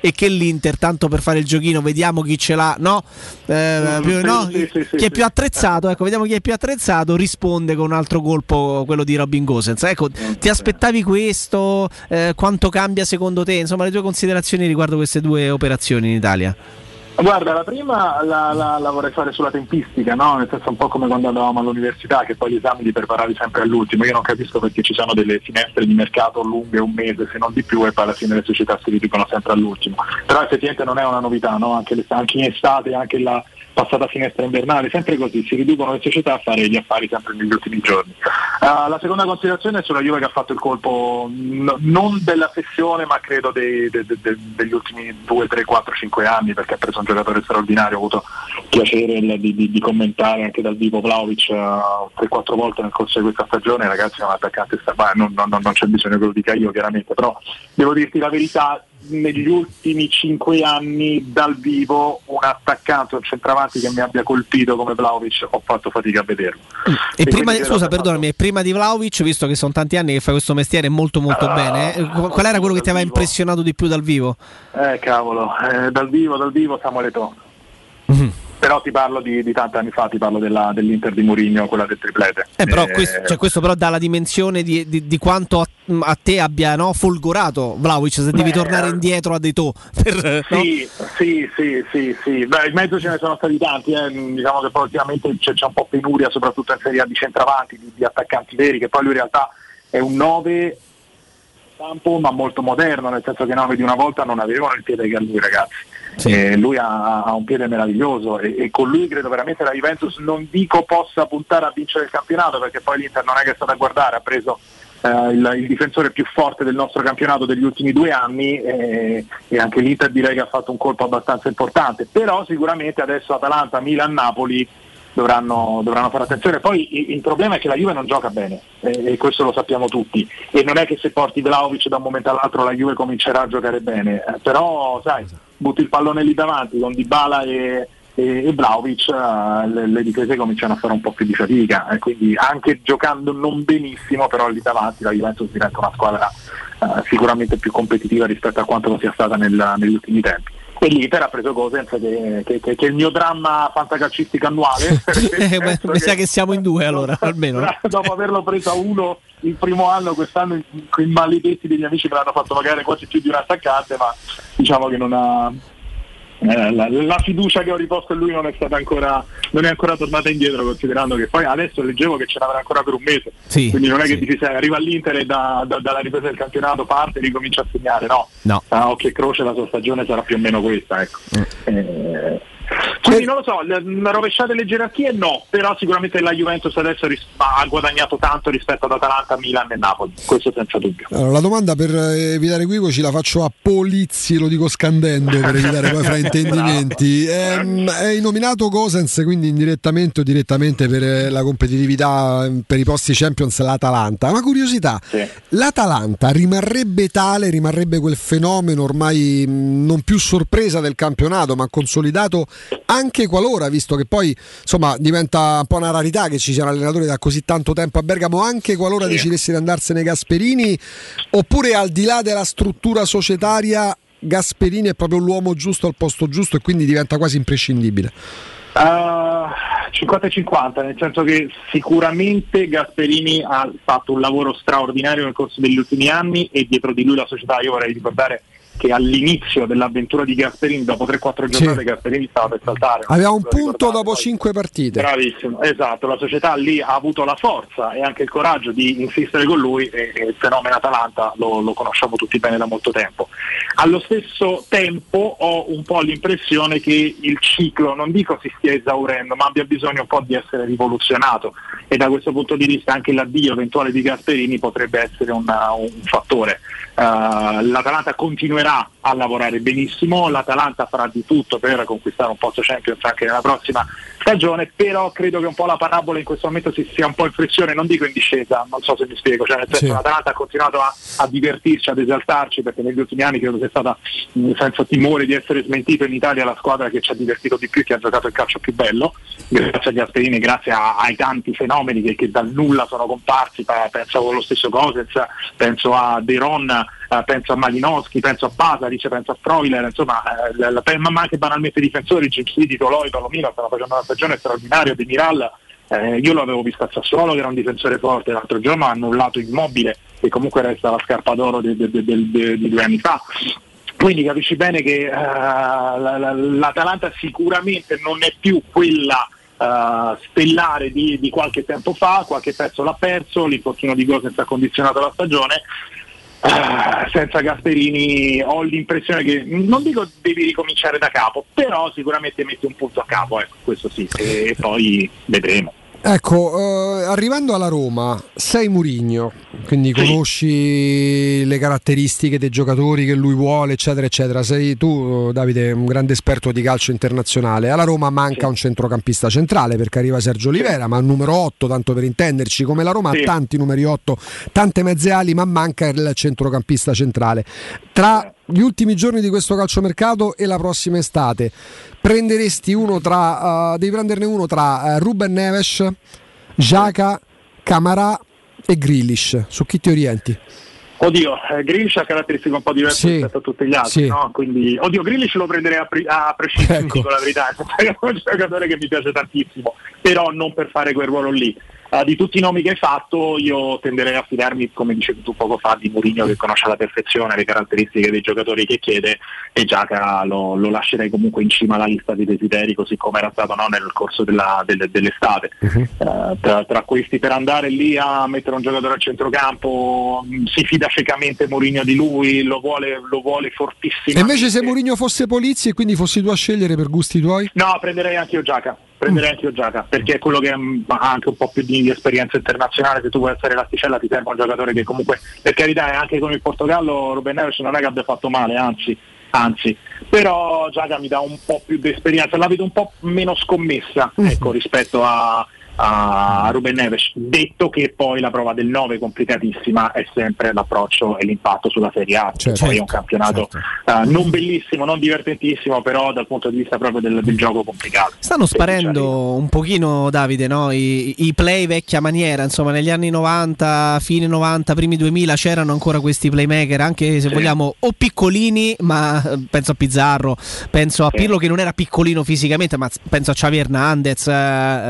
e che l'Inter, tanto per fare il giochino, vediamo chi ce l'ha, no? Eh, Mm, più- no? chi è più attrezzato, ecco, vediamo chi è più attrezzato, risponde con un altro colpo, quello di Robin Gosens. Ecco, ti aspettavi questo? Eh, quanto cambia secondo te? Insomma, le tue considerazioni riguardo queste due operazioni in Italia. Guarda, la prima la, la- la vorrei fare sulla tempistica, no? nel senso un po' come quando andavamo all'università, che poi gli esami li preparavi sempre all'ultimo. Io non capisco perché ci sono delle finestre di mercato lunghe, un mese se non di più, e poi alla fine le società si riducono sempre all'ultimo. Però effettivamente non è una novità, no? anche, anche in estate, anche la passata finestra invernale, sempre così, si riducono le società a fare gli affari sempre negli ultimi giorni. Ah, la seconda considerazione è sulla Juve che ha fatto il colpo n- non della sessione ma credo dei- de- de- de- degli ultimi 2, 3, 4, 5 anni perché ha preso un giocatore straordinario, ho avuto piacere di, di- di commentare anche dal vivo Vlaovic 3-4 volte nel corso di questa stagione, ragazzi è un attaccante sta- non, non- non c'è bisogno che lo dica io chiaramente, però devo dirti la verità, negli ultimi 5 anni dal vivo un attaccante, un centravanti che mi abbia colpito come Vlaovic ho fatto fatica a vederlo. E prima, quindi di- credo scusa, perdonami, e prima di Vlaovic, visto che sono tanti anni che fai questo mestiere molto molto Ah, bene, eh, qual era quello che ti aveva impressionato di più dal vivo? Eh cavolo, eh, dal vivo, dal vivo Samuele Eto'o. Però ti parlo di, di tanti anni fa, ti parlo della- dell'Inter di Mourinho, quella del triplete. Eh, però Eh, questo, cioè, questo però dà la dimensione di, di- di quanto a, a te abbia no, folgorato Vlaovic se devi Beh, tornare eh, indietro a dei to. Per, no? Sì, sì, sì, sì, sì. Beh, in mezzo ce ne sono stati tanti, eh. diciamo che poi ultimamente c'è, c'è un po' penuria, soprattutto in Serie A di centravanti, di, di attaccanti veri, che poi lui in realtà è un 9 campo ma molto moderno, nel senso che i 9 di una volta non avevano il piede che ha lui ragazzi. Eh, lui ha, ha un piede meraviglioso e, e con lui credo veramente la Juventus non dico possa puntare a vincere il campionato perché poi l'Inter non è che è stata a guardare, ha preso eh, il, il difensore più forte del nostro campionato degli ultimi due anni eh, e anche l'Inter direi che ha fatto un colpo abbastanza importante, però sicuramente adesso Atalanta, Milan, Napoli dovranno, dovranno fare attenzione. Poi i- il problema è che la Juve non gioca bene eh, e questo lo sappiamo tutti. E non è che se porti Vlaovic da un momento all'altro la Juve comincerà a giocare bene, eh, però sai, butti il pallone lì davanti con Dybala e, e, e Vlaovic eh, le, le difese cominciano a fare un po' più di fatica e quindi anche giocando non benissimo però lì davanti la Juventus diventa una squadra eh, sicuramente più competitiva rispetto a quanto lo sia stata nel- negli ultimi tempi. E l'Inter ha preso Gosens che, che- che- che è il mio dramma fantacalcistico annuale. Eh, beh, mi sa che siamo in due allora, almeno. no? dopo averlo preso a uno il primo anno, quest'anno i, i maledetti degli amici me l'hanno fatto pagare quasi più di un attaccante, ma diciamo che non ha. eh, la, la fiducia che ho riposto in lui non è stata ancora non è ancora tornata indietro considerando che poi adesso leggevo che ce l'avrà ancora per un mese Sì, quindi non è che sì. dici sai, arriva all'Inter e da- da- dalla ripresa del campionato parte e ricomincia a segnare no, No. a occhio e croce la sua stagione sarà più o meno questa ecco. Mm. Eh, quindi non lo so, rovesciate le gerarchie no, però sicuramente la Juventus adesso ris- ha guadagnato tanto rispetto ad Atalanta, Milan e Napoli, questo senza dubbio. Allora, la domanda per eh, evitare equivoci la faccio a Polizzi, lo dico scandendo per evitare poi fraintendimenti. Ehm, Hai nominato Gosens, quindi indirettamente o direttamente per eh, la competitività eh, per i posti Champions l'Atalanta. Una curiosità, l'Atalanta rimarrebbe tale, rimarrebbe quel fenomeno ormai mh, non più sorpresa del campionato, ma consolidato anche qualora, visto che poi insomma diventa un po' una rarità che ci siano allenatori da così tanto tempo a Bergamo, anche qualora decidesse di andarsene Gasperini, oppure al di là della struttura societaria Gasperini è proprio l'uomo giusto al posto giusto e quindi diventa quasi imprescindibile. Uh, 50 e 50, nel senso che sicuramente Gasperini ha fatto un lavoro straordinario nel corso degli ultimi anni e dietro di lui la società, io vorrei ricordare che all'inizio dell'avventura di Gasperini, dopo 3-4 giornate, Gasperini stava per saltare. Aveva un punto dopo cinque partite. Bravissimo, esatto, la società lì ha avuto la forza e anche il coraggio di insistere con lui e, e il fenomeno Atalanta lo, lo conosciamo tutti bene da molto tempo. Allo stesso tempo ho un po' l'impressione che il ciclo, non dico si stia esaurendo, ma abbia bisogno un po' di essere rivoluzionato e da questo punto di vista anche l'addio eventuale di Gasperini potrebbe essere una- un fattore. Uh, L'Atalanta continuerà a lavorare benissimo, l'Atalanta farà di tutto per conquistare un posto Champions anche nella prossima stagione, però credo che un po' la parabola in questo momento si sia un po' in flessione, non dico in discesa, non so se mi spiego, cioè nel senso Sì. l'Atalanta ha continuato a, a divertirci, ad esaltarci, perché negli ultimi anni credo sia stata mh, senza timore di essere smentito in Italia la squadra che ci ha divertito di più che ha giocato il calcio più bello, grazie agli Asperini, grazie a- ai tanti fenomeni che, che dal nulla sono comparsi, pa- penso allo stesso Gosens, penso a De Ron, eh, penso a Malinowski, penso a Pasaric, penso a Freuler, insomma, eh, ma anche banalmente difensori, Gimsidi, Toloi, Palomino stanno facendo una stagione straordinaria, De Miral, eh, io lo avevo visto a Sassuolo che era un difensore forte, l'altro giorno ha annullato immobile e comunque resta la scarpa d'oro de- de- de- di due anni fa. Quindi capisci bene che la- l'Atalanta sicuramente non è più quella eh, stellare di, di qualche tempo fa, qualche pezzo l'ha perso, l'infortunio di Gosens ha condizionato la stagione. Eh, senza Gasperini ho l'impressione che non dico devi ricominciare da capo, però sicuramente metti un punto a capo, ecco, questo sì, e poi vedremo. Ecco, eh, arrivando alla Roma, sei Murigno, quindi conosci le caratteristiche dei giocatori che lui vuole, eccetera, eccetera. Sei tu, Davide, un grande esperto di calcio internazionale. Alla Roma manca un centrocampista centrale perché arriva Sergio Olivera, ma il numero 8, tanto per intenderci, come la Roma Sì. ha tanti numeri 8, tante mezze ali, ma manca il centrocampista centrale. Tra gli ultimi giorni di questo calciomercato e la prossima estate, prenderesti uno tra, eh, devi prenderne uno tra eh, Ruben Neves, Jaka, Camarà e Grealish. Su chi ti orienti? Oddio, eh, Grealish ha caratteristiche un po' diverse Sì. rispetto a tutti gli altri, Sì. no? Quindi, oddio, Grealish lo prenderei a, pri- a prescindere, Ecco. dico la verità, è un giocatore che mi piace tantissimo, però non per fare quel ruolo lì. Eh, di tutti i nomi che hai fatto, io tenderei a fidarmi, come dicevi tu poco fa, di Mourinho che conosce alla perfezione le caratteristiche dei giocatori che chiede e Giaca lo, lo lascerei comunque in cima alla lista di desideri, così come era stato no, nel corso della- del- dell'estate. Eh, tra, tra questi per andare lì a mettere un giocatore al centrocampo mh, si fida ciecamente Mourinho di lui, lo vuole, lo vuole fortissimo. E invece se Mourinho fosse Polizzi e quindi fossi tu a scegliere per gusti tuoi? No, prenderei anche io Giaca. Prenderei anche io Giaca, perché è quello che mh, ha anche un po' più di esperienza internazionale. Se tu vuoi essere l'asticella, ti serve un giocatore che comunque, per carità, anche con il Portogallo Ruben Neves non è che abbia fatto male, anzi, anzi. Però Giaca mi dà un po' più di esperienza, la vedo un po' meno scommessa ecco, rispetto a, a Ruben Neves. Detto che poi la prova del 9 complicatissima è sempre l'approccio e l'impatto sulla Serie A. Certo. poi è un campionato eh, non bellissimo, non divertentissimo, però dal punto di vista proprio del, del gioco complicato. Stanno sparendo un pochino, Davide, no? I, i play vecchia maniera, insomma, negli anni 90, fine 90, primi 2000 c'erano ancora questi playmaker, anche se Sì. vogliamo, o piccolini, ma eh, penso a Pizzarro, penso a Pirlo che non era piccolino fisicamente, ma penso a Xavi Hernandez, eh,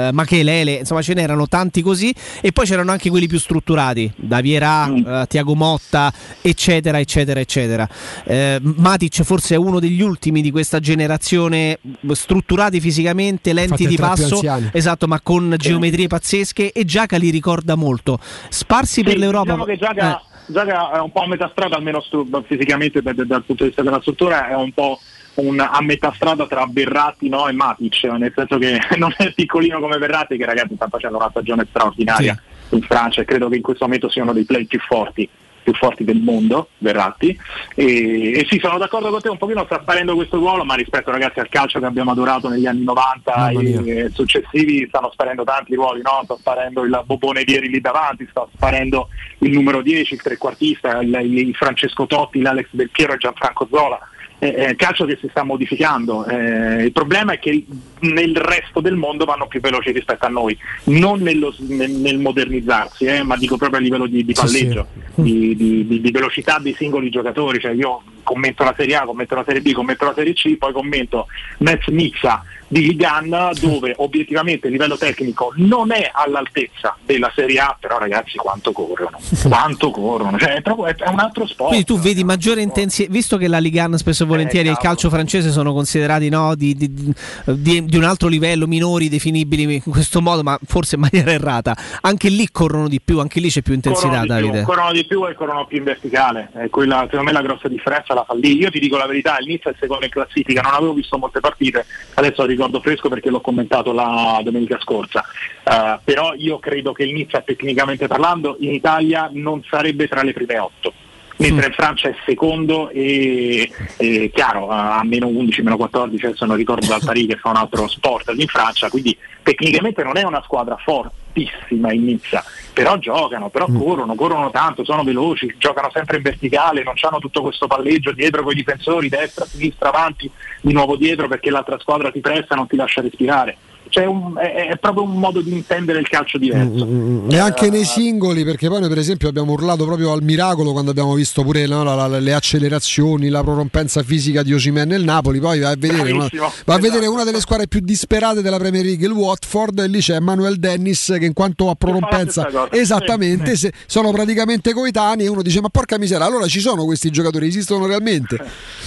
eh, Machelele, insomma ce n'erano tanti così, e poi c'erano anche quelli più strutturati, Davierà, eh, Tiago Motta, eccetera, eccetera, eccetera. Eh, Matic forse è uno degli ultimi di questa generazione strutturati fisicamente, lenti Fatti di passo, esatto, ma con geometrie pazzesche e Giaca li ricorda molto. Sparsi per Sì, l'Europa. Diciamo che Giaga, Eh. Giaga è un po' a metà strada, almeno stru- fisicamente da- da- dal punto di vista della struttura, è un po' un- a metà strada tra Berratti no, e Matic, nel senso che non è piccolino come Berratti, che ragazzi sta facendo una stagione straordinaria in Francia e credo che in questo momento sia uno dei play più forti più forti del mondo, Verratti, e, e sì, sono d'accordo con te, un pochino sta sparendo questo ruolo, ma rispetto ragazzi al calcio che abbiamo adorato negli anni 90 Mamma mia. e, e successivi stanno sparendo tanti ruoli, no? sta sparendo il Bobone Vieri lì davanti, sta sparendo il numero 10, il trequartista, il, il Francesco Totti, l'Alex Del Piero e Gianfranco Zola. Eh, È calcio che si sta modificando. Eh, il problema è che nel resto del mondo vanno più veloci rispetto a noi, non nello- nel, nel modernizzarsi, eh, ma dico proprio a livello di, di Sì, palleggio, Di, di- di- velocità dei singoli giocatori. Cioè io commento la Serie A, commento la Serie B, commento la Serie C, poi commento Metz Nizza di Ligan dove obiettivamente il livello tecnico non è all'altezza della Serie A, però ragazzi quanto corrono, quanto corrono, cioè, è, proprio- è un altro sport. Quindi tu vedi maggiore intensità, visto che la Ligue 1 spesso e volentieri e il calcio francese sono considerati no, di, di- di- di un altro livello, minori, definibili in questo modo, ma forse in maniera errata, anche lì corrono di più, anche lì c'è più intensità, corrono Davide. Più, corrono di più e corrono più in verticale. È quella, secondo me la grossa differenza la fa lì. Io ti dico la verità, il Nizza è il secondo in classifica, non avevo visto molte partite, adesso lo ricordo fresco perché l'ho commentato la domenica scorsa. Eh, però io credo che il Nizza tecnicamente parlando in Italia non sarebbe tra le prime otto. mentre in Francia è secondo e, e chiaro a meno 11, meno 14, adesso non ricordo dal Parigi che fa un altro sport in Francia, quindi tecnicamente non è una squadra fortissima in Nizza, però giocano, però corrono, corrono tanto, sono veloci, giocano sempre in verticale, non hanno tutto questo palleggio dietro con i difensori, destra, sinistra, avanti, di nuovo dietro perché l'altra squadra ti pressa e non ti lascia respirare. Cioè un- è, è proprio un modo di intendere il calcio diverso. E anche nei singoli, perché poi noi per esempio abbiamo urlato proprio al miracolo quando abbiamo visto pure no, la- la- le accelerazioni, la prorompenza fisica di Osimhen nel Napoli, poi vai a vedere, una, vai a vedere una delle squadre più disperate della Premier League, il Watford, e lì c'è Manuel Dennis che in quanto a prorompenza, esattamente, Sì. se- sono praticamente coetanei e uno dice ma porca miseria, allora ci sono questi giocatori, esistono realmente?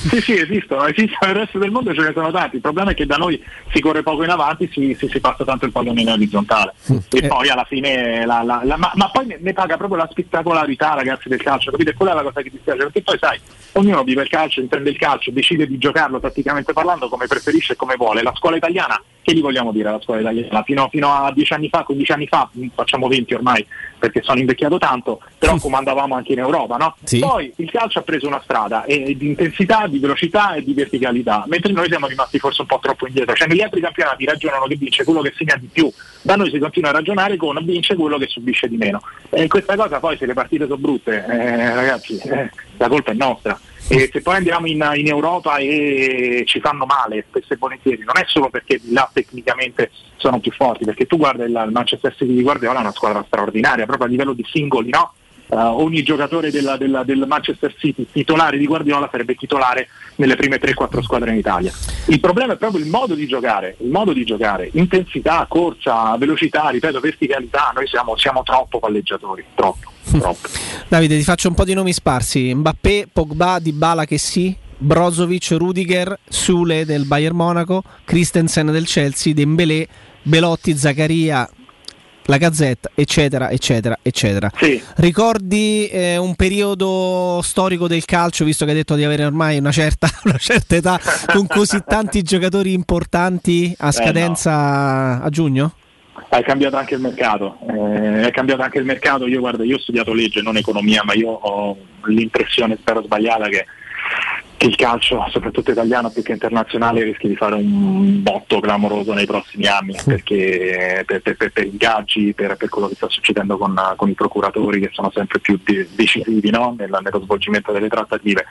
Sì, sì, esistono, esistono nel resto del mondo ce ne sono tanti. Il problema è che da noi si corre poco in avanti, si, si- si passa tanto il pallone in orizzontale. E poi alla fine, la- la- la- ma, ma poi ne, ne paga proprio la spettacolarità, ragazzi, del calcio, capite? Quella è la cosa che ti spiace, perché poi sai, ognuno vive il calcio, intende il calcio, decide di giocarlo tatticamente parlando come preferisce e come vuole. La scuola italiana, che gli vogliamo dire alla scuola italiana? Fino, fino a 10 anni fa, 15 anni fa, facciamo 20 ormai, perché sono invecchiato tanto, però comandavamo anche in Europa, no? Sì. Poi il calcio ha preso una strada e di intensità, di velocità e di verticalità, mentre noi siamo rimasti forse un po' troppo indietro. Cioè negli altri campionati ragionano che vince quello che segna di più, da noi si continua a ragionare con vince quello che subisce di meno. E questa cosa poi se le partite sono brutte, eh, ragazzi, eh, la colpa è nostra. E se poi andiamo in, in Europa e ci fanno male spesso e volentieri, non è solo perché là tecnicamente sono più forti, perché tu guarda il, Manchester City di Guardiola è una squadra straordinaria, proprio a livello di singoli, no? Eh, ogni giocatore della- della- del Manchester City titolare di Guardiola sarebbe titolare nelle prime 3-4 squadre in Italia. Il problema è proprio il modo di giocare, il modo di giocare, intensità, corsa, velocità, ripeto, verticalità, noi siamo, siamo troppo palleggiatori, troppo, troppo. Davide, ti faccio un po' di nomi sparsi: Mbappé, Pogba, Dybala che sì, Brozovic, Rudiger, Sule del Bayern Monaco, Christensen del Chelsea, Dembélé, Belotti, Zaccaria, la Gazzetta, eccetera, eccetera, eccetera. Ricordi eh, un periodo storico del calcio, visto che hai detto di avere ormai una certa, una certa età, con così tanti giocatori importanti a scadenza a giugno? È cambiato anche il mercato, eh, è cambiato anche il mercato, io guarda, io ho studiato legge, non economia, ma io ho l'impressione, spero sbagliata, che, il calcio, soprattutto italiano più che internazionale, rischi di fare un botto clamoroso nei prossimi anni, perché per, per- per- per ingaggi, per, per quello che sta succedendo con, con i procuratori che sono sempre più de- decisivi no? Nel- nello svolgimento delle trattative.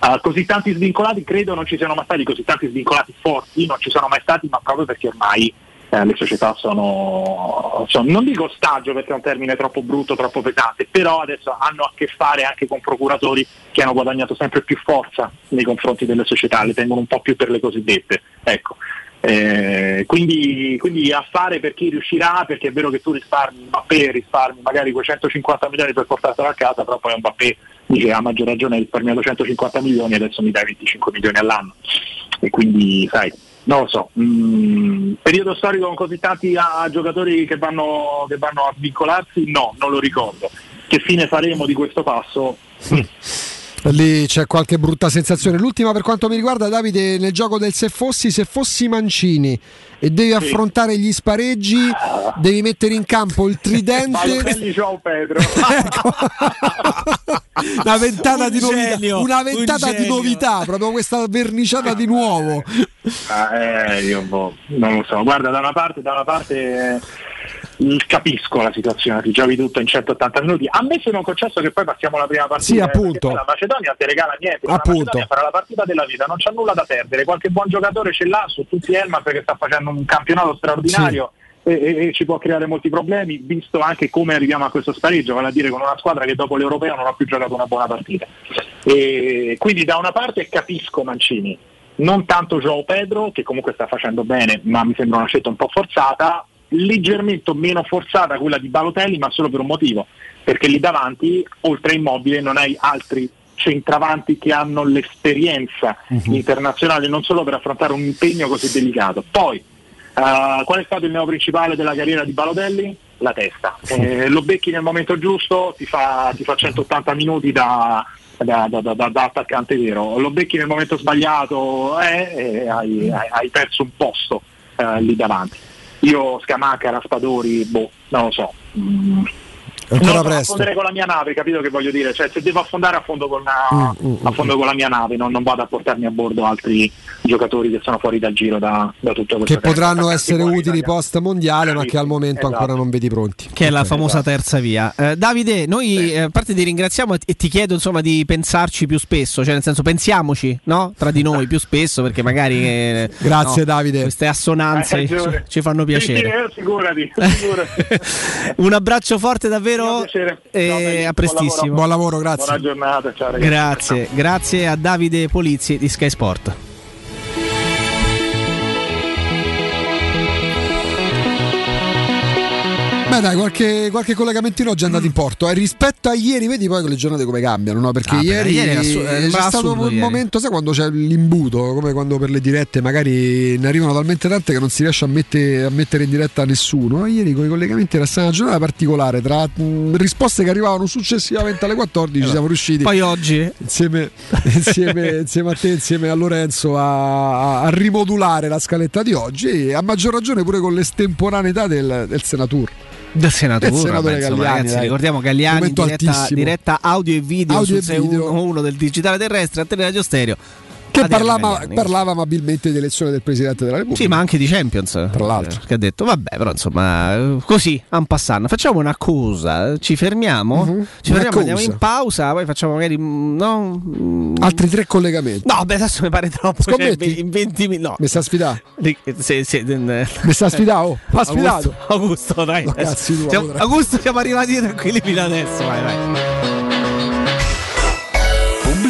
Ah, così tanti svincolati, credo non ci siano mai stati così tanti svincolati forti, non ci sono mai stati, ma proprio perché ormai eh, le società sono, sono- non dico ostaggio perché è un termine troppo brutto, troppo pesante, però adesso hanno a che fare anche con procuratori che hanno guadagnato sempre più forza nei confronti delle società, le tengono un po' più per le cosiddette. Ecco. Eh, quindi, quindi a fare per chi riuscirà, perché è vero che tu risparmi Mbappé, risparmi magari quei 150 milioni per portartelo a casa, però poi Mbappé dice a maggior ragione hai risparmiato 150 milioni e adesso mi dai 25 milioni all'anno. E quindi sai, non lo so, mm, periodo storico con così tanti ah, giocatori che vanno, che vanno a vincolarsi? No, non lo ricordo. Che fine faremo di questo passo? Lì c'è qualche brutta sensazione. L'ultima per quanto mi riguarda, Davide, nel gioco del se fossi, se fossi Mancini e devi affrontare gli spareggi, devi mettere in campo il tridente. Joao Pedro. una ventata di Un novità, genio, una ventata un di novità, proprio questa verniciata di nuovo. Ah, eh, io boh, non lo so. Guarda, da una parte, da una parte eh, capisco la situazione, ti giochi tutto in 180 minuti. A me se non concesso che poi passiamo alla prima partita. Sì, appunto. perché La Macedonia ti regala niente. La Appunto. Macedonia farà la partita della vita, non c'ha nulla da perdere. Qualche buon giocatore ce l'ha su tutti Elmas che sta facendo un campionato straordinario. E, e- e ci può creare molti problemi, visto anche come arriviamo a questo spareggio, vale a dire con una squadra che dopo l'Europeo non ha più giocato una buona partita. E quindi da una parte capisco Mancini, non tanto Joao Pedro, che comunque sta facendo bene, ma mi sembra una scelta un po' forzata, leggermente meno forzata quella di Balotelli, ma solo per un motivo, perché lì davanti, oltre a Immobile, non hai altri centravanti che hanno l'esperienza internazionale non solo per affrontare un impegno così delicato. Poi, eh, qual è stato il neo principale della carriera di Balotelli? La testa. Eh, lo becchi nel momento giusto, ti fa, ti fa 180 minuti da, da- da- da- da- da attaccante vero. Lo becchi nel momento sbagliato eh, e hai, hai- hai perso un posto eh, lì davanti. Io Scamacca, Raspadori, boh, non lo so. Mm, Ancora non presto. affondare con la mia nave, capito che voglio dire? Cioè, se devo affondare, affondo con la, Mm, affondo con la mia nave, non, non vado a portarmi a bordo altri giocatori che sono fuori dal giro da, da tutto questo Che potranno essere utili post mondiale, ma che al momento Esatto. ancora non vedi pronti. Che è la famosa terza via. Eh, Davide, noi eh, a parte ti ringraziamo e ti chiedo insomma di pensarci più spesso, cioè nel senso pensiamoci no? tra di noi più spesso perché magari eh, Grazie, no, Davide. queste assonanze ci, ragione. ci fanno Sì, sì, piacere. eh, figurati, figurati. Un abbraccio forte davvero piacere. e Ciao, belli. a prestissimo. Buon lavoro, grazie. Buona giornata, ciao ragazzi. Grazie, grazie a Davide Polizzi di Sky Sport. Beh dai, qualche, qualche collegamentino già è andato in porto. E rispetto a ieri, vedi poi le giornate come cambiano, no? Perché Ah, ieri, ieri assu- eh, c'è sembrava stato un ieri. momento, sai quando c'è l'imbuto, come quando per le dirette magari ne arrivano talmente tante che non si riesce a, mette- a mettere in diretta nessuno. Ieri con i collegamenti era stata una giornata particolare, tra mh, risposte che arrivavano successivamente alle 14 siamo riusciti. Poi oggi insieme, insieme, insieme a te, insieme a Lorenzo, a, a rimodulare la scaletta di oggi e a maggior ragione pure con l'estemporaneità del, del Senatur. Del senatore, Del senatore insomma, Galliani, ragazzi, dai. ricordiamo Galliani diretta, diretta audio e video Audio su video. 611 del digitale terrestre a Radio Stereo. Che parlava, parlava amabilmente di elezione del Presidente della Repubblica. Sì, ma anche di Champions. Tra l'altro. Che ha detto, vabbè, però insomma, così, en passant. Facciamo una cosa, ci fermiamo, ci Una fermiamo, cosa. andiamo in pausa, poi facciamo magari, mm, no? mm, Altri tre collegamenti. No, beh, adesso mi pare troppo. cioè, Scommetti? in 20 minuti. No. Mi sta sfidando? Mi sta sfidando? Oh, m'ha sfidato. Augusto, dai. No, cazzi siamo-. Augusto, siamo arrivati tranquilli fino adesso. Vai, vai.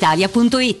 Corri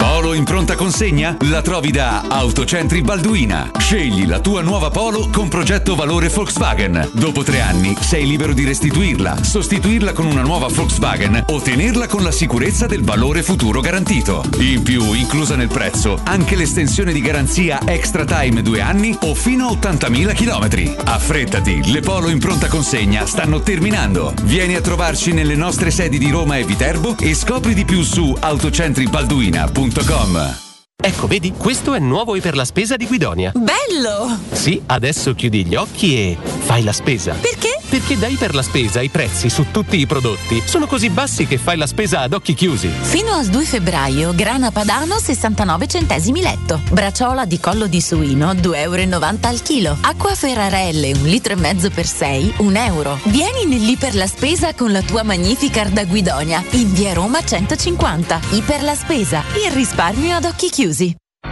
Polo in pronta consegna? La trovi da Autocentri Balduina. Scegli la tua nuova Polo con progetto valore Volkswagen. Dopo tre anni sei libero di restituirla, sostituirla con una nuova Volkswagen o tenerla con la sicurezza del valore futuro garantito. In più, inclusa nel prezzo, anche l'estensione di garanzia extra time due anni o fino a 80.000 km. Affrettati, le Polo in pronta consegna stanno terminando. Vieni a trovarci nelle nostre sedi di Roma e Viterbo e scopri di più su autocentribalduina.com. radioticino.com Ecco, vedi, questo è nuovo e per la spesa di Guidonia. Bello! Sì, adesso chiudi gli occhi e fai la spesa. Perché? Perché dai per la spesa i prezzi su tutti i prodotti sono così bassi che fai la spesa ad occhi chiusi. Fino al 2 febbraio, grana padano 69 centesimi letto. Braciola di collo di suino 2,90 euro al chilo. Acqua Ferrarelle un litro e mezzo per 6, 1 euro. Vieni nell'Iper la Spesa con la tua Magnificard da Guidonia in via Roma 150. Iper la Spesa, il risparmio ad occhi chiusi. gì?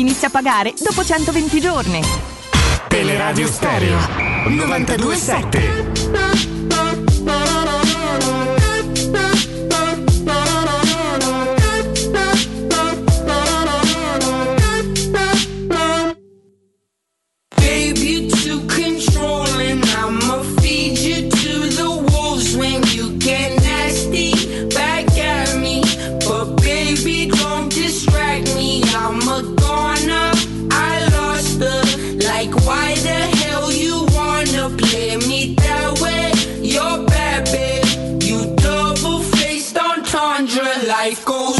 inizia a pagare dopo 120 giorni. Teleradio Stereo 927 Life goes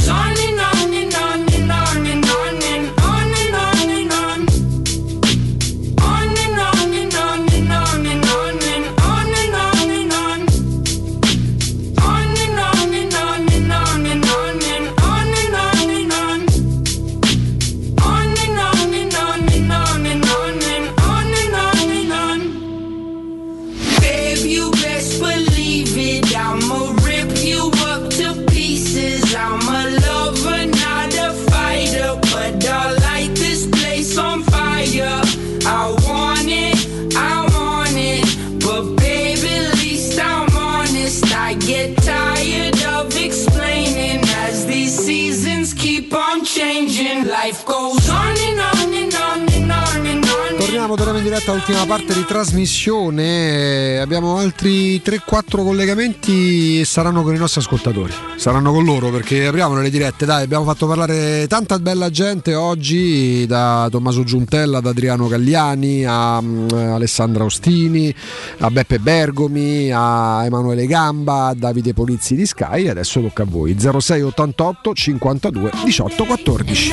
Torniamo, torniamo in diretta all'ultima parte di trasmissione. Abbiamo altri 3-4 collegamenti e saranno con i nostri ascoltatori. Saranno con loro perché apriamo le dirette. Dai, abbiamo fatto parlare tanta bella gente oggi, da Tommaso Giuntella, ad Adriano Gagliani, a mm, Alessandra Ostini, a Beppe Bergomi, a Emanuele Gamba, a Davide Polizzi di Sky. Adesso tocca a voi. 0688 52 18 14.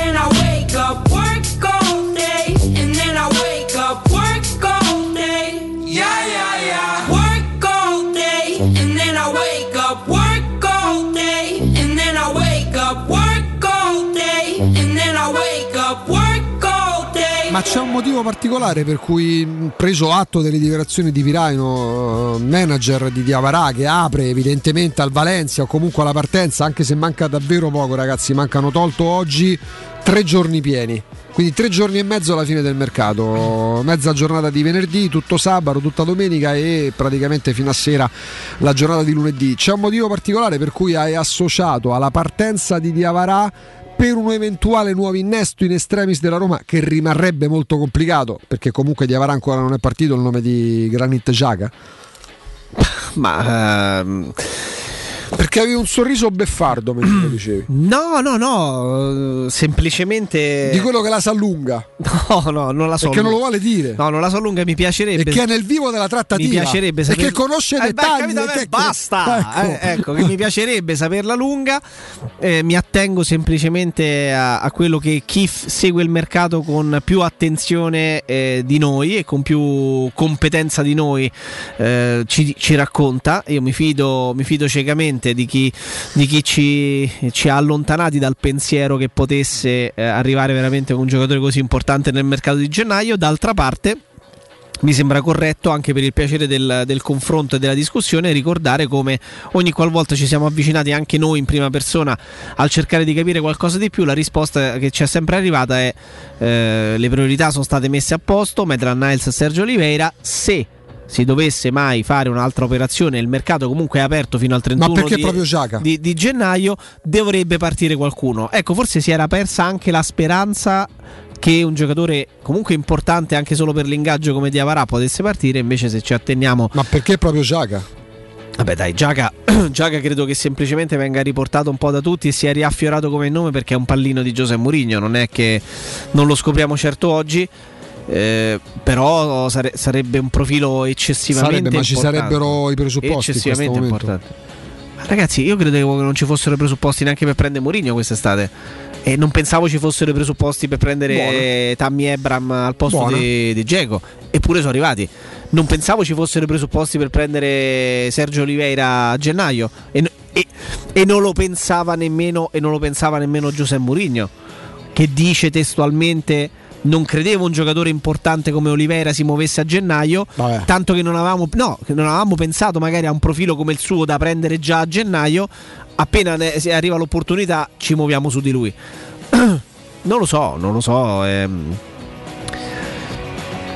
Ma c'è un motivo particolare per cui, preso atto delle dichiarazioni di Viraino, eh, manager di Diavarà, che apre evidentemente al Valencia o comunque alla partenza, anche se manca davvero poco, ragazzi, mancano tolto oggi tre giorni pieni. Quindi tre giorni e mezzo alla fine del mercato, mezza giornata di venerdì, tutto sabato, tutta domenica e praticamente fino a sera la giornata di lunedì. C'è un motivo particolare per cui hai associato alla partenza di Diavarà per un eventuale nuovo innesto in extremis della Roma che rimarrebbe molto complicato perché comunque Diavarà ancora non è partito il nome di Granit Xhaka? Ma ehm, perché avevi un sorriso beffardo mentre lo dicevi? No, no, no, eh, semplicemente di quello che la sa lunga. No, no, non la so. perché non lo vuole dire. No, non la so lunga, mi piacerebbe. e che è nel vivo della trattativa Mi piacerebbe e saper- che conosce Eh, dettagli capito, beh, che- basta. Ecco. Eh, ecco, che mi piacerebbe saperla lunga. Eh, mi attengo semplicemente a, a quello che chi f- segue il mercato con più attenzione eh, di noi e con più competenza di noi eh, ci, ci racconta. Io mi fido, mi fido ciecamente di chi, di chi ci, ci ha allontanati dal pensiero che potesse eh, arrivare veramente un giocatore così importante nel mercato di gennaio. D'altra parte mi sembra corretto anche per il piacere del, del confronto e della discussione ricordare come ogni qualvolta ci siamo avvicinati anche noi in prima persona al cercare di capire qualcosa di più, la risposta che ci è sempre arrivata è eh, le priorità sono state messe a posto, Medran Niles e Sergio Oliveira, se si dovesse mai fare un'altra operazione, il mercato comunque è aperto fino al 31 perché di, di- di gennaio, dovrebbe partire qualcuno. Ecco, forse si era persa anche la speranza che un giocatore comunque importante anche solo per l'ingaggio come Diavarà potesse partire, invece se ci atteniamo... Ma perché proprio Giaca? Vabbè dai, Giaca, Giaca credo che semplicemente venga riportato un po' da tutti e sia riaffiorato come nome perché è un pallino di Giuseppe Mourinho, non è che non lo scopriamo certo oggi. Eh, però sare- sarebbe un profilo eccessivamente Sarebbe, ma ci sarebbero i presupposti eccessivamente. Ma ragazzi, io credevo che non ci fossero i presupposti neanche per prendere Mourinho quest'estate. E non pensavo ci fossero i presupposti per prendere Buono. Tammy Ebram al posto Buono. di, di Dzeko. Eppure sono arrivati. Non pensavo ci fossero i presupposti per prendere Sergio Oliveira a gennaio. E, e- e non lo pensava nemmeno, e non lo pensava nemmeno Giuseppe Mourinho. Che dice testualmente. Non credevo un giocatore importante come Oliveira si muovesse a gennaio, Vabbè. tanto che non avevamo, no, non avevamo pensato magari a un profilo come il suo da prendere già a gennaio. Appena arriva l'opportunità, ci muoviamo su di lui. non lo so, non lo so. ehm,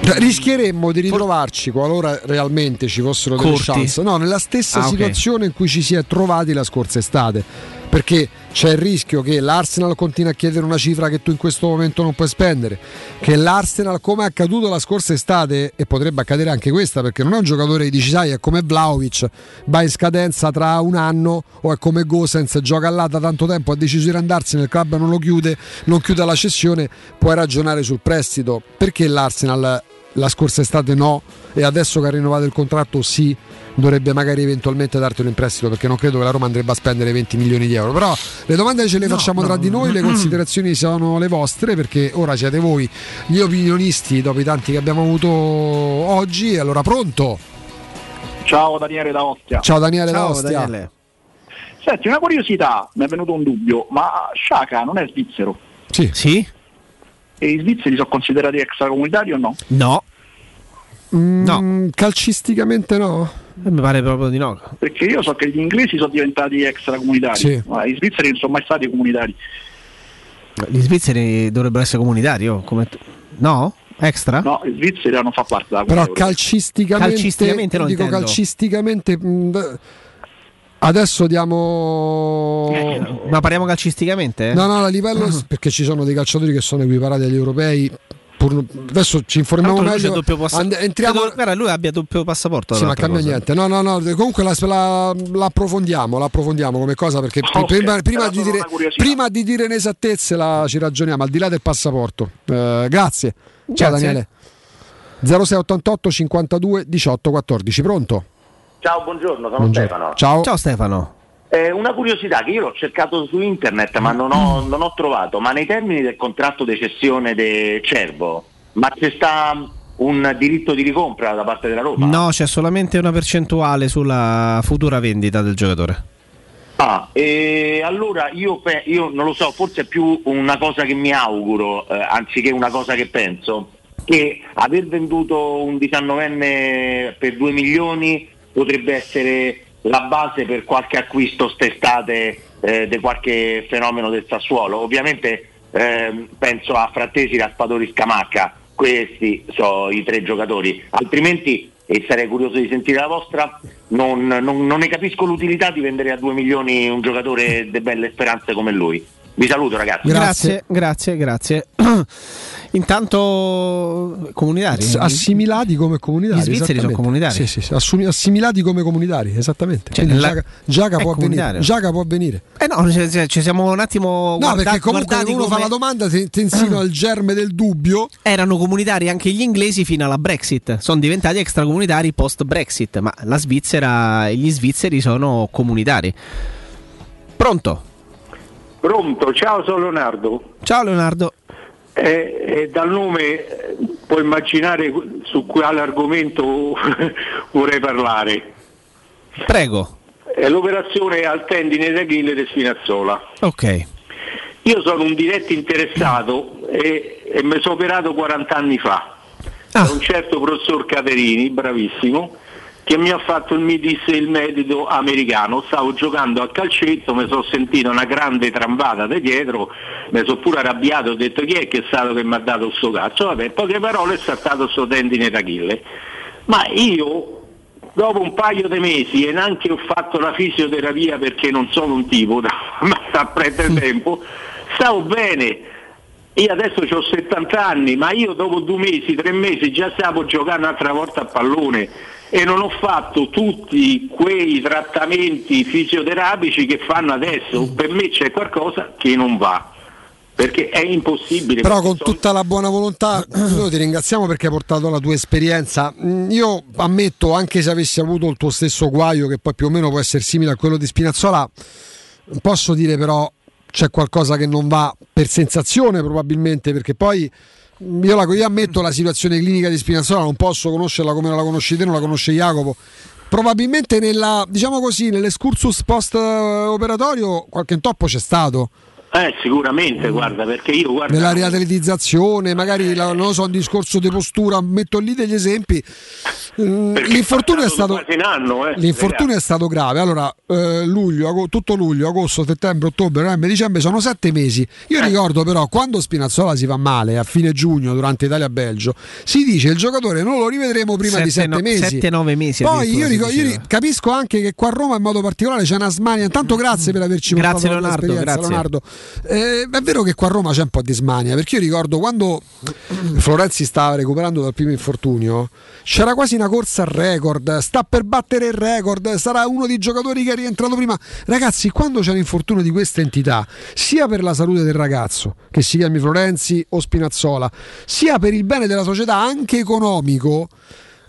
Cioè, Rischieremmo di ritrovarci qualora realmente ci fossero delle Corti. chance, no, nella stessa Ah, situazione in cui ci si è trovati la scorsa estate. Perché c'è il rischio che l'Arsenal continui a chiedere una cifra che tu in questo momento non puoi spendere. Che l'Arsenal, come è accaduto la scorsa estate, e potrebbe accadere anche questa, perché non è un giocatore che dici, sai, è come Vlaovic, va in scadenza tra un anno, o è come Gosens, gioca là da tanto tempo, ha deciso di andarsene, il club non lo chiude, non chiude la cessione, puoi ragionare sul prestito. Perché l'Arsenal la scorsa estate no e adesso che ha rinnovato il contratto sì dovrebbe magari eventualmente dartelo in prestito perché non credo che la Roma andrebbe a spendere 20 milioni di euro però le domande ce le facciamo tra di noi le considerazioni sono le vostre perché ora siete voi gli opinionisti dopo i tanti che abbiamo avuto oggi allora pronto Ciao Daniele da Ostia. ciao Daniele Ciao, D'Ostia Daniele. Senti, una curiosità, mi è venuto un dubbio, ma Sciaca non è svizzero? Sì. Sì? E i svizzeri sono considerati extracomunitari o no? No. Mm, calcisticamente no Eh, Mi pare proprio di no. Perché io so che gli inglesi sono diventati extracomunitari, Sì. ma i svizzeri non sono mai stati comunitari. Gli svizzeri dovrebbero essere comunitari, oh, come No? Extra? No, i svizzeri non fa parte della però calcisticamente, Calcisticamente lo dico intendo. calcisticamente mh, adesso diamo Ma parliamo calcisticamente? eh? No, no, a livello perché ci sono dei calciatori che sono equiparati agli europei. pur- adesso ci informiamo Tanto meglio. doppio passa- And- entriamo. Credo- guarda, lui abbia doppio passaporto. Sì, ma cambia cosa. niente. No, no, no. Comunque la, la, la approfondiamo, la approfondiamo come cosa perché Ok, prima, prima era di solo dire, prima di dire inesattezze la, ci ragioniamo, al di là del passaporto. Eh, grazie. Ciao Grazie. Daniele. 0688 52 18 14. Pronto? Ciao, buongiorno, sono Buongiorno. Stefano. Ciao. Ciao Stefano. Eh, una curiosità che io l'ho cercato su internet ma non ho, non ho trovato, ma nei termini del contratto di cessione del Cervo, ma c'è sta un diritto di ricompra da parte della Roma? No, c'è solamente una percentuale sulla futura vendita del giocatore. Ah, e allora io, pe- io non lo so, forse è più una cosa che mi auguro, eh, anziché una cosa che penso, che aver venduto un 19enne per 2 milioni potrebbe essere la base per qualche acquisto st'estate eh, di qualche fenomeno del Sassuolo. Ovviamente ehm, penso a Frattesi, Raspadori, Scamacca, questi sono i tre giocatori, altrimenti, e sarei curioso di sentire la vostra, non, non- non ne capisco l'utilità di vendere a 2 milioni un giocatore di belle speranze come lui. Vi saluto ragazzi. Grazie, grazie, grazie. Intanto comunitari. Assimilati come comunitari. Gli svizzeri sono comunitari. Sì, sì, sì, assumi- assimilati come comunitari, esattamente. Cioè, Quindi la- Giaca, Giaca può venire. Giaca può venire. Eh no, ci, ci- siamo un attimo No, guarda- perché comunque uno fa come la domanda, ti, il germe del dubbio. Erano comunitari anche gli inglesi fino alla Brexit. Sono diventati extracomunitari post Brexit, ma la Svizzera e gli svizzeri sono comunitari. Pronto? Pronto, ciao sono Leonardo. Ciao Leonardo. Eh, eh, dal nome eh, puoi immaginare su quale argomento vorrei parlare. Prego. È l'operazione al tendine d'Achille di Spinazzola. Ok. Io sono un diretto interessato e, e mi sono operato 40 anni fa. Ah. Da un certo professor Caterini, bravissimo, che mi ha fatto il mi disse il medico americano. Stavo giocando a calcetto, mi sono sentito una grande trambata da dietro, mi sono pure arrabbiato, ho detto chi è che è stato che mi ha dato sto cazzo? Vabbè, in poche parole è saltato sto tendine d'Achille. Ma io dopo un paio di mesi e neanche ho fatto la fisioterapia perché non sono un tipo da ma sta prendere tempo, stavo bene. Io adesso ho 70 anni, ma io dopo due mesi, tre mesi già stavo giocando un'altra volta a pallone e non ho fatto tutti quei trattamenti fisioterapici che fanno adesso. Per me c'è qualcosa che non va. Perché è impossibile. Però con sono- tutta la buona volontà, noi ti ringraziamo perché hai portato la tua esperienza. Mm, Io ammetto, anche se avessi avuto il tuo stesso guaio, che poi più o meno può essere simile a quello di Spinazzola, posso dire però c'è qualcosa che non va per sensazione probabilmente perché poi io, la, io ammetto la situazione clinica di Spinazzola non posso conoscerla come non la conosci te non la conosce Jacopo. Probabilmente nella, diciamo così, nell'escursus post operatorio qualche intoppo c'è stato Eh, sicuramente, guarda, perché io guarda. nella riatletizzazione, magari la- non lo so, un discorso di postura, metto lì degli esempi. Mm, perché L'infortunio è stato, anno, eh, l'infortunio è stato grave. Allora, eh, luglio, ago- tutto luglio, agosto, settembre, ottobre, novembre, dicembre sono sette mesi. Io Eh. ricordo però quando Spinazzola si fa male a fine giugno durante Italia-Belgio, si dice il giocatore non lo rivedremo prima di Sette, sette no- mesi. sette, nove mesi Poi io, ricordo- io capisco anche che qua a Roma in modo particolare c'è una smania. Intanto grazie per averci Grazie, portato Leonardo, l'esperienza, grazie. Leonardo. Eh, è vero che qua a Roma c'è un po' di smania, perché io ricordo quando Florenzi stava recuperando dal primo infortunio, c'era quasi una corsa al record, sta per battere il record, sarà uno dei giocatori che è rientrato prima. Ragazzi, quando c'è un infortunio di questa entità, sia per la salute del ragazzo, che si chiami Florenzi o Spinazzola, sia per il bene della società, anche economico,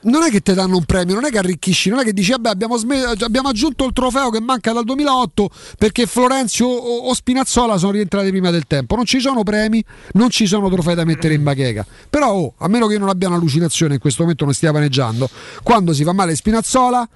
non è che ti danno un premio, non è che arricchisci, non è che dici vabbè abbiamo, sme- abbiamo aggiunto il trofeo che manca dal 2008 perché Florenzio o, o Spinazzola sono rientrati prima del tempo. Non ci sono premi, non ci sono trofei da mettere in bacheca. Però oh, a meno che io non abbia un'allucinazione in questo momento non stia paneggiando, quando si fa male Spinazzola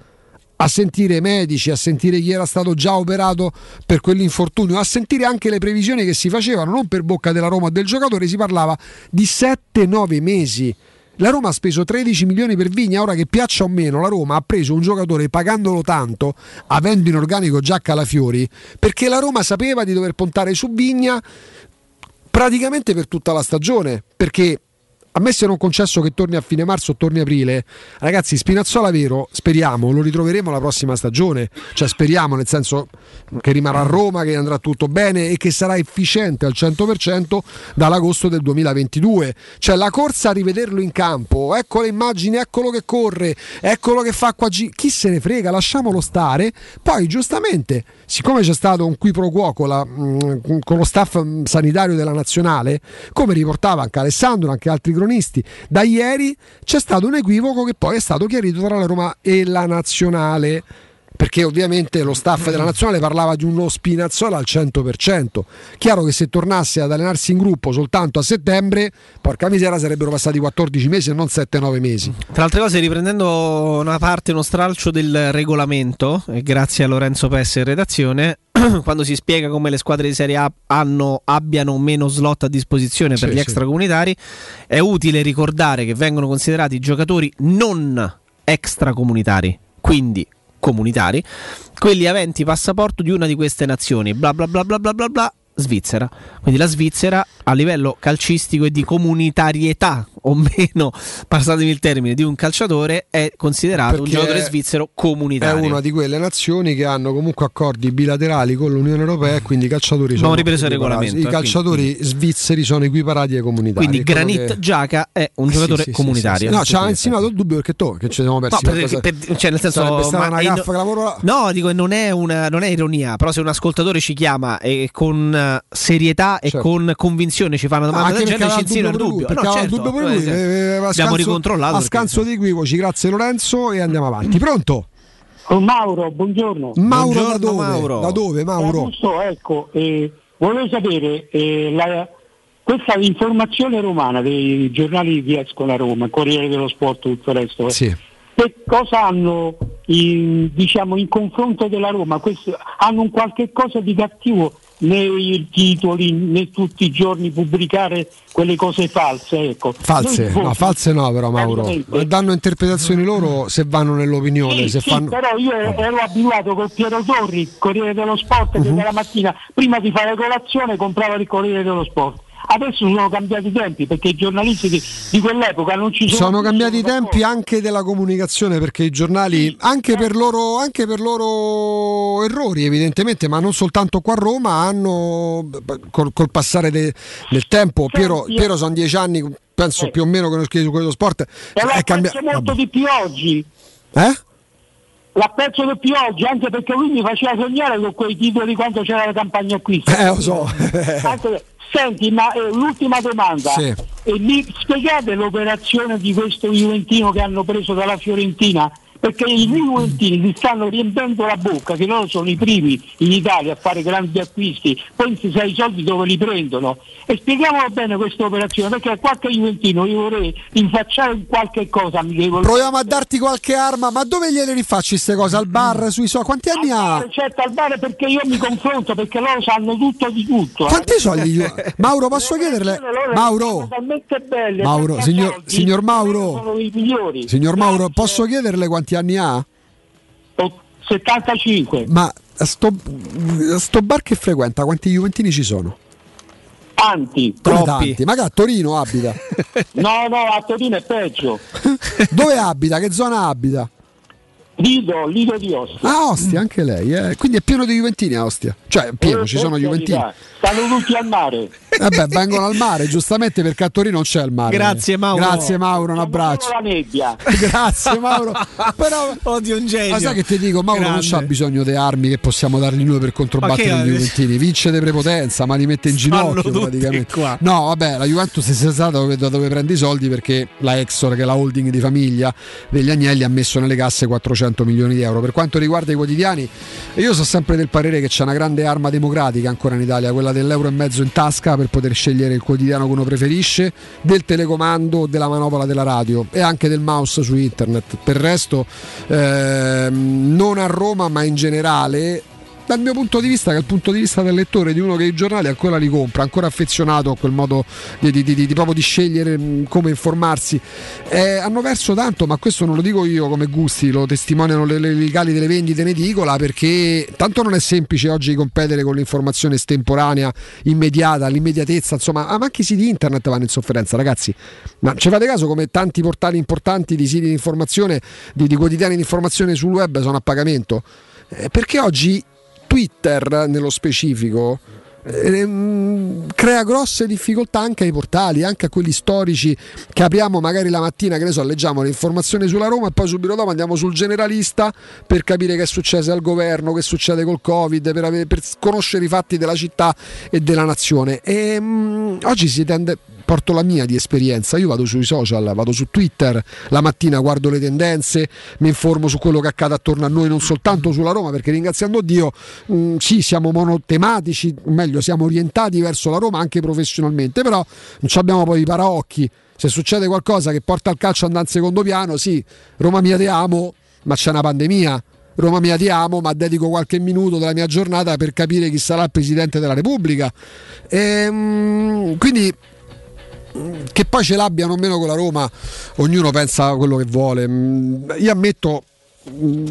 a sentire i medici, a sentire chi era stato già operato per quell'infortunio, a sentire anche le previsioni che si facevano, non per bocca della Roma del giocatore, si parlava di 7-9 mesi. La Roma ha speso 13 milioni per Vigna, ora che piaccia o meno, la Roma ha preso un giocatore pagandolo tanto, avendo in organico già Calafiori, perché la Roma sapeva di dover puntare su Vigna praticamente per tutta la stagione, perché a me se non concesso che torni a fine marzo o torni aprile, ragazzi, Spinazzola vero, speriamo, lo ritroveremo la prossima stagione, cioè speriamo nel senso che rimarrà a Roma, che andrà tutto bene e che sarà efficiente al 100% dall'agosto del 2022. Cioè la corsa a rivederlo in campo, ecco le immagini, eccolo che corre, eccolo che fa qua, chi se ne frega, lasciamolo stare. Poi giustamente, siccome c'è stato un qui pro quo con, la- mh, con lo staff mh, sanitario della nazionale, come riportava anche Alessandro, anche altri cronisti, da ieri c'è stato un equivoco che poi è stato chiarito tra la Roma e la nazionale. Perché ovviamente lo staff della nazionale parlava di uno Spinazzola al 100%. Chiaro che se tornasse ad allenarsi in gruppo soltanto a settembre, porca misera, sarebbero passati 14 mesi e non 7-9 mesi. Tra altre cose, riprendendo una parte, uno stralcio del regolamento, e grazie a Lorenzo Pesse in redazione, quando si spiega come le squadre di Serie A hanno, abbiano meno slot a disposizione per Sì, gli sì. extracomunitari, è utile ricordare che vengono considerati giocatori non extracomunitari, quindi comunitari, quelli aventi passaporto di una di queste nazioni, bla bla bla bla bla bla bla. Svizzera, quindi la Svizzera a livello calcistico e di comunitarietà o meno, passatemi il termine, di un calciatore è considerato un Perché giocatore è- svizzero È comunitario. una di quelle nazioni che hanno comunque accordi bilaterali con l'Unione Europea e quindi i calciatori sono ripreso il regolamento, I eh, calciatori svizzeri sono equiparati ai comunitari. Quindi È Granit che- Giaca è un giocatore sì, sì, comunitario. sì. No, ci ha insinuato il dubbio perché tu che ci siamo persi. No, per- per- cioè, nel senso, Sarebbe stata una gaffa clamorosa. No, dico, non è, una, non è ironia, però se un ascoltatore ci chiama e con serietà e con convinzione ci fa una domanda Certo. Del genere, ci aveva insinua il dubbio lui, No, certo, dubbio pure lui, eh, eh, abbiamo scanso- ricontrollato. A perché- scanso di equivoci, grazie Lorenzo e andiamo avanti. Pronto? Oh, Mauro, buongiorno. Mauro da dove? Da dove Mauro? Augusto, ecco, eh, volevo sapere eh, la- questa informazione romana dei giornali che escono a Roma, Corriere dello Sport, tutto il resto. eh, Sì. Che cosa hanno in, diciamo, in confronto della Roma? Questo- hanno un qualche cosa di cattivo nei titoli, né tutti i giorni pubblicare quelle cose false? Ecco. False, no, false no però Mauro. Danno interpretazioni loro se vanno nell'opinione, Sì, se sì, fanno... però io ero abituato col Piero Torri, Corriere dello Sport, Mhm. che dalla mattina prima di fare colazione comprava il Corriere dello Sport. Adesso sono cambiati i tempi perché i giornalisti di, di quell'epoca non ci sono. Sono cambiati i tempi anche della comunicazione perché i giornali, anche per, loro, anche per loro errori evidentemente, ma non soltanto qua a Roma, hanno col, col passare de- del tempo, Piero, Piero sono dieci anni, penso più o meno che non scrive su quello sport, l'ha è cambiato. molto di più oggi. Eh? L'ha perso di più oggi, anche perché lui mi faceva sognare con quei titoli quando c'era la campagna acquisto. Eh, lo so. Senti, ma eh, l'ultima domanda. Sì. E mi spiegate l'operazione di questo Juventino che hanno preso dalla Fiorentina? Perché i Juventini si stanno riempendo la bocca che loro sono i primi in Italia a fare grandi acquisti, poi si sa i soldi dove li prendono. E spieghiamo bene questa operazione, perché a qualche Juventino io vorrei rinfacciare qualche cosa amichevole. Proviamo a darti qualche arma, ma dove gliele rifacci queste cose? Al bar, sui so? Quanti anni ha? Certo, al bar perché io mi confronto, perché loro sanno tutto di tutto. eh. Quanti soldi? gli- Mauro, posso chiederle? Mauro, belle, Mauro, signor, soldi, signor Mauro, sono i migliori. signor Mauro, posso chiederle quanti anni ha? 75. Ma sto, sto bar che frequenta, quanti Juventini ci sono? Tanti. Come tanti? Ma che a Torino abita? No, no, a Torino è peggio. Dove abita? Che zona abita? Lido, Lido di Ostia. Ah, Ostia, anche lei, eh. quindi è pieno di Juventini a Ostia. Cioè, è pieno, ci sono Juventini. Stanno tutti al mare. Vabbè, vengono al mare, giustamente perché a Torino non c'è il mare. Grazie, Mauro. Grazie Mauro, un abbraccio. La nebbia. Grazie Mauro. Però Odio un genio. Ma sai che ti dico, Mauro Grande. non c'ha bisogno di armi che possiamo dargli noi per controbattere che- gli Juventini. Vince di prepotenza, ma li mette in Stanno ginocchio tutti praticamente. qua. No, vabbè, la Juventus si è stata dove, da dove prende i soldi perché la Exor, che è la holding di famiglia degli Agnelli, ha messo nelle casse 400 milioni di euro. Per quanto riguarda i quotidiani, io sono sempre del parere che c'è una grande arma democratica ancora in Italia, quella dell'euro e mezzo in tasca per poter scegliere il quotidiano che uno preferisce, del telecomando, della manopola della radio e anche del mouse su internet. Per il resto, ehm, non a Roma, ma in generale. Dal mio punto di vista, che è il punto di vista del lettore, di uno che i giornali ancora li compra, ancora affezionato a quel modo di, di- di- di- proprio di scegliere mh, come informarsi, eh, hanno perso tanto, ma questo non lo dico io come gusti, lo testimoniano le, le, legali delle vendite in edicola, perché tanto non è semplice oggi competere con l'informazione estemporanea, immediata, l'immediatezza, insomma, ah, ma anche i siti internet vanno in sofferenza, ragazzi. Ma ci fate caso come tanti portali importanti di siti di informazione, di, di quotidiani di informazione sul web sono a pagamento? Eh, perché oggi Twitter, nello specifico, ehm, crea grosse difficoltà anche ai portali, anche a quelli storici che apriamo magari la mattina, che ne so, leggiamo le informazioni sulla Roma e poi subito dopo andiamo sul generalista per capire che è successo al governo, che succede col Covid, per, avere- per conoscere i fatti della città e della nazione. E, mm, oggi si tende porto la mia di esperienza, io vado sui social, vado su Twitter, la mattina guardo le tendenze, mi informo su quello che accade attorno a noi, non soltanto sulla Roma, perché ringraziando Dio, mh, sì, siamo monotematici, meglio, siamo orientati verso la Roma anche professionalmente, però non abbiamo poi i paraocchi. Se succede qualcosa che porta il calcio ad andare in secondo piano, sì, Roma mia te amo, ma c'è una pandemia. Roma mia ti amo, ma dedico qualche minuto della mia giornata per capire chi sarà il Presidente della Repubblica. Ehm, quindi che poi ce l'abbiano o meno con la Roma, ognuno pensa quello che vuole. Mm, Io ammetto mm,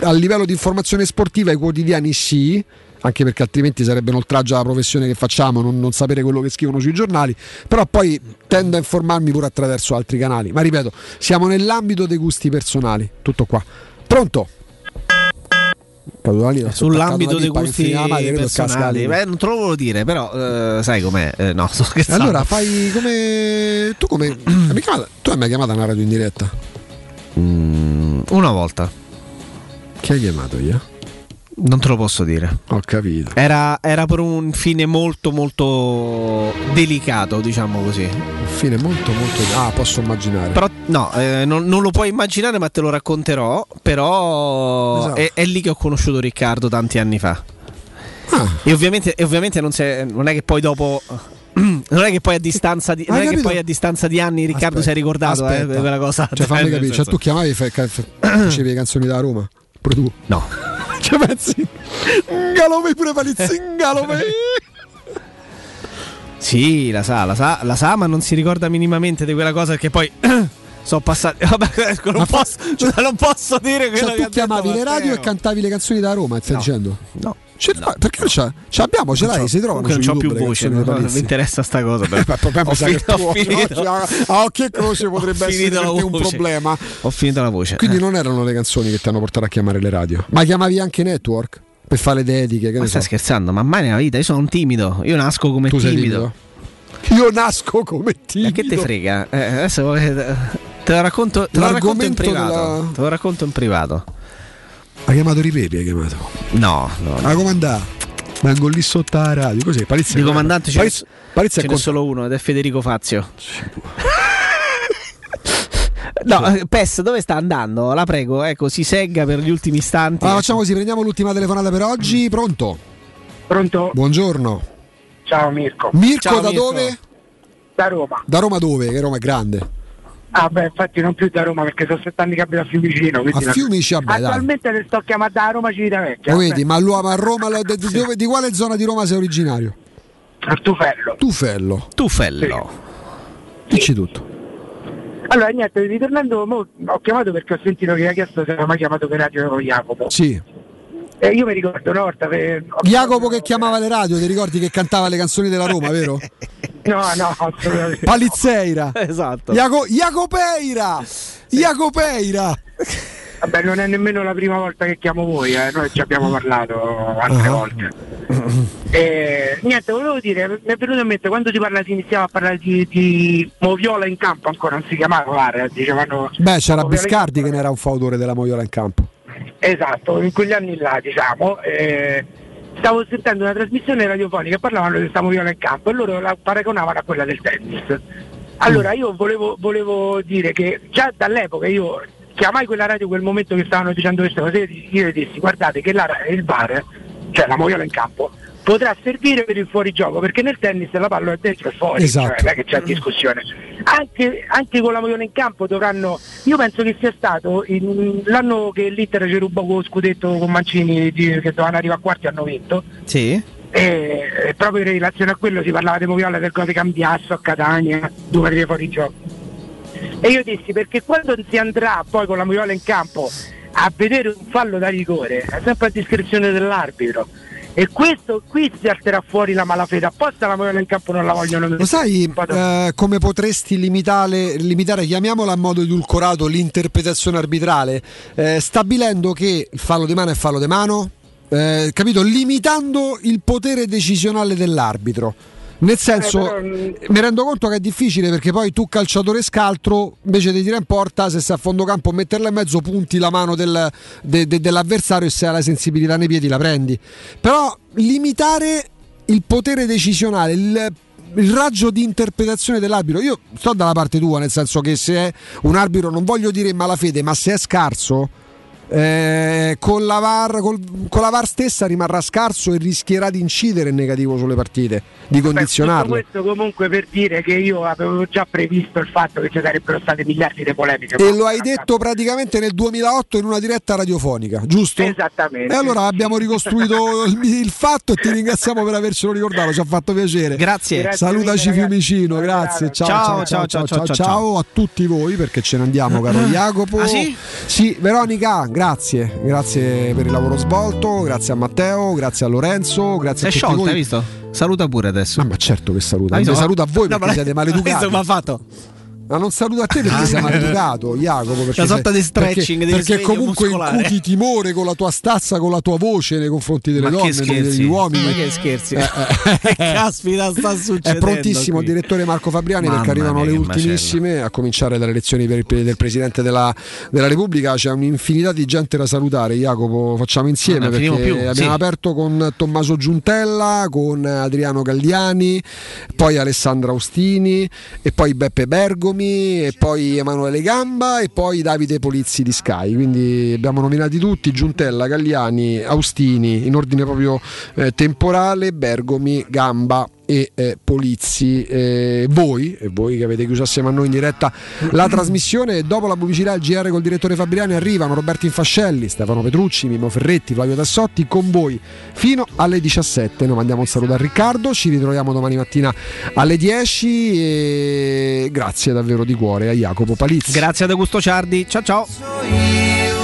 a livello di informazione sportiva i quotidiani sì, anche perché altrimenti sarebbe un oltraggio alla professione che facciamo, non, non sapere quello che scrivono sui giornali, però poi tendo a informarmi pure attraverso altri canali. Ma ripeto, siamo nell'ambito dei gusti personali, tutto qua. Pronto? Sull'ambito dei gusti la personali. Beh, non te lo volevo dire, però eh, sai com'è. Eh, no, sto scherzando. Allora fai come. Tu come. chiamata- tu hai mai chiamato una radio in diretta? Mm, una volta. Chi hai chiamato io? Non te lo posso dire. Ho capito. Era, era per un fine molto molto delicato, diciamo così. Un fine molto molto. Ah, posso immaginare. Però no, eh, non, non lo puoi immaginare, ma te lo racconterò. Però Esatto. è, è lì che ho conosciuto Riccardo tanti anni fa. Ah. E ovviamente, e ovviamente non, non è che poi dopo. Non è che poi a distanza di, Hai non è che capito? poi a distanza di anni Riccardo Aspetta, si è ricordato eh, quella cosa. Cioè, fammi nel capire. Cioè, tu chiamavi e facevi le canzoni da Roma? Pure tu? No. Cioè, pensi? Galome pure Palizzingalome. Sì, la sa, la sa, la sa, ma non si ricorda minimamente di quella cosa perché poi sono passati. Vabbè, non, posso, non posso dire quello Cioè, che tu chiamavi detto le radio e cantavi le canzoni da Roma, stai No. dicendo? No. Ce l'hai? Perché non c'è? Ce l'abbiamo, ce l'hai, si su non c'ho YouTube più voce, no, non mi interessa sta cosa. però. Eh, beh, ho, finito, ho finito. a occhio e croce potrebbe Ho essere un problema. Ho finito la voce. Quindi Eh. non erano le canzoni che ti hanno portato a chiamare le radio. Ma chiamavi anche network? Per fare le dediche, che Ma stai so. scherzando? Ma mai nella vita io sono un timido. Io nasco come Tu timido. timido? Io nasco come timido. Ma che te frega? Eh, adesso volete- te lo racconto, te lo racconto in privato. della- Te lo racconto in privato. Hai chiamato Ripepi, hai chiamato. No, no. Ah, comandà. Vengo lì sotto la radio. Così, Palizzi. Di comandante ce n'è, Palizzi, Palizzi è ce n'è solo uno ed è Federico Fazio. No, eh, Pes, dove sta andando? La prego, ecco, si segga per gli ultimi istanti. Allora, facciamo così, prendiamo l'ultima telefonata per oggi. Pronto? Pronto? Buongiorno. Ciao Mirko. Mirko Ciao, da Mirko. dove? Da Roma. Da Roma dove? Che Roma è grande. Ah beh, infatti non più da Roma perché sono sette anni che abito a Fiumicino. quindi A la- Fiumici, vabbè, dai. Attualmente le sto chiamando da Roma Civitavecchia. Lo vedi, ma, l'uomo a Roma, lo- di, dove- di quale zona di Roma sei originario? A Tufello. Tufello. Tufello. Dici tutto. Allora niente, ritornando, mo, ho chiamato perché ho sentito che ha chiesto se aveva mai chiamato per radio Jacopo. Sì. E io mi ricordo una volta per... Jacopo che chiamava le radio, ti ricordi che cantava le canzoni della Roma, vero? No, no, assolutamente. Palizzeira. Esatto. Jaco- Jacopeira. Jacopeira. Vabbè, non è nemmeno la prima volta che chiamo voi, eh, noi ci abbiamo parlato altre volte. E, niente, volevo dire, mi è venuto in mente quando si, parla, si iniziava a parlare di, di Moviola in campo, ancora non si chiamava VAR, dicevano Beh, c'era Moviola Biscardi che ne era un fautore della Moiola in campo. Esatto, in quegli anni là, diciamo, eh, stavo sentendo una trasmissione radiofonica parlavano di questa moviola in campo e loro la paragonavano a quella del tennis. Allora io volevo, volevo dire che già dall'epoca io chiamai quella radio quel momento che stavano dicendo queste cose, io dissi guardate che la, il bar, cioè la moviola in campo, potrà servire per il fuorigioco perché nel tennis la palla è dentro e fuori, Esatto. cioè, non è che c'è discussione. Anche, anche con la moviola in campo dovranno, io penso che sia stato in- l'anno che l'Inter ci rubò con lo scudetto con Mancini che dovevano arrivare a quarti hanno vinto Sì. e, proprio in relazione a quello si parlava di moviola del gol di Cambiasso a Catania, due partite fuori gioco. E io dissi perché quando si andrà poi con la moviola in campo a vedere un fallo da rigore, è sempre a discrezione dell'arbitro. E questo qui si alzerà fuori la malafede, apposta la moviola in campo non la vogliono Lo sai eh, come potresti limitare, limitare, chiamiamola a modo edulcorato, l'interpretazione arbitrale? Eh, stabilendo che il fallo di mano è fallo di mano, eh, capito? Limitando il potere decisionale dell'arbitro. Nel senso, Eh, però, mm, mi rendo conto che è difficile perché poi tu calciatore scaltro, invece di tirare in porta, se sei a fondo campo metterla in mezzo, punti la mano del- de- de- dell'avversario e se hai la sensibilità nei piedi la prendi. Però limitare il potere decisionale, il, il raggio di interpretazione dell'arbitro, io sto dalla parte tua, nel senso che se è un arbitro, non voglio dire in malafede, ma se è scarso, eh, con, la VAR, col- con la VAR stessa rimarrà scarso e rischierà di incidere in negativo sulle partite, di condizionarle. questo comunque per dire che io avevo già previsto il fatto che ci sarebbero state miliardi di polemiche. E lo hai detto praticamente nel 2008 in una diretta radiofonica, giusto? Esattamente. E allora abbiamo ricostruito il, il fatto e ti ringraziamo per avercelo ricordato, ci ha fatto piacere. Grazie. Grazie Salutaci mille. Fiumicino, grazie. Ciao Ciao, ciao ciao, ciao, ciao, ciao. a tutti voi perché ce ne andiamo, caro Jacopo. Ah, sì? Sì, Veronica, grazie. Grazie per il lavoro svolto, grazie a Matteo, grazie a Lorenzo, grazie è a tutti sciolta, hai visto? Saluta pure adesso. Ah, ma certo che saluta. Visto? saluta a voi No, perché ma- siete maleducati. ha fatto? Ma non saluto a te perché sei maleducato, Jacopo. Perché Una sorta sei- di stretching, Perché, perché comunque muscolare. incuti timore con la tua stazza, con la tua voce nei confronti delle Ma donne, che degli uomini. Ma che scherzi? Eh, eh. che caspita sta succedendo? È prontissimo il direttore Marco Fabriani Mamma perché arrivano le ultimissime, a cominciare dalle elezioni per il- del Presidente della, della Repubblica. C'è un'infinità di gente da salutare. Jacopo, facciamo insieme perché più, abbiamo sì. aperto con Tommaso Giuntella, con Adriano Galliani, poi Alessandra Austini, e poi Beppe Bergomi, e poi Emanuele Gamba, e poi Davide Polizzi di Sky. Quindi abbiamo nominati tutti: Giuntella, Galliani, Austini, in ordine proprio eh, temporale, Bergomi, Gamba e eh, Polizzi, eh, voi, e voi che avete chiuso assieme a noi in diretta la trasmissione. Dopo la pubblicità, il GR col direttore Fabriani arrivano Roberto Infascelli, Stefano Petrucci, Mimo Ferretti, Flavio Tassotti con voi fino alle 17. Noi mandiamo un saluto a Riccardo, ci ritroviamo domani mattina alle 10 e grazie davvero di cuore a Jacopo Palizzi. Grazie ad Augusto Ciardi. Ciao ciao.